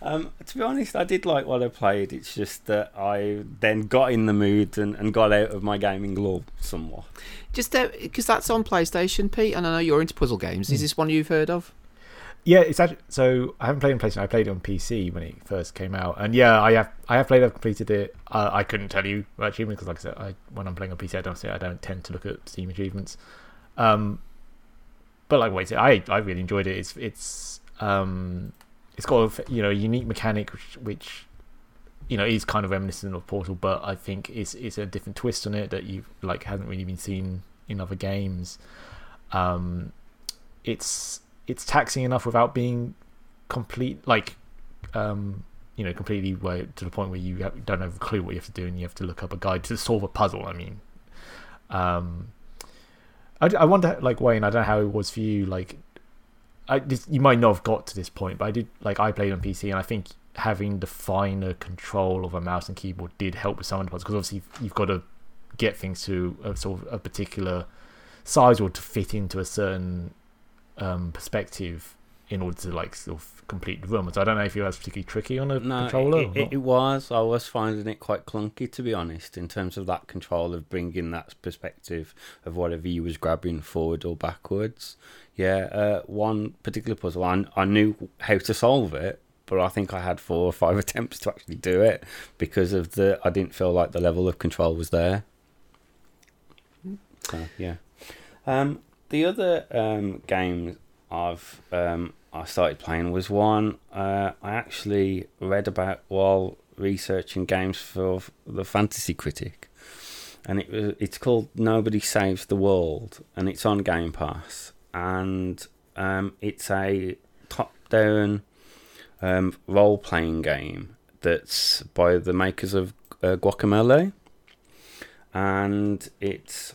Um, to be honest, I did like what I played. It's just that I then got in the mood and, and got out of my gaming lull somewhat. Just because that's on PlayStation, Pete, and I know you're into puzzle games. Is this one you've heard of? Yeah, it's actually so. I haven't played it on PlayStation. I played it on PC when it first came out, and yeah, I have. I have played. I've completed it. Uh, I couldn't tell you what achievement because, like I said, I, when I'm playing on PC, I don't. Say I don't tend to look at Steam achievements. Um, but like wait, I I really enjoyed it. It's it's um, it's got a you know a unique mechanic which which you know is kind of reminiscent of Portal, but I think it's it's a different twist on it that you like hasn't really been seen in other games. Um, it's it's taxing enough without being complete like um you know completely way to the point where you have, don't have a clue what you have to do and you have to look up a guide to solve a puzzle. I mean, um, I, I wonder like Wayne. I don't know how it was for you. Like, I this, you might not have got to this point, but I did. Like, I played on PC, and I think having the finer control of a mouse and keyboard did help with some of the puzzles because obviously you've got to get things to a sort of a particular size or to fit into a certain um, perspective in order to like sort of complete the room. So I don't know if you was particularly tricky on a No, controller. it, it, it was. I was finding it quite clunky, to be honest, in terms of that control of bringing that perspective of whatever you was grabbing forward or backwards. Yeah, uh, one particular puzzle, I, I knew how to solve it, but I think I had four or five attempts to actually do it because of the. I didn't feel like the level of control was there. So yeah. Um, the other um, game I've um, I started playing was one uh, I actually read about while researching games for the Fantasy Critic, and it was it's called Nobody Saves the World, and it's on Game Pass, and um, it's a top-down um, role-playing game that's by the makers of uh, Guacamelee, and it's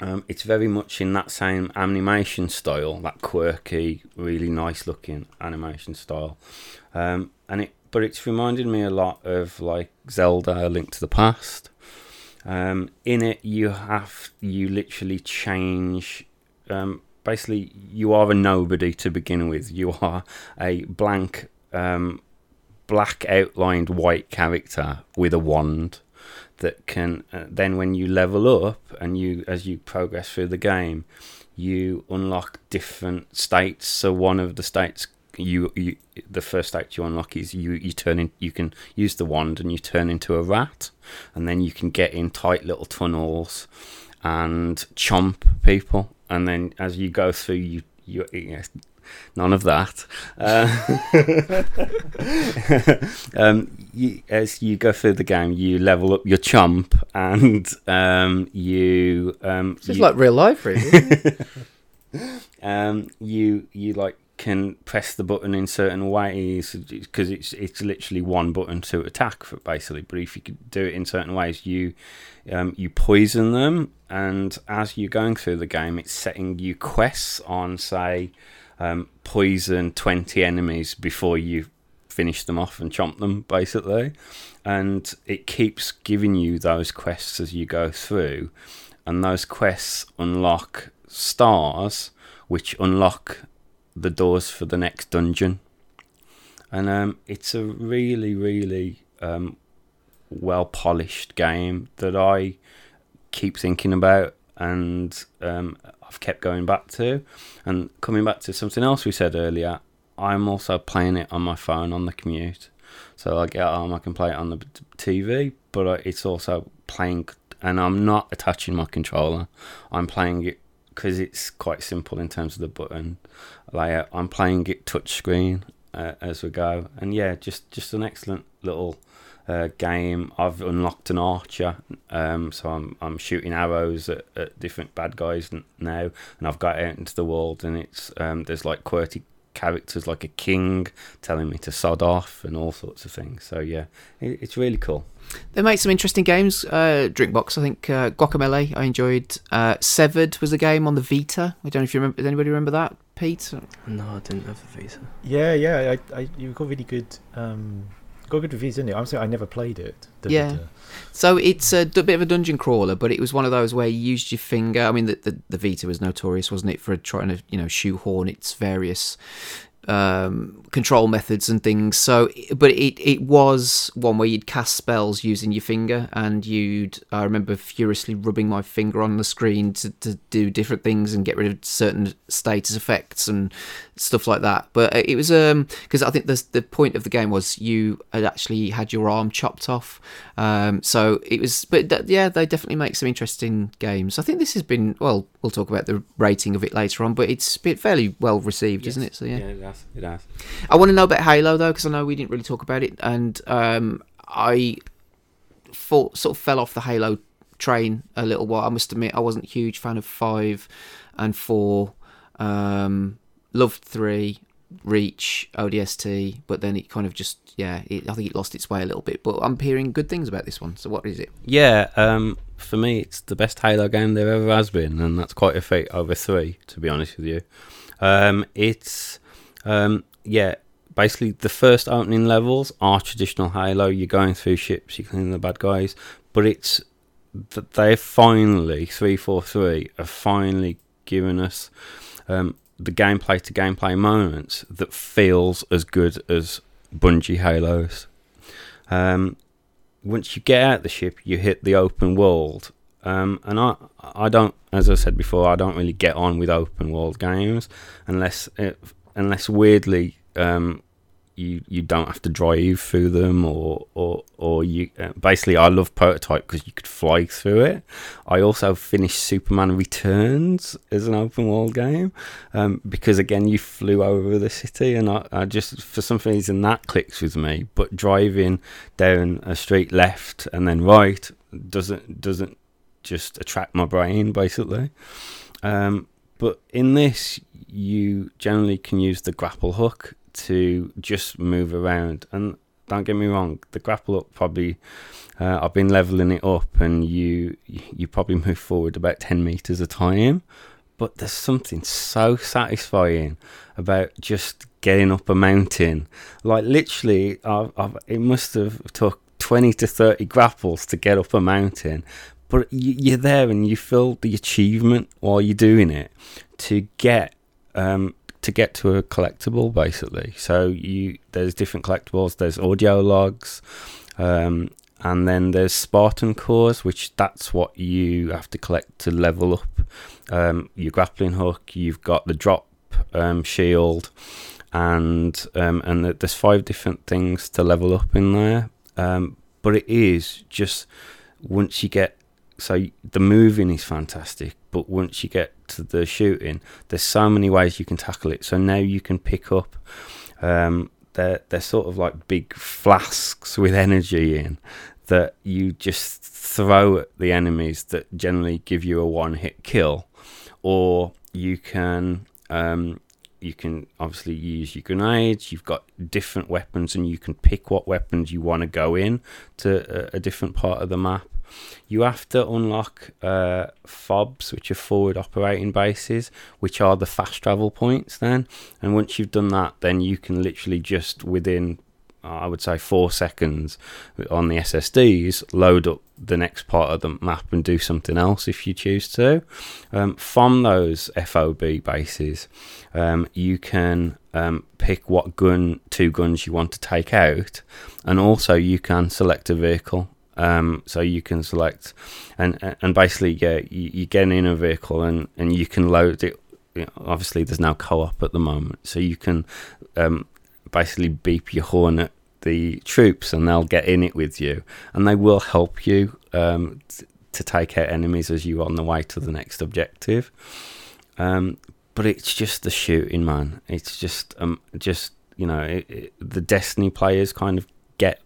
um, it's very much in that same animation style, that quirky, really nice looking animation style. Um, and it, but it's reminded me a lot of like Zelda: A Link to the Past. Um, in it, you have you literally change. Um, basically, you are a nobody to begin with. You are a blank, um, black outlined white character with a wand that can uh, then when you level up and you as you progress through the game you unlock different states. So one of the states you, you the first state you unlock is you you turn in you can use the wand and you turn into a rat. And then you can get in tight little tunnels and chomp people. And then as you go through you you yes, none of that. Uh, um, you, as you go through the game, you level up your chump, and um, you um, It's just you, like real life, really. um, you you like can press the button in certain ways because it's it's literally one button to attack for basically. But if you could do it in certain ways, you um, you poison them, and as you're going through the game, it's setting you quests on say um, poison twenty enemies before you finish them off and chomp them basically, and it keeps giving you those quests as you go through, and those quests unlock stars, which unlock the doors for the next dungeon. And um, it's a really, really um, well polished game that I keep thinking about. And um, I've kept going back to. And coming back to something else we said earlier, I'm also playing it on my phone on the commute. So I get home, I can play it on the TV, but uh, it's also playing, and I'm not attaching my controller. I'm playing it because it's quite simple in terms of the button layout. I'm playing it touchscreen uh, as we go, and yeah, just just an excellent little uh, game. I've unlocked an archer, um, so I'm I'm shooting arrows at, at different bad guys now, and I've got out into the world, and it's um, there's like quirky characters like a king telling me to sod off and all sorts of things. So yeah, it, it's really cool. They made some interesting games. Uh, Drinkbox, I think. Uh, Guacamelee, I enjoyed. Uh, Severed was a game on the Vita. I don't know if you remember. Does anybody remember that, Pete? No, I didn't have the Vita. Yeah, yeah. I, I, you've got really good, um, got good reviews in it. I'm sorry, I never played it. Yeah. So it's a bit of a dungeon crawler, but it was one of those where you used your finger. I mean, the, the, the Vita was notorious, wasn't it, for trying to you know shoehorn its various um, control methods and things. So, but it it was one where you'd cast spells using your finger, and you'd. I remember furiously rubbing my finger on the screen to, to do different things and get rid of certain status effects and stuff like that. But it was um because I think the the point of the game was you had actually had your arm chopped off. Um, so it was, but th- yeah, they definitely make some interesting games. I think this has been well. We'll talk about the rating of it later on, but it's been fairly well received, isn't it? So yeah. it has. It has. I want to know about Halo though, because I know we didn't really talk about it, and um, I fall, sort of fell off the Halo train a little while. I must admit, I wasn't a huge fan of five and four. Um, loved three, Reach, ODST, but then it kind of just yeah, it, I think it lost its way a little bit. But I'm hearing good things about this one. So what is it? Yeah, um, for me, it's the best Halo game there ever has been, and that's quite a feat over three, to be honest with you. Um, it's um, yeah, basically the first opening levels are traditional Halo. You're going through ships, you're killing the bad guys, but it's that they've finally three four three have finally given us um, the gameplay to gameplay moments that feels as good as Bungie Halos. Um, once you get out the ship, you hit the open world, um, and I I don't, as I said before, I don't really get on with open world games unless it, unless weirdly um, you you don't have to drive through them or or or you uh, basically I love prototype because you could fly through it. I also finished Superman Returns as an open world game um, because again you flew over the city and I, I just for some reason that clicks with me. But driving down a street left and then right doesn't doesn't just attract my brain basically. Um, but in this, you generally can use the grapple hook to just move around. And don't get me wrong, the grapple hook probably uh, I've been leveling it up, and you you probably move forward about ten meters a time. But there's something so satisfying about just getting up a mountain. Like literally, I've, I've, it must have took twenty to thirty grapples to get up a mountain. But you, are there, and you feel the achievement while you're doing it to get um, to get to a collectible basically. So you there's different collectibles. There's audio logs, um, and then there's Spartan cores, which that's what you have to collect to level up um, your grappling hook. You've got the drop um, shield, and um, and there's five different things to level up in there. Um, but it is just once you get so the moving is fantastic, but once you get to the shooting, there's so many ways you can tackle it. So now you can pick up. Um, they're they're sort of like big flasks with energy in that you just throw at the enemies that generally give you a one hit kill, or you can um, you can obviously use your grenades. You've got different weapons, and you can pick what weapons you want to go in to a, a different part of the map. You have to unlock uh, FOBs, which are forward operating bases, which are the fast travel points. Then, and once you've done that, then you can literally just within I would say four seconds on the SSDs, load up the next part of the map and do something else if you choose to. Um, from those FOB bases, um, you can um, pick what gun, two guns you want to take out, and also you can select a vehicle um, so you can select, and and basically, yeah, you, you get in a vehicle and, and you can load it. You obviously, there's no co-op at the moment, so you can um, basically beep your horn at the troops, and they'll get in it with you, and they will help you um, t- to take out enemies as you're on the way to the next objective. Um, but it's just the shooting, man. It's just um, just you know, it, it, the Destiny players kind of get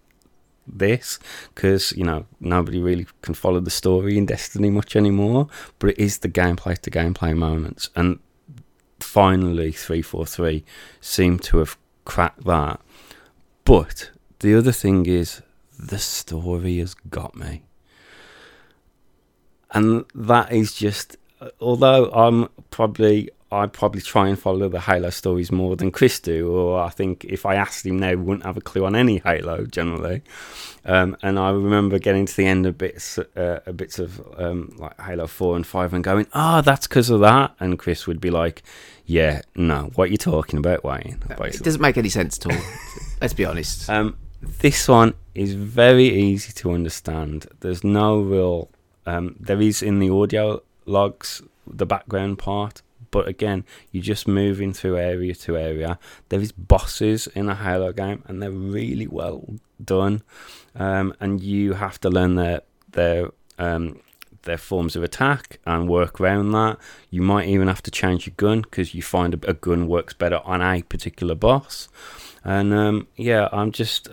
this because you know nobody really can follow the story in Destiny much anymore. But it is the gameplay to gameplay moments, and finally, three four three seemed to have cracked that. But the other thing is the story has got me, and that is just. Although I'm probably I probably try and follow the Halo stories more than Chris do, or I think if I asked him now, he wouldn't have a clue on any Halo generally. Um, and I remember getting to the end of bits, uh, bits of um, like Halo Four and Five, and going, "Ah, oh, that's because of that." And Chris would be like, "Yeah, no, what are you talking about, Wayne?" It doesn't make any sense at all. Let's be honest. Um, this one is very easy to understand. There's no real. Um, there is in the audio logs the background part but again, you're just moving through area to area. There is bosses in a Halo game, and they're really well done. Um, and you have to learn their their um, their forms of attack and work around that. You might even have to change your gun because you find a, a, gun works better on a particular boss. And um, yeah, I'm just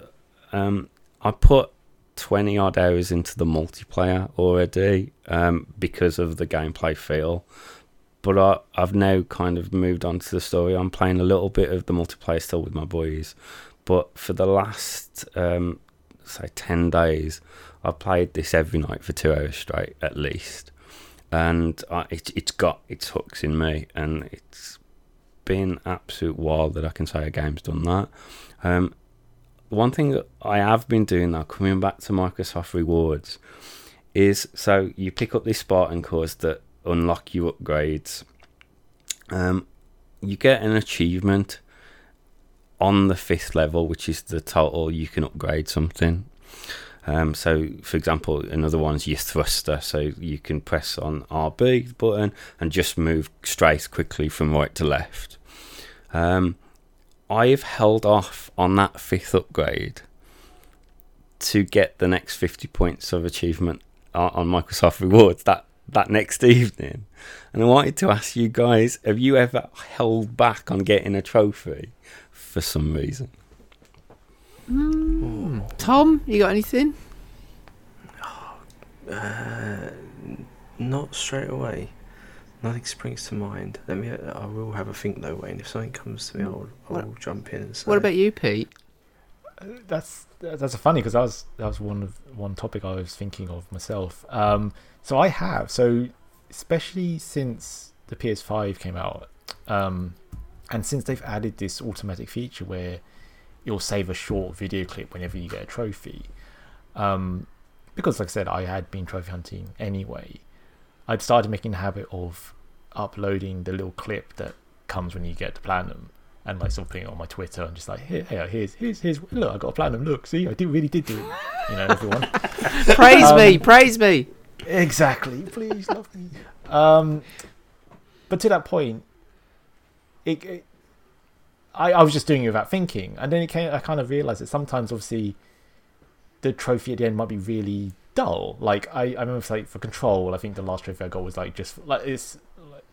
um, I put 20 odd hours into the multiplayer already um, because of the gameplay feel but I, I've now kind of moved on to the story. I'm playing a little bit of the multiplayer still with my boys, but for the last um, say ten days, I played this every night for two hours straight at least, and I, it, it's got its hooks in me, and it's been absolute wild that I can say a game's done that. Um, one thing that I have been doing now, coming back to Microsoft Rewards, is so you pick up this Spartan cores that unlock you upgrades. Um, you get an achievement on the fifth level, which is the total you can upgrade something. Um, so, for example, another one's your thruster. So you can press on RB button and just move straight quickly from right to left. Um, I've held off on that fifth upgrade to get the next 50 points of achievement on Microsoft Rewards that, that next evening. And I wanted to ask you guys have you ever held back on getting a trophy for some reason? Mm. Tom, you got anything? Uh, not straight away. Nothing springs to mind. Let me. I will have a think though, Wayne. If something comes to me, I'll, I'll jump in and say. What about you, Pete? that's that's funny because that was that was one of one topic I was thinking of myself. Um, so I have so especially since the PS5 came out, um, and since they've added this automatic feature where you'll save a short video clip whenever you get a trophy. Um, because, like I said, I had been trophy hunting anyway. I'd started making a habit of uploading the little clip that comes when you get to platinum and like sort of putting it on my Twitter and just like, here, here here's, here's, here's, look, I got a platinum. Look, see, I did really did do it. You know, everyone. praise um, me, praise me. Exactly. Please love me. Um, but to that point, it, it I, I was just doing it without thinking, and then it came. I kind of realized that sometimes, obviously, the trophy at the end might be really dull. Like I, I remember, like for Control, I think the last trophy I got was like just like it's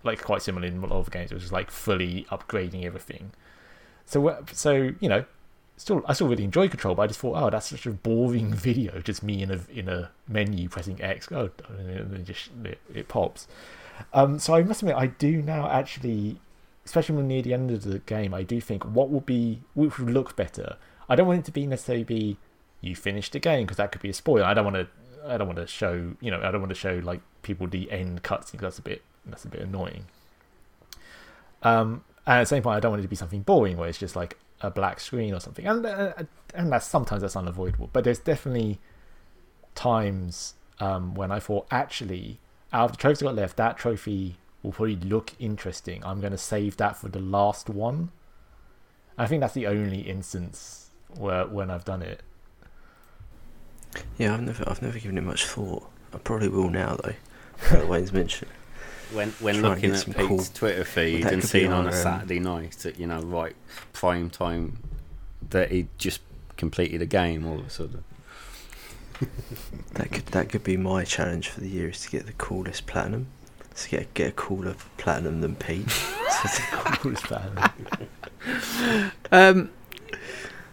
like quite similar in a lot of games. It was like fully upgrading everything. So so you know, still I still really enjoy Control, but I just thought, oh, that's such a boring video, just me in a in a menu pressing X, oh, and then just it, it pops. Um, so I must admit, I do now actually, especially when near the end of the game, I do think what would be which would look better. I don't want it to be necessarily be you finished the game because that could be a spoiler. I don't want to. I don't want to show you know. I don't want to show like people the end cutscene. Because that's a bit. That's a bit annoying. Um, and at the same point, I don't want it to be something boring where it's just like a black screen or something. And uh, and that's sometimes that's unavoidable. But there's definitely times um, when I thought actually out of the trophies I got left, that trophy will probably look interesting. I'm going to save that for the last one. I think that's the only instance where when I've done it. Yeah, I've never I've never given it much thought. I probably will now though. Wayne's mentioned when when looking at Pete's cool, Twitter feed and seeing on a um, Saturday night at you know right prime time that he just completed a game all of a sudden. that could that could be my challenge for the year is to get the coolest platinum. To get get a cooler platinum than Pete. coolest platinum. um,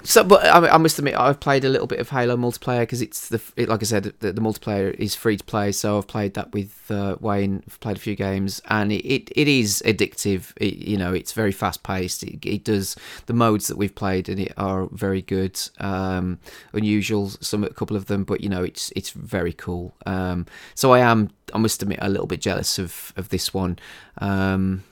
so, but I, I, must admit, I've played a little bit of Halo multiplayer because it's the it, like I said, the, the, multiplayer is free to play. So I've played that with uh, Wayne. I've played a few games, and it, it, it is addictive. It, you know, it's very fast paced. It, it, does the modes that we've played and it are very good, um, unusual. Some a couple of them, but you know, it's it's very cool. Um, so I am, I must admit, a little bit jealous of of this one. Um,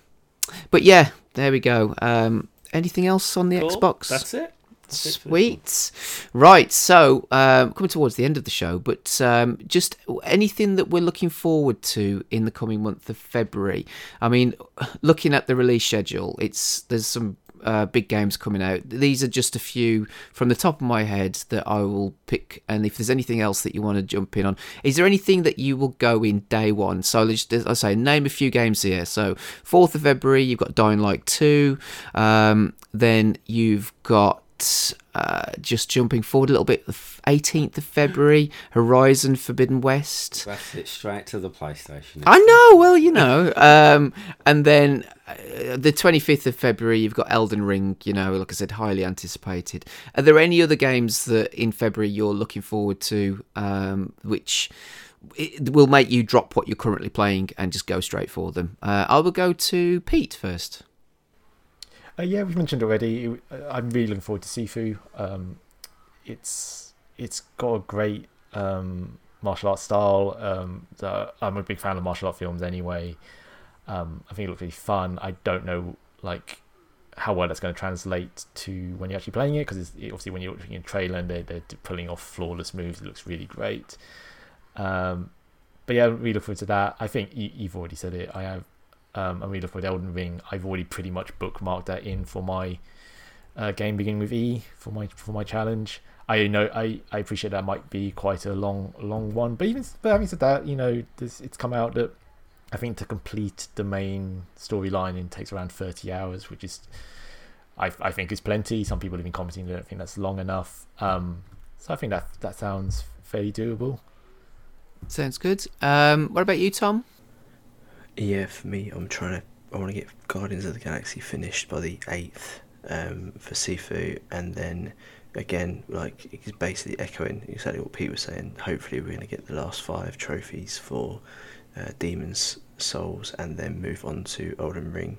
but yeah, there we go. Um, anything else on the cool. Xbox? That's it. Sweet. Right. So, um, coming towards the end of the show, but um, just anything that we're looking forward to in the coming month of February. I mean, looking at the release schedule, it's there's some uh, big games coming out. These are just a few from the top of my head that I will pick. And if there's anything else that you want to jump in on, is there anything that you will go in day one? So let's, I say name a few games here. So 4th of February, you've got Dying Light 2. Um, then you've got uh, just jumping forward a little bit, the 18th of February, Horizon Forbidden West. That's it, straight to the PlayStation. I know, well, you know. Um, and then uh, the 25th of February, you've got Elden Ring, you know, like I said, highly anticipated. Are there any other games that in February you're looking forward to, um, which will make you drop what you're currently playing and just go straight for them. Uh, I will go to Pete first. Uh, yeah, we've mentioned already. uh, I'm really looking forward to Sifu. Um, it's it's got a great um, martial art style. Um, the, I'm a big fan of martial art films anyway. Um, I think it looks really fun. I don't know like how well that's going to translate to when you're actually playing it because it, obviously when you're watching a trailer and they're, they're pulling off flawless moves, it looks really great. Um, but yeah, I'm really looking forward to that. I think you, you've already said it. I have. Um, I'm really looking forward Elden Ring. I've already pretty much bookmarked that in for my uh, game beginning with E for my for my challenge. I know I, I appreciate that might be quite a long long one, but even but having said that, you know, this, it's come out that I think to complete the main storyline it takes around thirty hours, which is I I think is plenty. Some people have been commenting they don't think that's long enough. Um, so I think that that sounds fairly doable. Sounds good. Um, what about you, Tom? Yeah, for me, I'm trying to. I want to get Guardians of the Galaxy finished by the eighth um, for Sifu, and then again, like it's basically echoing exactly what Pete was saying. Hopefully, we're going to get the last five trophies for uh, Demons Souls, and then move on to Elden Ring,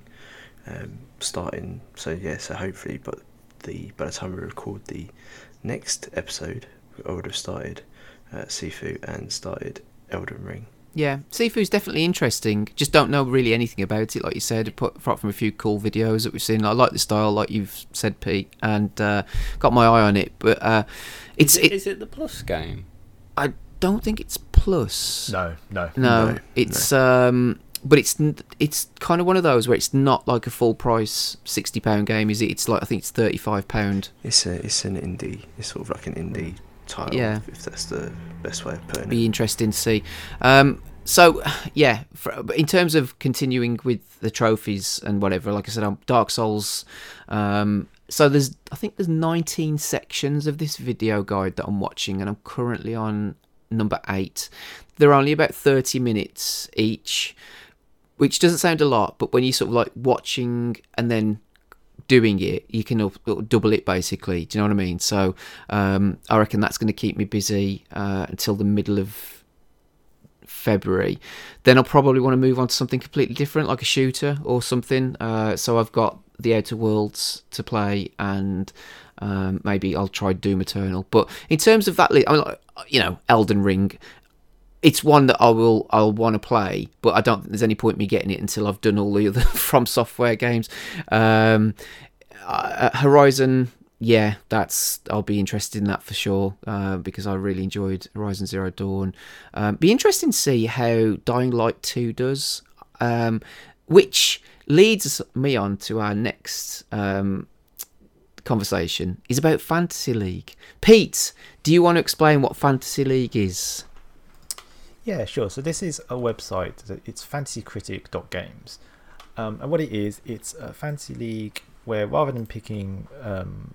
um, starting. So yeah, so hopefully, but the by the time we record the next episode, I would have started uh, Sifu and started Elden Ring. Yeah, Sifu's definitely interesting. Just don't know really anything about it, like you said. Apart from a few cool videos that we've seen, I like the style, like you've said, Pete, and uh, got my eye on it. But uh, it's is it, it, is it the plus game? I don't think it's plus. No, no, no. No, it's um, but it's it's kind of one of those where it's not like a full price sixty pound game, is it? It's like I think it's thirty five pound. It's a it's an indie. It's sort of like an indie title. Yeah. If that's the best way of putting Be it. Be interesting to see. Um, so yeah, for, in terms of continuing with the trophies and whatever, like I said, I'm Dark Souls. Um, so there's I think there's 19 sections of this video guide that I'm watching, and I'm currently on number eight. They're only about 30 minutes each, which doesn't sound a lot, but when you sort of like watching and then doing it, you can up- double it basically. Do you know what I mean? So um, I reckon that's going to keep me busy uh, until the middle of February. Then I'll probably want to move on to something completely different, like a shooter or something. Uh, so I've got the Outer Worlds to play, and um, maybe I'll try Doom Eternal. But in terms of that, I mean, you know, Elden Ring. It's one that I will I'll want to play, but I don't think there's any point me getting it until I've done all the other From Software games. Um, uh, Horizon, yeah, that's I'll be interested in that for sure uh, because I really enjoyed Horizon Zero Dawn. Um, be interesting to see how Dying Light Two does, um, which leads me on to our next um, conversation is about Fantasy League. Pete, do you want to explain what Fantasy League is? Yeah, sure. So this is a website. It's fantasycritic.games. Um, and what it is, it's a fantasy league where rather than picking um,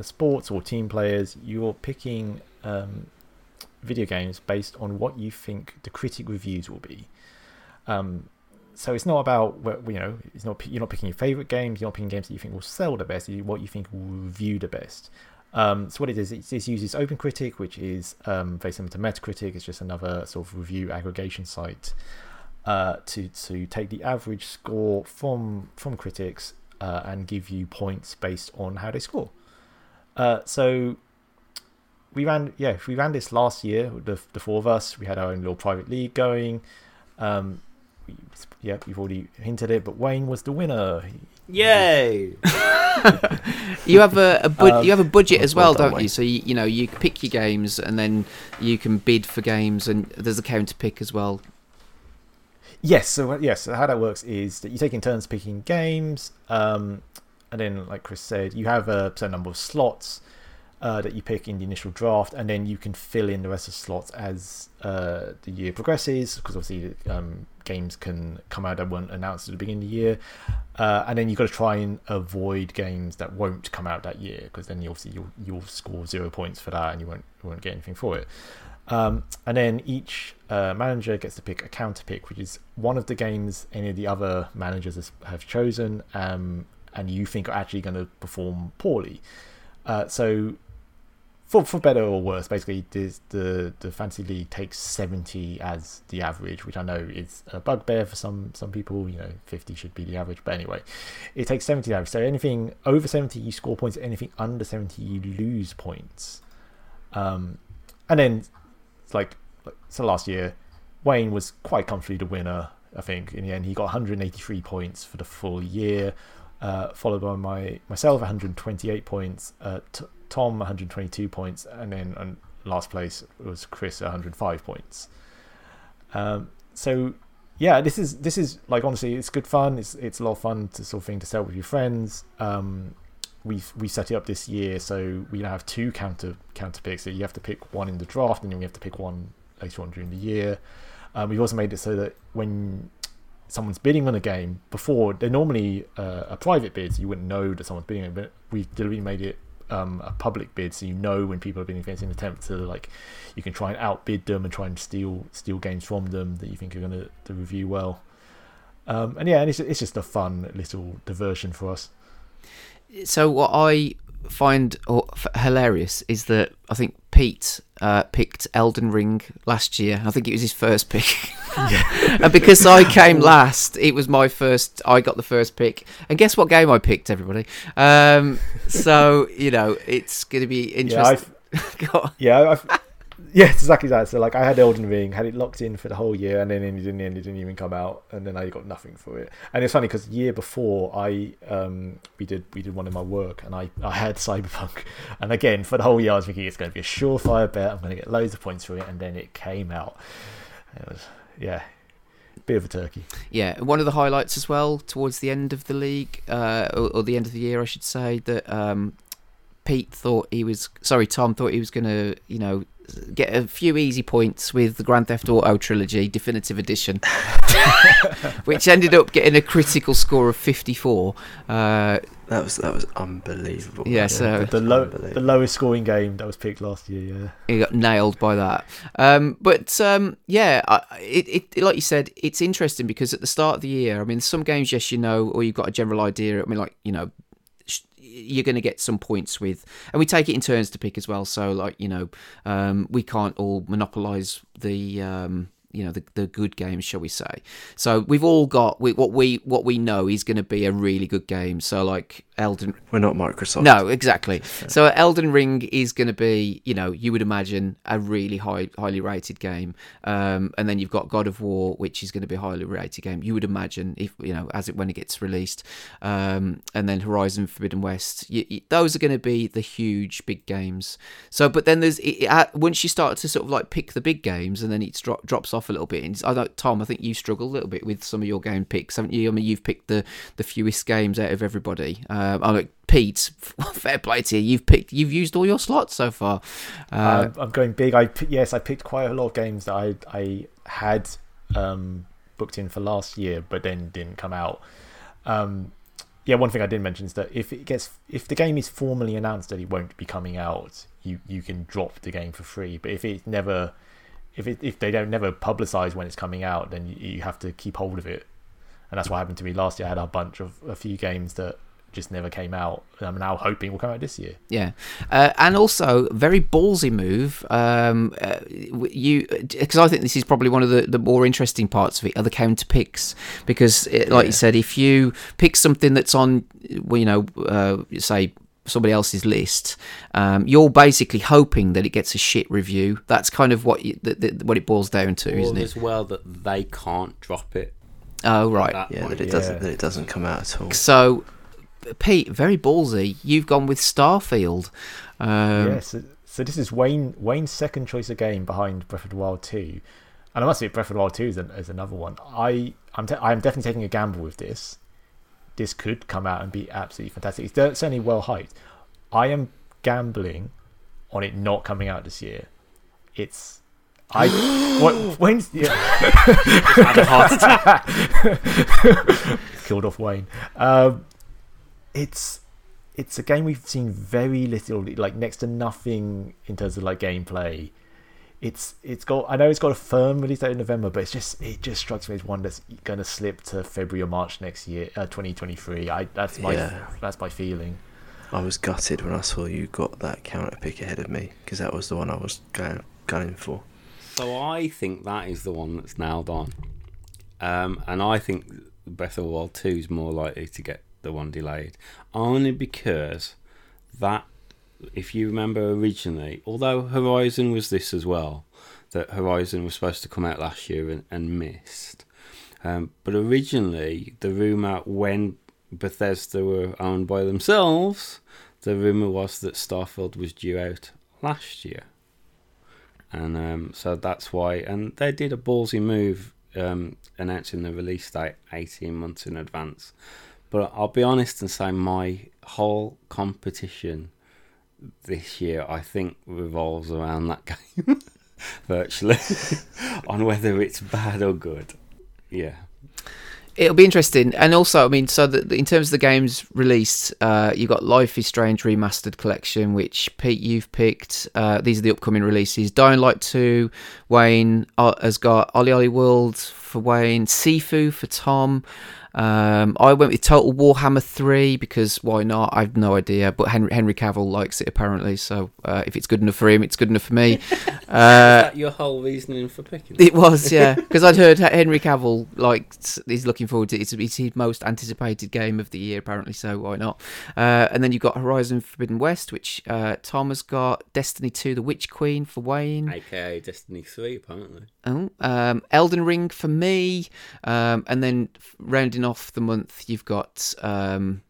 sports or team players, you're picking um, video games based on what you think the critic reviews will be. Um, so it's not about you know, it's not you're not picking your favorite games. You're not picking games that you think will sell the best. What you think will review the best. Um, so what it is, it, it uses OpenCritic, which is um, very similar to Metacritic. It's just another sort of review aggregation site uh, to to take the average score from from critics uh, and give you points based on how they score. Uh, so we ran, yeah, we ran this last year. The the four of us, we had our own little private league going. Um, we, yeah, you've already hinted it, but Wayne was the winner. Yay! You have a, a bud- Um, you have a budget as well, well don't you? Wayne. So you, you know you pick your games and then you can bid for games, and there's a counter pick as well. Yes, so uh, yes, so how that works is that you take in turns picking games, um, and then, like Chris said, you have a certain number of slots uh, that you pick in the initial draft, and then you can fill in the rest of the slots as uh, the year progresses, because obviously um, games can come out that weren't announced at the beginning of the year, uh, and then you've got to try and avoid games that won't come out that year, because then you obviously you'll, you'll score zero points for that, and you won't you won't get anything for it. Um, and then each uh, manager gets to pick a counter pick, which is one of the games any of the other managers has, have chosen, um, and you think are actually going to perform poorly. Uh, so for for better or worse, basically, this, the the fantasy league takes seventy as the average, which I know is a bugbear for some some people. You know, fifty should be the average, but anyway, it takes seventy average. So anything over seventy, you score points. Anything under seventy, you lose points. Um, and then it's like, like so last year, Wayne was quite comfortably the winner. I think in the end, he got 183 points for the full year. Uh, followed by my myself 128 points, uh, t- Tom 122 points, and then on last place was Chris 105 points. Um, so yeah, this is this is like honestly, it's good fun. It's it's a lot of fun to sort of thing to sell with your friends. Um, we've we set it up this year, so we now have two counter counter picks. So you have to pick one in the draft, and then we have to pick one later on during the year. Um, we've also made it so that when someone's bidding on a game before they're normally uh, a private bid so you wouldn't know that someone's bidding but we deliberately made it um, a public bid so you know when people are bidding against an attempt to like you can try and outbid them and try and steal steal games from them that you think are going to review well. Um, and yeah and it's, it's just a fun little diversion for us. So what i find hilarious is that I think Pete uh, picked Elden Ring last year. I think it was his first pick. and because I came last, it was my first. I got the first pick. And guess what game I picked, everybody? Um, so you know, it's going to be interesting. Yeah, yeah I've, yeah, exactly that. So like I had Elden Ring, had it locked in for the whole year, and then the end, it didn't even come out, and then I got nothing for it. And it's funny because year before I um we did we did one in my work, and I I had Cyberpunk, and again for the whole year I was thinking it's going to be a surefire bet, I'm going to get loads of points for it, and then it came out. It was yeah, bit of a turkey. Yeah, one of the highlights as well towards the end of the league, uh, or, or, the end of the year, I should say, that um, Pete thought he was sorry, Tom thought he was going to, you know, get a few easy points with the Grand Theft Auto trilogy definitive edition, which ended up getting a critical score of 54. Uh, that was that was unbelievable. Yeah, so the, the, low, the lowest scoring game that was picked last year. Yeah, he got nailed by that. Um, but um, yeah, I, it, it like you said, it's interesting because at the start of the year, I mean, some games, yes, you know, or you've got a general idea. I mean, like you know, you're going to get some points with, and we take it in turns to pick as well. So, like you know, um, we can't all monopolize the um, you know the, the good games shall we say so we've all got we, what we what we know is going to be a really good game so like elden we're not microsoft. No exactly. So elden ring is going to be you know you would imagine a really high highly rated game. Um, and then you've got god of war which is going to be a highly rated game. You would imagine if you know as it when it gets released. Um, and then horizon forbidden west. You, you, those are going to be the huge big games. So but then there's it, it, once you start to sort of like pick the big games and then it dro- drops off a little bit. And I know, Tom, I think you struggle a little bit with some of your game picks, haven't you? I mean, you've picked the, the fewest games out of everybody. Um, I'm like, Pete, fair play to you. You've picked, you've used all your slots so far. Uh, I'm going big. I yes, I picked quite a lot of games that I I had um, booked in for last year, but then didn't come out. Um, yeah, one thing I didn't mention is that if it gets if the game is formally announced that it won't be coming out, you you can drop the game for free. But if it never if it, if they don't never publicize when it's coming out, then you, you have to keep hold of it. And that's what happened to me last year. I had a bunch of a few games that just never came out. I'm now hoping will come out this year. Yeah, uh, and also very ballsy move. Um, uh, you because I think this is probably one of the, the more interesting parts of it are the counter picks because, it, like yeah. you said, if you pick something that's on, well, you know, uh, say somebody else's list, um, you're basically hoping that it gets a shit review. That's kind of what you, the, the, what it boils down to, or isn't it? As well that they can't drop it. Oh right, yeah, point. that it doesn't that it doesn't come out at all. So, Pete, very ballsy. You've gone with Starfield. Um, yes. so, so, this is Wayne Wayne's second choice of game behind Breath of the Wild two, and I must say Breath of the Wild two is, an, is another one. I I'm I'm definitely taking a gamble with this this could come out and be absolutely fantastic. It's certainly well hyped. I am gambling on it not coming out this year. It's I what when's yeah. had a heart attack. Killed off Wayne. Um, it's it's a game we've seen very little, like next to nothing in terms of like gameplay it's it's got I know it's got a firm release date in November, but it's just it just strikes me as one that's going to slip to February or March next year, uh, 2023. I that's my yeah. that's my feeling. I was gutted when I saw you got that counter pick ahead of me because that was the one I was going going for. So I think that is the one that's nailed on. Um, and I think Breath of the Wild 2 is more likely to get the one delayed. Only because that, if you remember originally, although Horizon was this as well, that Horizon was supposed to come out last year and, and missed. Um, but originally, the rumour when Bethesda were owned by themselves, the rumour was that Starfield was due out last year. And um, so that's why, and they did a ballsy move um, announcing the release date 18 months in advance. But I'll be honest and say my whole competition this year, I think, revolves around that game virtually on whether it's bad or good. Yeah. It'll be interesting, and also, I mean, so that in terms of the games released, uh, you've got Life is Strange remastered collection, which Pete you've picked. Uh, these are the upcoming releases. Dying Light two, Wayne has got OlliOlli World for Wayne, Sifu for Tom. Um, I went with Total Warhammer 3 because why not? I have no idea, but Henry, Henry Cavill likes it apparently, so uh, if it's good enough for him, it's good enough for me. Uh, Is that your whole reasoning for picking it? was, yeah, because I'd heard Henry Cavill like he's looking forward to it. It's, it's his most anticipated game of the year apparently, so why not? Uh, and then you've got Horizon Forbidden West, which uh, Tom has got Destiny 2: The Witch Queen for Wayne, aka Destiny 3 apparently. Oh, um, Elden Ring for me, um, and then rounding off the month, you've got. Um,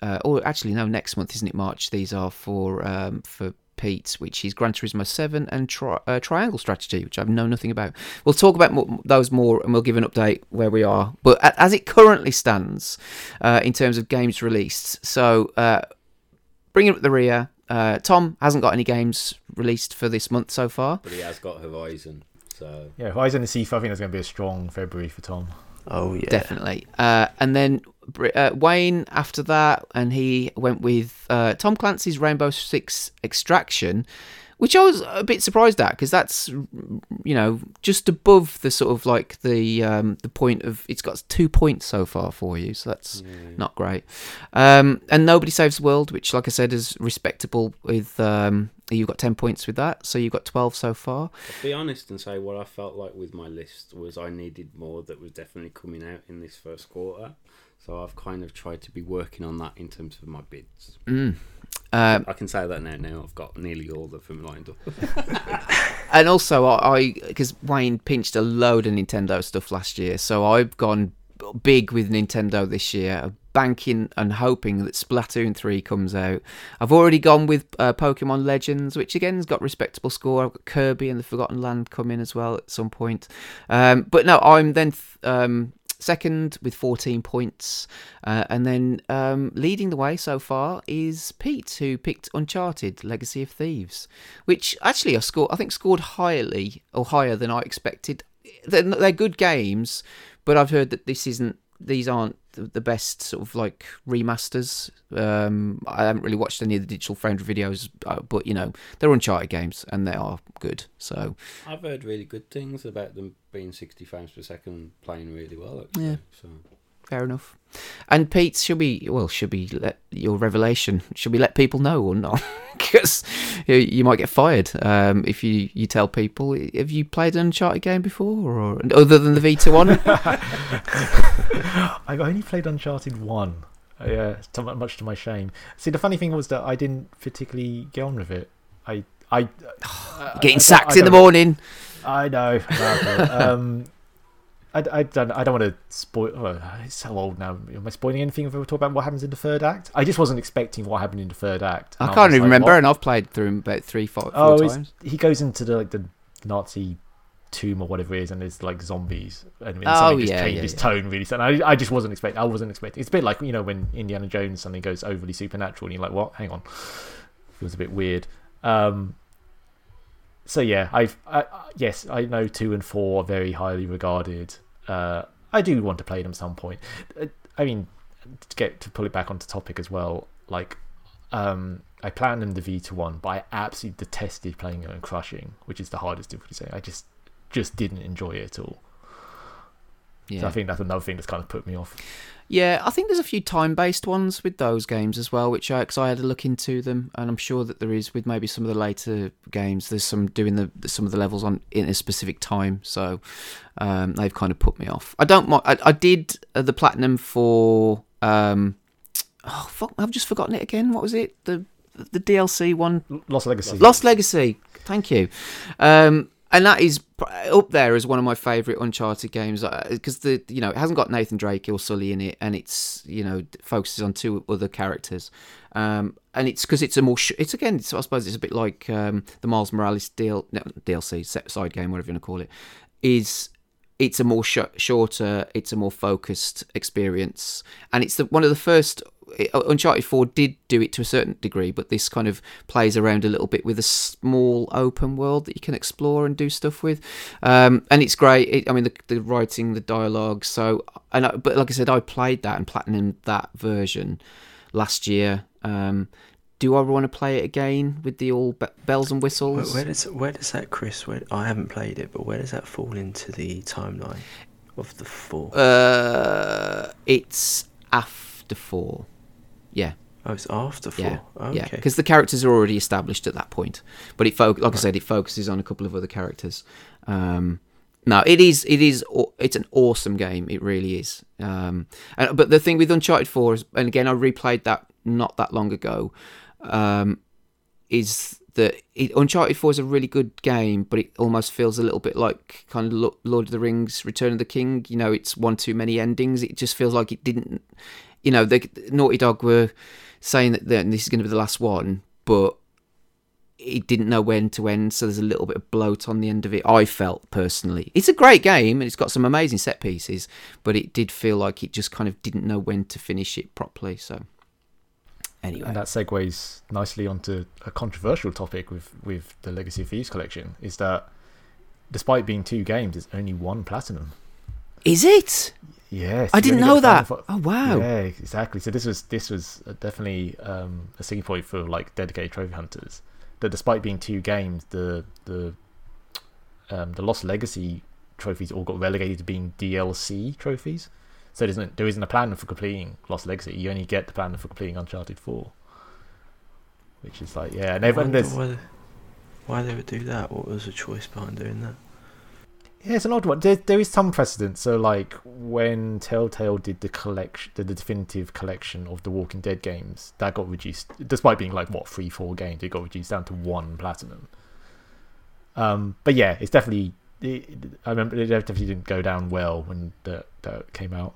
uh, or actually, no, next month isn't it March? These are for um, for Pete, which is Gran Turismo 7 and tri- uh, Triangle Strategy, which I know nothing about. We'll talk about more, those more and we'll give an update where we are. But as it currently stands, uh, in terms of games released, so uh, bringing up the rear, uh, Tom hasn't got any games released for this month so far. But he has got Horizon. So yeah, Horizon and Sifu, I think there's going to be a strong February for Tom. Oh yeah, definitely. Uh, and then uh, Wayne after that, and he went with uh, Tom Clancy's Rainbow Six Extraction, which I was a bit surprised at because that's you know just above the sort of like the um, the point of it's got two points so far for you, so that's yeah. not great. Um, and Nobody Saves the World, which like I said is respectable with. Um, you've got 10 points with that so you've got 12 so far I'll be honest and say what i felt like with my list was i needed more that was definitely coming out in this first quarter so I've kind of tried to be working on that in terms of my bids. Mm. Um, I can say that now. Now I've got nearly all of them lined up. and also, I because Wayne pinched a load of Nintendo stuff last year, so I've gone big with Nintendo this year, banking and hoping that Splatoon 3 comes out. I've already gone with uh, Pokemon Legends, which again has got respectable score. I've got Kirby and the Forgotten Land coming as well at some point. Um, but no, I'm then th- um, second with 14 points. Uh, and then um, leading the way so far is Pete, who picked Uncharted Legacy of Thieves, which actually I scored, I think scored highly or higher than I expected. They're, they're good games, but I've heard that this isn't these aren't the best sort of like remasters. Um, I haven't really watched any of the Digital Foundry videos, uh, but you know they're Uncharted games and they are good. So I've heard really good things about them being sixty frames per second, playing really well. Actually, yeah. So fair enough. And Pete, should we? Well, should we let your revelation? Should we let people know or not? Because you might get fired um, if you, you tell people. Have you played an Uncharted game before, or other than the Vita one? I've only played Uncharted one. Yeah, much to my shame. See, the funny thing was that I didn't particularly get on with it. I, I, getting sacked I, I in the morning. I know. um, I, I don't I don't want to spoil. Oh, it's so old now. Am I spoiling anything if we talk about what happens in the third act? I just wasn't expecting what happened in the third act. I can't even like, remember, what? and I've played through him about three, four, four oh, times. He goes into the like the Nazi tomb or whatever it is, and there's like zombies. And I mean, oh just yeah, changed yeah, his yeah. tone really. So I, I just wasn't expecting. I wasn't expecting. It's a bit like you know when Indiana Jones something goes overly supernatural, and you're like, what? Hang on, feels a bit weird. Um, so yeah, I've I, yes, I know two and four are very highly regarded. Uh, I do want to play them some point. Uh, I mean, to get to pull it back onto topic as well, like um, I platinumed the Vita one, but I absolutely detested playing it and crushing, which is the hardest difficulty. I just just didn't enjoy it at all. Yeah. So I think that's another thing that's kind of put me off. Yeah, I think there's a few time-based ones with those games as well, which I, cause I had a look into them, and I'm sure that there is with maybe some of the later games. There's some doing the some of the levels on in a specific time, so um, they've kind of put me off. I don't. I, I did uh, the platinum for. Um, oh fuck! I've just forgotten it again. What was it? The the DLC one Lost Legacy. Lost Legacy. Thank you. Um, and that is up there as one of my favourite Uncharted games because the you know it hasn't got Nathan Drake or Sully in it, and it's you know focuses on two other characters, um, and it's because it's a more sh- it's again it's, I suppose it's a bit like um, the Miles Morales deal no, DLC side game whatever you want to call it is it's a more sh- shorter, it's a more focused experience, and it's the one of the first. Uncharted Four did do it to a certain degree, but this kind of plays around a little bit with a small open world that you can explore and do stuff with, um, and it's great. It, I mean, the, the writing, the dialogue. So, and I, but like I said, I played that and platinum that version last year. Um, do I want to play it again with the all bells and whistles? where does where does that, Chris? Where I haven't played it, but where does that fall into the timeline of the four? Uh, it's after four. Yeah, oh, it's after four. yeah, Oh, yeah. Because the characters are already established at that point. But it, fo- like I said, it focuses on a couple of other characters. Um, no, it is, it is, it's an awesome game. It really is. Um, and, but the thing with Uncharted Four is, and again, I replayed that not that long ago. Um, is that it, Uncharted 4 is a really good game, but it almost feels a little bit like kind of Lord of the Rings, Return of the King. You know, it's one too many endings. It just feels like it didn't. You know, the Naughty Dog were saying that this is going to be the last one, but it didn't know when to end, so there's a little bit of bloat on the end of it. I felt personally, it's a great game and it's got some amazing set pieces, but it did feel like it just kind of didn't know when to finish it properly. So, anyway, And that segues nicely onto a controversial topic with, with the Legacy of Thieves collection is that despite being two games, it's only one platinum. is it? Yes, I didn't know that. final Oh wow! Yeah, exactly. So this was this was definitely um, a sticking point for like dedicated trophy hunters. That despite being two games, the the um, the Lost Legacy trophies all got relegated to being DLC trophies. So there isn't there isn't a plat for completing Lost Legacy. You only get the plat for completing Uncharted Four, which is like yeah, and everyone why, they, why they would do that. What was the choice behind doing that? Yeah, it's an odd one. There, there is some precedent. So, like when Telltale did the collection, the, the definitive collection of the Walking Dead games, that got reduced, despite being like what three, four games, it got reduced down to one platinum. Um, but yeah, it's definitely. It, I remember it definitely didn't go down well when that that came out.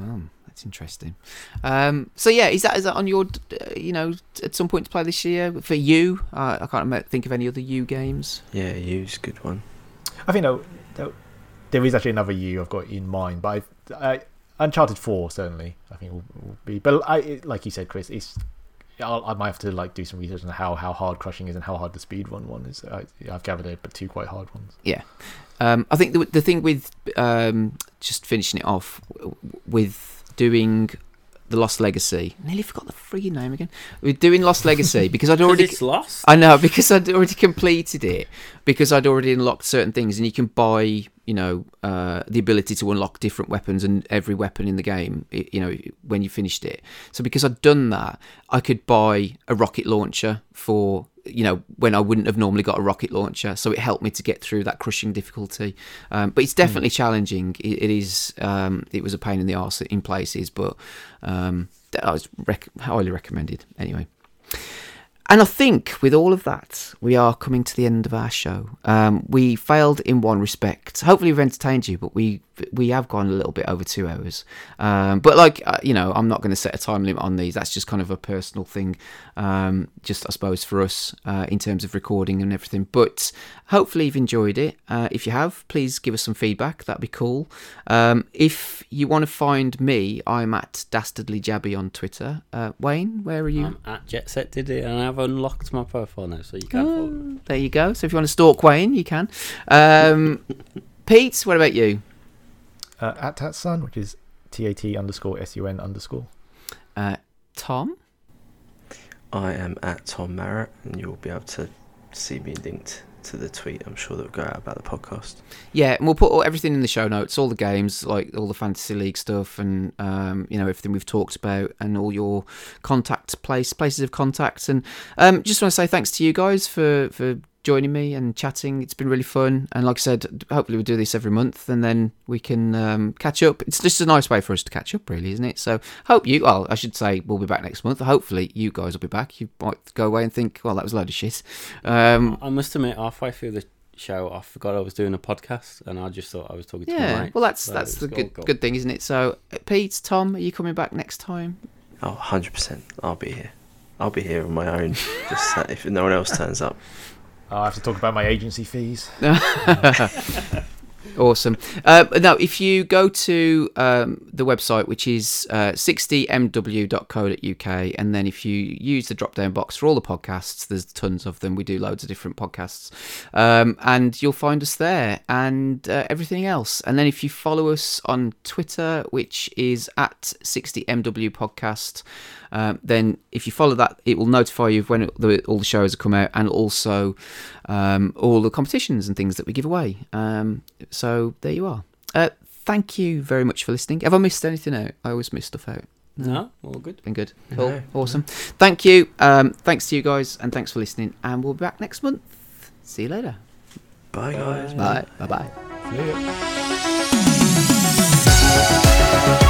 Oh, that's interesting. Um, so yeah, is that is that on your, uh, you know, at some point to play this year for you? Uh, I can't think of any other you games. Yeah, use good one. I think though, though, there is actually another U I've got in mind, but I, I Uncharted Four certainly I think will, will be. But I, it, like you said, Chris, it's I'll, I might have to like do some research on how, how hard crushing is and how hard the speed run one is. I, I've gathered it, but two quite hard ones. Yeah. Um, I think the, the thing with um, just finishing it off with doing the Lost Legacy. I nearly forgot the freaking name again. With doing Lost Legacy because I'd already it's lost. I know because I'd already completed it because I'd already unlocked certain things, and you can buy, you know, uh, the ability to unlock different weapons and every weapon in the game, you know, when you finished it. So because I'd done that, I could buy a rocket launcher for, you know, when I wouldn't have normally got a rocket launcher. So it helped me to get through that crushing difficulty. Um, but it's definitely challenging. It, it is. Um, it was a pain in the arse in places, but um, I was rec- highly recommended anyway. And I think with all of that, we are coming to the end of our show. Um, we failed in one respect. Hopefully, we've entertained you, but we we have gone a little bit over two hours. Um, but like uh, you know, I'm not going to set a time limit on these. That's just kind of a personal thing. Um, just I suppose for us uh, in terms of recording and everything. But hopefully, you've enjoyed it. Uh, if you have, please give us some feedback. That'd be cool. Um, if you want to find me, I'm at dastardly jabby on Twitter. Uh, Wayne, where are you? I'm at Jet Set did it, and I've unlocked my profile now, so you can. Oh, there you go. So if you want to stalk Wayne, you can. Um, Pete, what about you? Uh, at Tatsun, which is T A T underscore S U N underscore. Uh, Tom? I am at Tom Marrett, and you'll be able to see me linked to the tweet. I'm sure that'll go out about the podcast. Yeah, and we'll put all, everything in the show notes, all the games, like all the fantasy league stuff, and um, you know everything we've talked about, and all your contact place places of contact. And um, just want to say thanks to you guys for for joining me and chatting. It's been really fun, and like I said, hopefully we'll do this every month, and then we can um, catch up. It's just a nice way for us to catch up, really, isn't it? So hope you. Well, I should say we'll be back next month. Hopefully you guys will be back. You might go away and think, well, that was a load of shit. Um, I must admit, halfway through the show, I forgot I was doing a podcast, and I just thought I was talking to my yeah, mate. well, that's So that's the good cool. good thing, isn't it? So, uh, Pete, Tom, are you coming back next time? Oh, 100%. I'll be here. I'll be here on my own. just if no one else turns up. I have to talk about my agency fees. Awesome. Uh, now, if you go to um, the website, which is uh, 60mw.co.uk, and then if you use the drop down box for all the podcasts, there's tons of them. We do loads of different podcasts. Um, and you'll find us there and uh, everything else. And then if you follow us on Twitter, which is at 60mw podcast, um, then if you follow that, it will notify you of when it, the, all the shows have come out and also um, all the competitions and things that we give away. Um, so there you are. Uh, thank you very much for listening. Have I missed anything out? I always miss stuff out. No, all good. Been good. Cool. No, awesome. No. Thank you. Um, thanks to you guys, and thanks for listening. And we'll be back next month. See you later. Bye, guys. Bye. Bye. Bye. You.